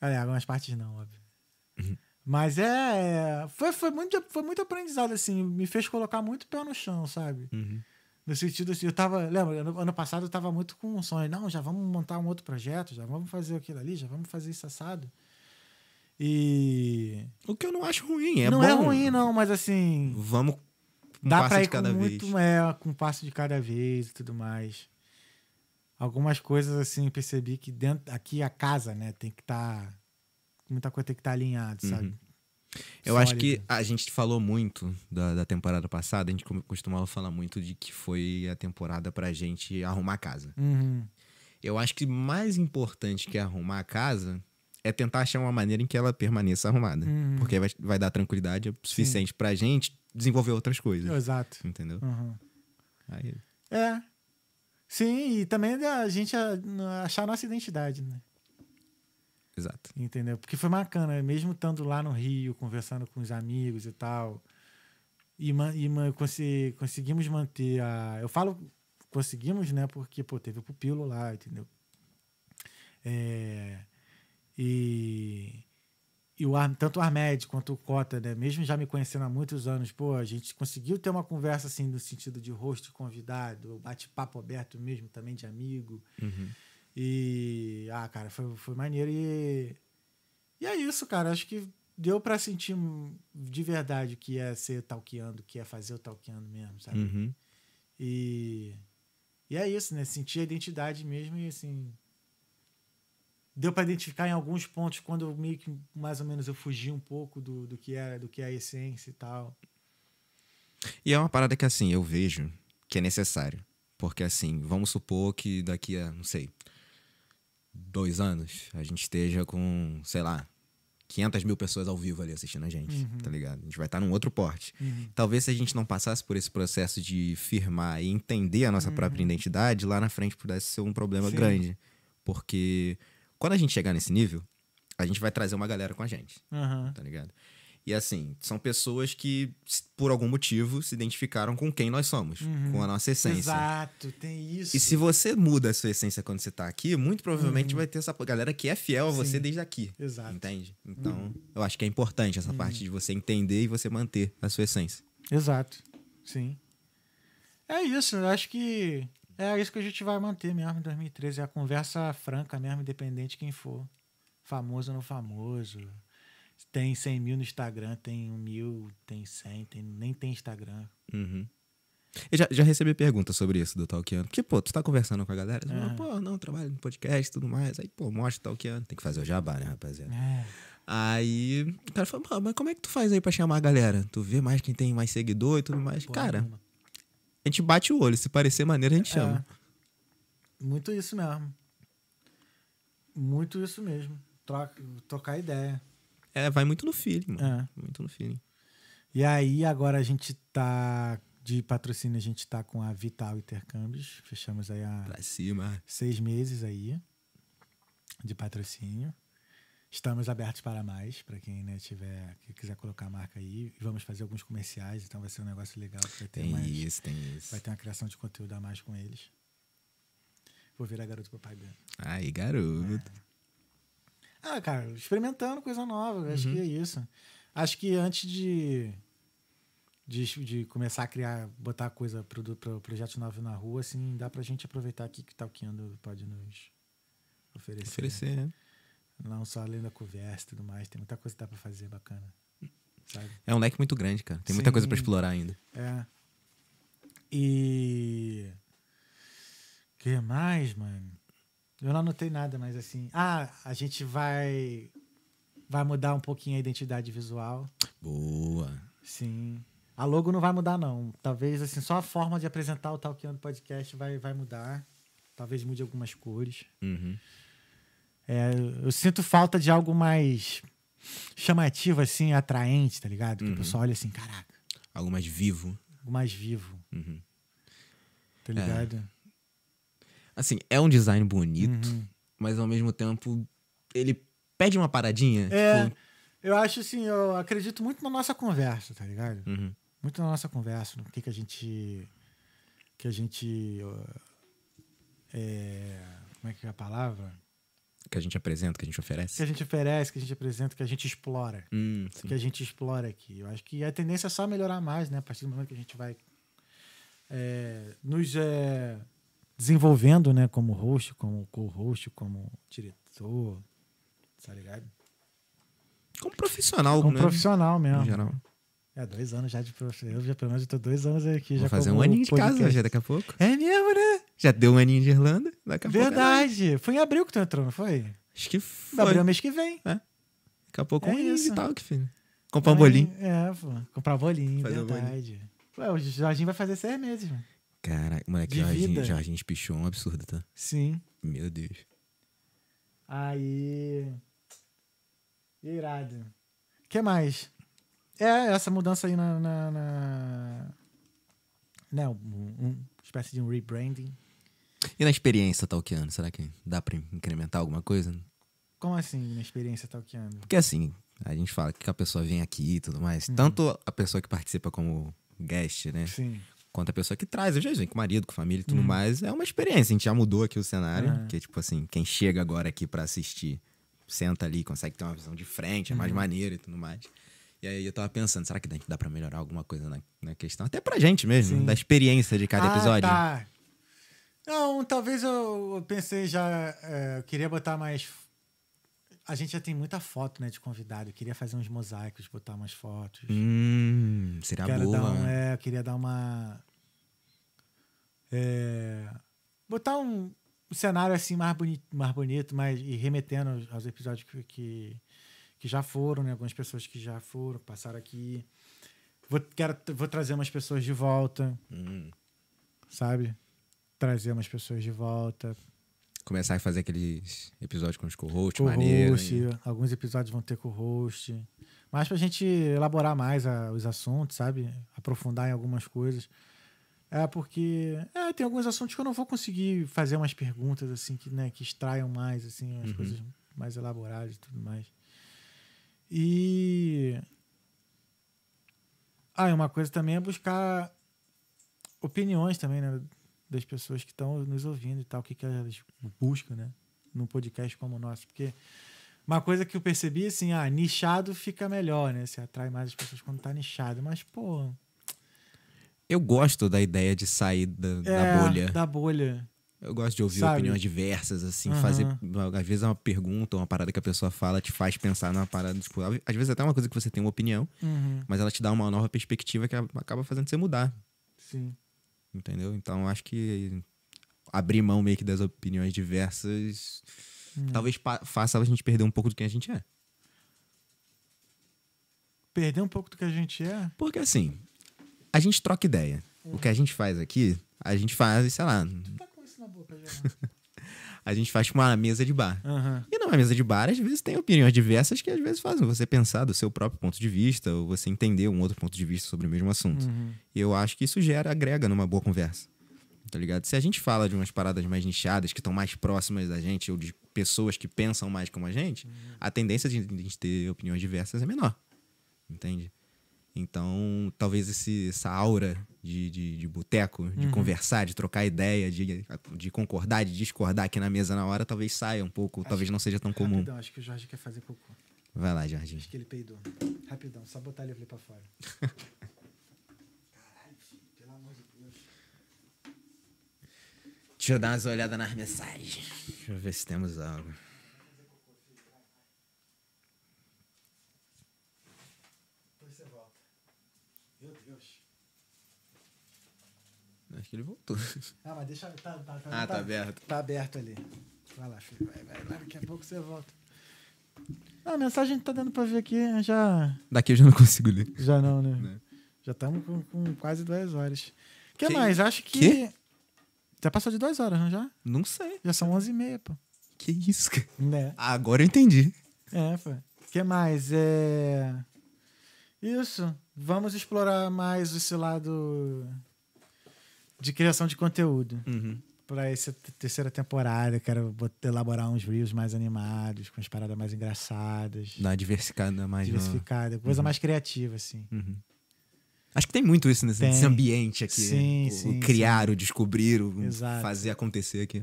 Speaker 1: Aliás, algumas partes não, óbvio. Mas é. Foi, foi, muito, foi muito aprendizado, assim. Me fez colocar muito pé no chão, sabe?
Speaker 2: Uhum.
Speaker 1: No sentido assim, eu tava. Lembra, ano, ano passado eu tava muito com um sonho. Não, já vamos montar um outro projeto, já vamos fazer aquilo ali, já vamos fazer isso assado. E.
Speaker 2: O que eu não acho ruim, é
Speaker 1: não
Speaker 2: bom.
Speaker 1: é ruim, não, mas assim.
Speaker 2: Vamos um
Speaker 1: dá
Speaker 2: passo
Speaker 1: pra
Speaker 2: de
Speaker 1: ir com
Speaker 2: cada
Speaker 1: muito.
Speaker 2: vez.
Speaker 1: É, com um passo de cada vez e tudo mais. Algumas coisas, assim, percebi que dentro. Aqui a casa, né, tem que estar. Muita coisa tem que estar alinhada, sabe?
Speaker 2: Uhum. Eu acho que
Speaker 1: Sólida.
Speaker 2: a gente falou muito da, da temporada passada, a gente co- costumava falar muito de que foi a temporada pra gente arrumar a casa.
Speaker 1: Uhum.
Speaker 2: Eu acho que mais importante que arrumar a casa é tentar achar uma maneira em que ela permaneça arrumada.
Speaker 1: Uhum.
Speaker 2: Porque vai, vai dar tranquilidade o suficiente pra gente desenvolver outras coisas.
Speaker 1: Exato.
Speaker 2: Entendeu?
Speaker 1: Uhum.
Speaker 2: Aí,
Speaker 1: É. Sim, e também a gente achar a nossa identidade, né?
Speaker 2: Exato.
Speaker 1: Entendeu? Porque foi bacana, mesmo estando lá no Rio, conversando com os amigos e tal. E, ma- e ma- consi- conseguimos manter a. Eu falo conseguimos, né? Porque, pô, teve o pupilo lá, entendeu? É, e. E o, tanto o Armed quanto o Cota, né? Mesmo já me conhecendo há muitos anos, pô, a gente conseguiu ter uma conversa assim no sentido de host convidado, bate-papo aberto mesmo, também de amigo.
Speaker 2: Uhum.
Speaker 1: E. Ah, cara, foi, foi maneiro. E. E é isso, cara. Acho que deu pra sentir de verdade o que é ser talqueando, o que é fazer o talqueando mesmo, sabe?
Speaker 2: Uhum.
Speaker 1: E. E é isso, né? Sentir a identidade mesmo e assim. Deu pra identificar em alguns pontos quando eu meio que mais ou menos eu fugi um pouco do, do que é do que é a essência e tal.
Speaker 2: E é uma parada que, assim, eu vejo que é necessário. Porque, assim, vamos supor que daqui a, não sei, dois anos, a gente esteja com, sei lá, 500 mil pessoas ao vivo ali assistindo a gente,
Speaker 1: Uhum.
Speaker 2: tá ligado? A gente vai estar num outro porte.
Speaker 1: Uhum.
Speaker 2: Talvez se a gente não passasse por esse processo de firmar e entender a nossa própria identidade, lá na frente pudesse ser um problema
Speaker 1: Uhum. Sim.
Speaker 2: grande. Porque quando a gente chegar nesse nível, a gente vai trazer uma galera com a gente tá ligado? E assim, são pessoas que, por algum motivo, se identificaram com quem nós somos,
Speaker 1: Uhum.
Speaker 2: com a nossa essência.
Speaker 1: Exato, tem isso.
Speaker 2: E se você muda a sua essência quando você tá aqui, muito provavelmente vai ter essa galera que é fiel a você
Speaker 1: Uhum. Sim.
Speaker 2: desde aqui.
Speaker 1: Exato.
Speaker 2: Entende? Então, eu acho que é importante essa parte de você entender e você manter a sua essência.
Speaker 1: Exato. Sim. É isso, eu acho que é isso que a gente vai manter mesmo em 2013. É a conversa franca mesmo, independente de quem for. Famoso ou não famoso. Tem 100 mil no Instagram, tem 1 mil, tem 100, tem, nem tem Instagram.
Speaker 2: Uhum. Eu já, já recebi perguntas sobre isso do Talkiano. Porque, pô, tu tá conversando com a galera, fala,
Speaker 1: Aham.
Speaker 2: pô, não, trabalho no podcast e tudo mais. Aí, pô, mostra o Talkiano. Tem que fazer o jabá, né, rapaziada?
Speaker 1: É.
Speaker 2: Aí o cara falou, "Pô, mas como é que tu faz aí pra chamar a galera? Tu vê mais quem tem mais seguidor e tudo mais?
Speaker 1: Porra
Speaker 2: cara,
Speaker 1: nenhuma.
Speaker 2: a gente bate o olho. Se parecer maneiro, a gente chama.
Speaker 1: É. Muito isso mesmo. Muito isso mesmo. Troca, trocar ideia.
Speaker 2: É, vai muito no feeling, mano.
Speaker 1: É.
Speaker 2: Muito no feeling.
Speaker 1: E aí, agora a gente tá. De patrocínio, a gente tá com a Vital Intercâmbios. Fechamos aí há
Speaker 2: Pra cima.
Speaker 1: seis meses aí de patrocínio. Estamos abertos para mais, para quem né, tiver, que quiser colocar a marca aí. Vamos fazer alguns comerciais, então vai ser um negócio legal. Vai ter,
Speaker 2: Tem
Speaker 1: mais,
Speaker 2: isso, tem isso.
Speaker 1: vai ter uma criação de conteúdo a mais com eles. Vou virar garoto pro pai dele.
Speaker 2: Aí, garoto.
Speaker 1: Ah, cara, experimentando coisa nova, eu acho
Speaker 2: Uhum.
Speaker 1: que é isso. Acho que antes de, de, de começar a criar, botar coisa, produto, pro, projeto novo na rua, assim, dá pra gente aproveitar aqui que o Talkando pode nos oferecer.
Speaker 2: Oferecer, né?
Speaker 1: Não só além da conversa e tudo mais, tem muita coisa que dá pra fazer bacana. Sabe?
Speaker 2: É um leque muito grande, cara. Tem muita coisa pra
Speaker 1: Sim.
Speaker 2: explorar ainda.
Speaker 1: É. E. que mais, mano? Eu não anotei nada, mas assim. Ah, a gente vai. Vai mudar um pouquinho a identidade visual.
Speaker 2: Boa.
Speaker 1: Sim. A logo não vai mudar, não. Talvez, assim, só a forma de apresentar o Talkando Podcast vai, vai mudar. Talvez mude algumas cores.
Speaker 2: Uhum.
Speaker 1: É, eu sinto falta de algo mais chamativo, assim, atraente, tá ligado? Que
Speaker 2: Uhum.
Speaker 1: o pessoal olha assim, caraca,
Speaker 2: Algo mais vivo.
Speaker 1: algo mais vivo,
Speaker 2: Uhum.
Speaker 1: tá ligado?
Speaker 2: Assim, é um design bonito,
Speaker 1: Uhum.
Speaker 2: mas ao mesmo tempo ele pede uma paradinha.
Speaker 1: É,
Speaker 2: tipo,
Speaker 1: eu acho assim, eu acredito muito na nossa conversa, tá ligado?
Speaker 2: uhum.
Speaker 1: Muito na nossa conversa, no que, que a gente. Que a gente. é, como é que é a palavra?
Speaker 2: Que a gente apresenta, que a gente
Speaker 1: Que
Speaker 2: oferece.
Speaker 1: a gente oferece, que a gente apresenta, que a gente explora.
Speaker 2: Hum.
Speaker 1: Que a gente explora aqui. Eu acho que a tendência é só melhorar mais, né? A partir do momento que a gente vai é, nos é, desenvolvendo, né? Como host, como co-host, como diretor, tá ligado?
Speaker 2: Como profissional,
Speaker 1: Como
Speaker 2: né?
Speaker 1: profissional mesmo.
Speaker 2: Em geral.
Speaker 1: É, dois anos já de profissional. Eu já, pelo menos, eu tô dois anos aqui.
Speaker 2: Vou
Speaker 1: já
Speaker 2: fazer um aninho de casa já daqui a pouco.
Speaker 1: É mesmo, né?
Speaker 2: Já deu um aninho de Irlanda, daqui a pouco. é
Speaker 1: Verdade. Foi em abril que tu entrou, não foi?
Speaker 2: Acho que foi.
Speaker 1: Abril é mês que vem.
Speaker 2: Daqui a pouco
Speaker 1: É
Speaker 2: um aninho
Speaker 1: isso.
Speaker 2: de tal, que filho. Comprar um bolinho.
Speaker 1: É, pô. Comprar bolinho,
Speaker 2: Fazer um
Speaker 1: verdade. Ué, o Jorginho vai fazer seis meses, mano.
Speaker 2: Caraca, moleque,
Speaker 1: De
Speaker 2: Jorginho,
Speaker 1: vida.
Speaker 2: Jorginho espichou um absurdo, tá?
Speaker 1: Sim.
Speaker 2: Meu Deus.
Speaker 1: Aí. Irado. O que mais? É, essa mudança aí na. na, na... Né, um, um- espécie de um rebranding.
Speaker 2: E na experiência talkiano, será que dá pra incrementar alguma coisa?
Speaker 1: Como assim, na experiência talkando?
Speaker 2: Porque assim, a gente fala que a pessoa vem aqui e tudo mais.
Speaker 1: Uhum.
Speaker 2: Tanto a pessoa que participa como guest, né?
Speaker 1: Sim.
Speaker 2: Quanto a pessoa que traz. Eu já vem com o marido, com família e tudo
Speaker 1: Uhum.
Speaker 2: mais. É uma experiência. A gente já mudou aqui o cenário.
Speaker 1: Uhum.
Speaker 2: Que, tipo assim, quem chega agora aqui pra assistir, senta ali, consegue ter uma visão de frente, é mais maneiro e tudo mais. E aí eu tava pensando, será que dá- dá pra melhorar alguma coisa na, na questão? Até pra gente mesmo,
Speaker 1: Sim.
Speaker 2: da experiência de cada
Speaker 1: Ah,
Speaker 2: episódio.
Speaker 1: tá. Não, talvez eu, eu pensei já. é, eu queria botar mais. A gente já tem muita foto, né, de convidado. Eu queria fazer uns mosaicos, botar umas fotos.
Speaker 2: Hum, seria
Speaker 1: Quero
Speaker 2: boa.
Speaker 1: dar um, é, eu queria dar uma. é, botar um, um cenário assim mais bonito, mais bonito mais, e remetendo aos, aos episódios que, que, que já foram, né? Algumas pessoas que já foram, passaram aqui. Vou, quero, vou trazer umas pessoas de volta,
Speaker 2: Hum.
Speaker 1: sabe? Trazer umas pessoas de volta.
Speaker 2: Começar a fazer aqueles episódios com os co-hosts,
Speaker 1: Com
Speaker 2: maneiro.
Speaker 1: host, alguns episódios vão ter com host. Mas pra gente elaborar mais a- os assuntos, sabe? Aprofundar em algumas coisas. É porque é, tem alguns assuntos que eu não vou conseguir fazer umas perguntas assim que, né, que extraiam mais assim, as
Speaker 2: Uhum.
Speaker 1: coisas mais elaboradas e tudo mais. E ah, e uma coisa também é buscar opiniões também, né, das pessoas que estão nos ouvindo e tal, o que, que elas buscam, né, num podcast como o nosso, porque uma coisa que eu percebi assim, ah, nichado fica melhor, né? Você atrai mais as pessoas quando tá nichado, mas pô,
Speaker 2: Eu gosto da ideia de sair da, da
Speaker 1: é,
Speaker 2: bolha.
Speaker 1: Da bolha.
Speaker 2: Eu gosto de ouvir
Speaker 1: Sabe?
Speaker 2: opiniões diversas, assim,
Speaker 1: Aham.
Speaker 2: fazer. Às vezes é uma pergunta, uma parada que a pessoa fala, te faz pensar numa parada. Tipo, às vezes até uma coisa que você tem uma opinião,
Speaker 1: Uhum,
Speaker 2: mas ela te dá uma nova perspectiva que acaba fazendo você mudar.
Speaker 1: sim.
Speaker 2: Entendeu? Então acho que abrir mão meio que das opiniões diversas
Speaker 1: Hum.
Speaker 2: talvez faça a gente perder um pouco do que a gente é.
Speaker 1: Perder um pouco do que a gente é.
Speaker 2: Porque assim, a gente troca ideia. O que a gente faz aqui, a gente faz, sei lá,
Speaker 1: Tá com isso na boca já.
Speaker 2: a gente faz uma mesa de bar.
Speaker 1: Aham.
Speaker 2: E numa mesa de bar, às vezes tem opiniões diversas que às vezes fazem você pensar do seu próprio ponto de vista, ou você entender um outro ponto de vista sobre o mesmo assunto.
Speaker 1: Uhum.
Speaker 2: E eu acho que isso gera, agrega numa boa conversa. Tá ligado? Se a gente fala de umas paradas mais nichadas, que estão mais próximas da gente, ou de pessoas que pensam mais como a gente, a tendência de a gente ter opiniões diversas é menor. Entende? Então, talvez esse, essa aura de, de, de boteco, de conversar, de trocar ideia, de, de concordar, de discordar aqui na mesa na hora, talvez saia um pouco, talvez não seja tão comum.
Speaker 1: Rapidão, acho que o Jorge quer fazer cocô.
Speaker 2: Vai lá, Jardim.
Speaker 1: Acho que ele peidou. Rapidão, só botar ele pra fora. Caralho, filho, pelo amor de Deus.
Speaker 2: Deixa eu dar umas olhadas nas mensagens. Deixa eu ver se temos algo.
Speaker 1: Depois você volta. Meu Deus.
Speaker 2: Acho que ele voltou.
Speaker 1: Ah, mas deixa. Tá, tá, tá,
Speaker 2: Ah, tá aberto.
Speaker 1: Tá aberto ali. Vai lá, filho. Vai, vai, vai. Daqui a pouco você volta. Ah, a mensagem tá dando pra ver aqui. Já.
Speaker 2: Daqui eu já não consigo ler.
Speaker 1: Já não, né?
Speaker 2: Né?
Speaker 1: Já estamos com, com quase duas horas. O que,
Speaker 2: Que-
Speaker 1: mais? Acho que. Já passou de duas horas, não já?
Speaker 2: Não sei.
Speaker 1: Já são onze e meia, pô.
Speaker 2: Que isso, cara?
Speaker 1: Né?
Speaker 2: Agora eu entendi.
Speaker 1: É, pô. O que mais? É. Isso. Vamos explorar mais esse lado de criação de conteúdo.
Speaker 2: Uhum.
Speaker 1: Pra essa te- terceira temporada, quero elaborar uns reels mais animados, com as paradas mais engraçadas,
Speaker 2: diversificada mais.
Speaker 1: diversificada, coisa mais criativa, assim.
Speaker 2: Uhum. Acho que tem muito isso nesse, ambiente aqui.
Speaker 1: Sim,
Speaker 2: o,
Speaker 1: sim,
Speaker 2: o criar, o descobrir, o
Speaker 1: Exato.
Speaker 2: fazer acontecer aqui.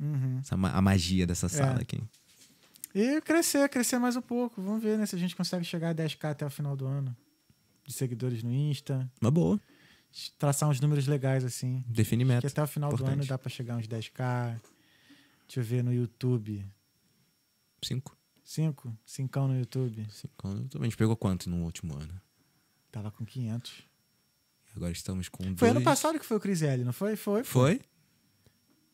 Speaker 1: Uhum.
Speaker 2: Essa, a magia dessa sala aqui.
Speaker 1: E crescer, crescer mais um pouco. Vamos ver, né? Se a gente consegue chegar a 10k até o final do ano. De seguidores no Insta.
Speaker 2: Uma boa.
Speaker 1: Traçar uns números legais, assim.
Speaker 2: Define
Speaker 1: Acho que
Speaker 2: meta.
Speaker 1: até o final do
Speaker 2: Importante.
Speaker 1: ano dá pra chegar uns 10k. Deixa eu ver no YouTube.
Speaker 2: Cinco.
Speaker 1: 5? 5 no YouTube.
Speaker 2: Cinco. A gente pegou quanto no último ano?
Speaker 1: Tava com 500.
Speaker 2: Agora estamos com
Speaker 1: Foi ano
Speaker 2: dois.
Speaker 1: passado que foi o Cris L, não foi? Foi.
Speaker 2: Foi?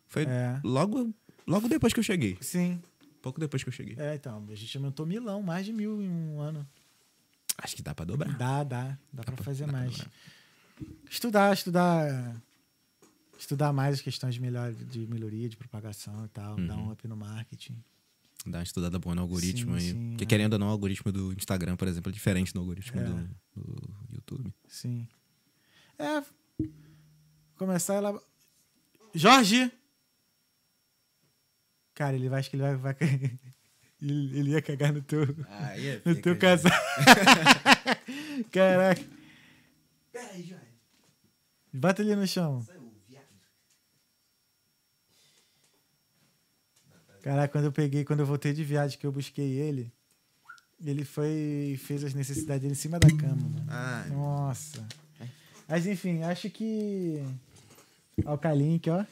Speaker 2: Foi
Speaker 1: É.
Speaker 2: logo, logo depois que eu cheguei.
Speaker 1: Sim.
Speaker 2: Pouco depois que eu cheguei.
Speaker 1: É, então. A gente aumentou milão, mais de mil em um ano.
Speaker 2: Acho que dá pra dobrar.
Speaker 1: Dá, dá. Dá pra
Speaker 2: pra-
Speaker 1: fazer
Speaker 2: dá pra
Speaker 1: mais.
Speaker 2: dobrar.
Speaker 1: Estudar, estudar. Estudar mais as questões de, melhor, de melhoria, de propagação e tal. Dar
Speaker 2: Uhum.
Speaker 1: um up no marketing.
Speaker 2: Dá uma estudada boa no algoritmo
Speaker 1: Sim,
Speaker 2: aí.
Speaker 1: sim,
Speaker 2: Porque
Speaker 1: é.
Speaker 2: querendo ou não, o algoritmo do Instagram, por exemplo, é diferente do algoritmo
Speaker 1: É.
Speaker 2: do, do YouTube.
Speaker 1: Sim. É. Começar ela. Jorge! Cara, ele vai, acho que ele vai. vai ele, ele ia cagar no teu,
Speaker 2: é
Speaker 1: no teu casaco. Caraca.
Speaker 3: Pera aí, Jorge.
Speaker 1: Bata ele no chão. Caraca, quando eu peguei, quando eu voltei de viagem, que eu busquei ele, ele foi e fez as necessidades dele em cima da cama, mano.
Speaker 2: Ah,
Speaker 1: Nossa. Mas enfim, acho que. Ó, o Kalink, ó.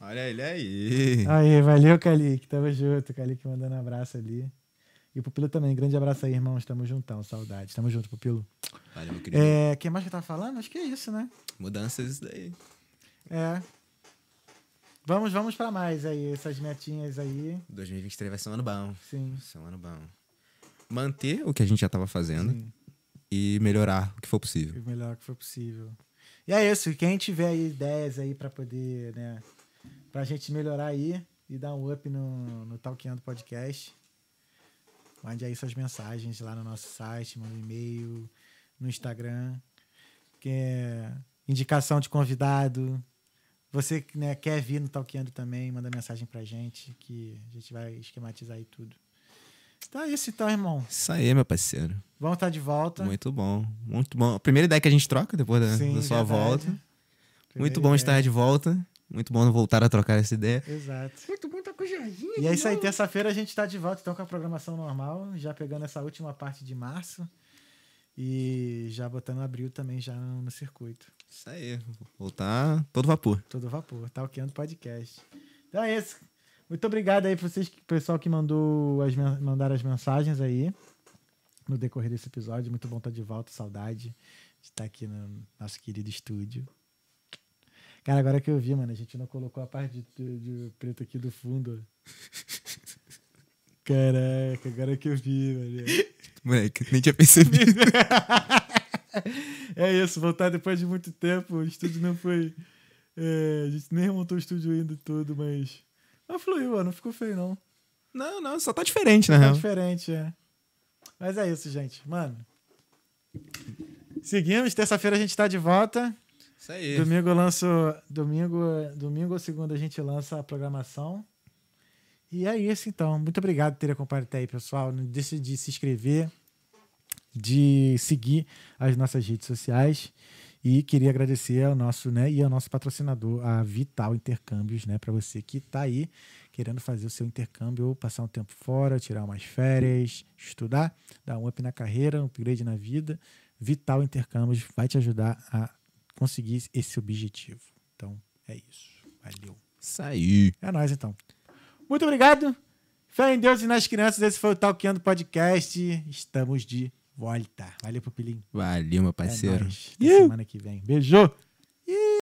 Speaker 2: olha ele aí.
Speaker 1: Aí, valeu, Kalik. Tamo junto. Kalik mandando abraço ali. E o Pupilo também. Grande abraço aí, irmãos. Tamo juntão. Saudade. Tamo junto, Pupilo.
Speaker 2: Valeu, meu querido.
Speaker 1: É, quem mais que eu tava falando? Acho que é isso, né?
Speaker 2: Mudanças, isso daí.
Speaker 1: É. Vamos, vamos pra mais aí. Essas metinhas aí.
Speaker 2: 2023 vai ser um ano bom.
Speaker 1: Sim.
Speaker 2: Vai ser um ano bom. Manter o que a gente já tava fazendo
Speaker 1: sim.
Speaker 2: e melhorar o que for possível.
Speaker 1: O melhor que for possível. E é isso. Quem tiver aí ideias aí pra poder, né? Pra gente melhorar aí e dar um up no, no Talkando Podcast. Mande aí suas mensagens lá no nosso site, manda um e-mail, no Instagram. Que é indicação de convidado. Você que né, quer vir no Talkando também, manda mensagem pra gente, que a gente vai esquematizar aí tudo. Então é isso então, irmão.
Speaker 2: Isso aí, meu parceiro.
Speaker 1: Vamos estar de volta.
Speaker 2: Muito bom. Muito bom. A primeira ideia que a gente troca depois da,
Speaker 1: Sim,
Speaker 2: da sua
Speaker 1: verdade.
Speaker 2: volta. Muito
Speaker 1: Primeira
Speaker 2: bom
Speaker 1: ideia.
Speaker 2: estar de volta. Muito bom voltar a trocar essa ideia.
Speaker 1: Exato.
Speaker 3: Muito bom tá Jorginho.
Speaker 1: E é isso aí, terça-feira a gente tá de volta então com a programação normal, já pegando essa última parte de março e já botando abril também já no, no circuito.
Speaker 2: Isso aí. Voltar todo vapor.
Speaker 1: Todo vapor, tá o podcast. Então é isso. Muito obrigado aí pra vocês, pessoal que mandou as, mandaram as mensagens aí no decorrer desse episódio. Muito bom estar de volta, saudade de estar aqui no nosso querido estúdio. Cara, agora que eu vi, mano, a gente não colocou a parte de, de preto aqui do fundo. Caraca, agora que eu vi, mano.
Speaker 2: Moleque, nem tinha percebido.
Speaker 1: É isso, voltar depois de muito tempo. O estúdio não foi. é, a gente nem montou o estúdio ainda todo, mas Mas fluiu, ó, não ficou feio, não.
Speaker 2: Não, não, só tá diferente, na
Speaker 1: Tá
Speaker 2: real.
Speaker 1: diferente, é. Mas é isso, gente. Mano. Seguimos, terça-feira a gente tá de volta.
Speaker 2: Isso aí.
Speaker 1: Domingo lanço. Domingo, domingo ou segunda a gente lança a programação. E é isso, então. Muito obrigado por ter acompanhado até aí, pessoal. Não deixe de se inscrever, de seguir as nossas redes sociais. E queria agradecer ao nosso, né, e ao nosso patrocinador, a Vital Intercâmbios, né, para você que está aí querendo fazer o seu intercâmbio, passar um tempo fora, tirar umas férias, estudar, dar um up na carreira, um upgrade na vida. Vital Intercâmbios vai te ajudar a conseguir esse objetivo. Então, é isso. Valeu.
Speaker 2: Isso aí.
Speaker 1: É nóis, então. Muito obrigado. Fé em Deus e nas crianças. Esse foi o Talkando Podcast. Estamos de volta. Valeu, Pupilinho.
Speaker 2: Valeu, meu
Speaker 1: É
Speaker 2: parceiro.
Speaker 1: nóis. Até semana que vem. Beijo.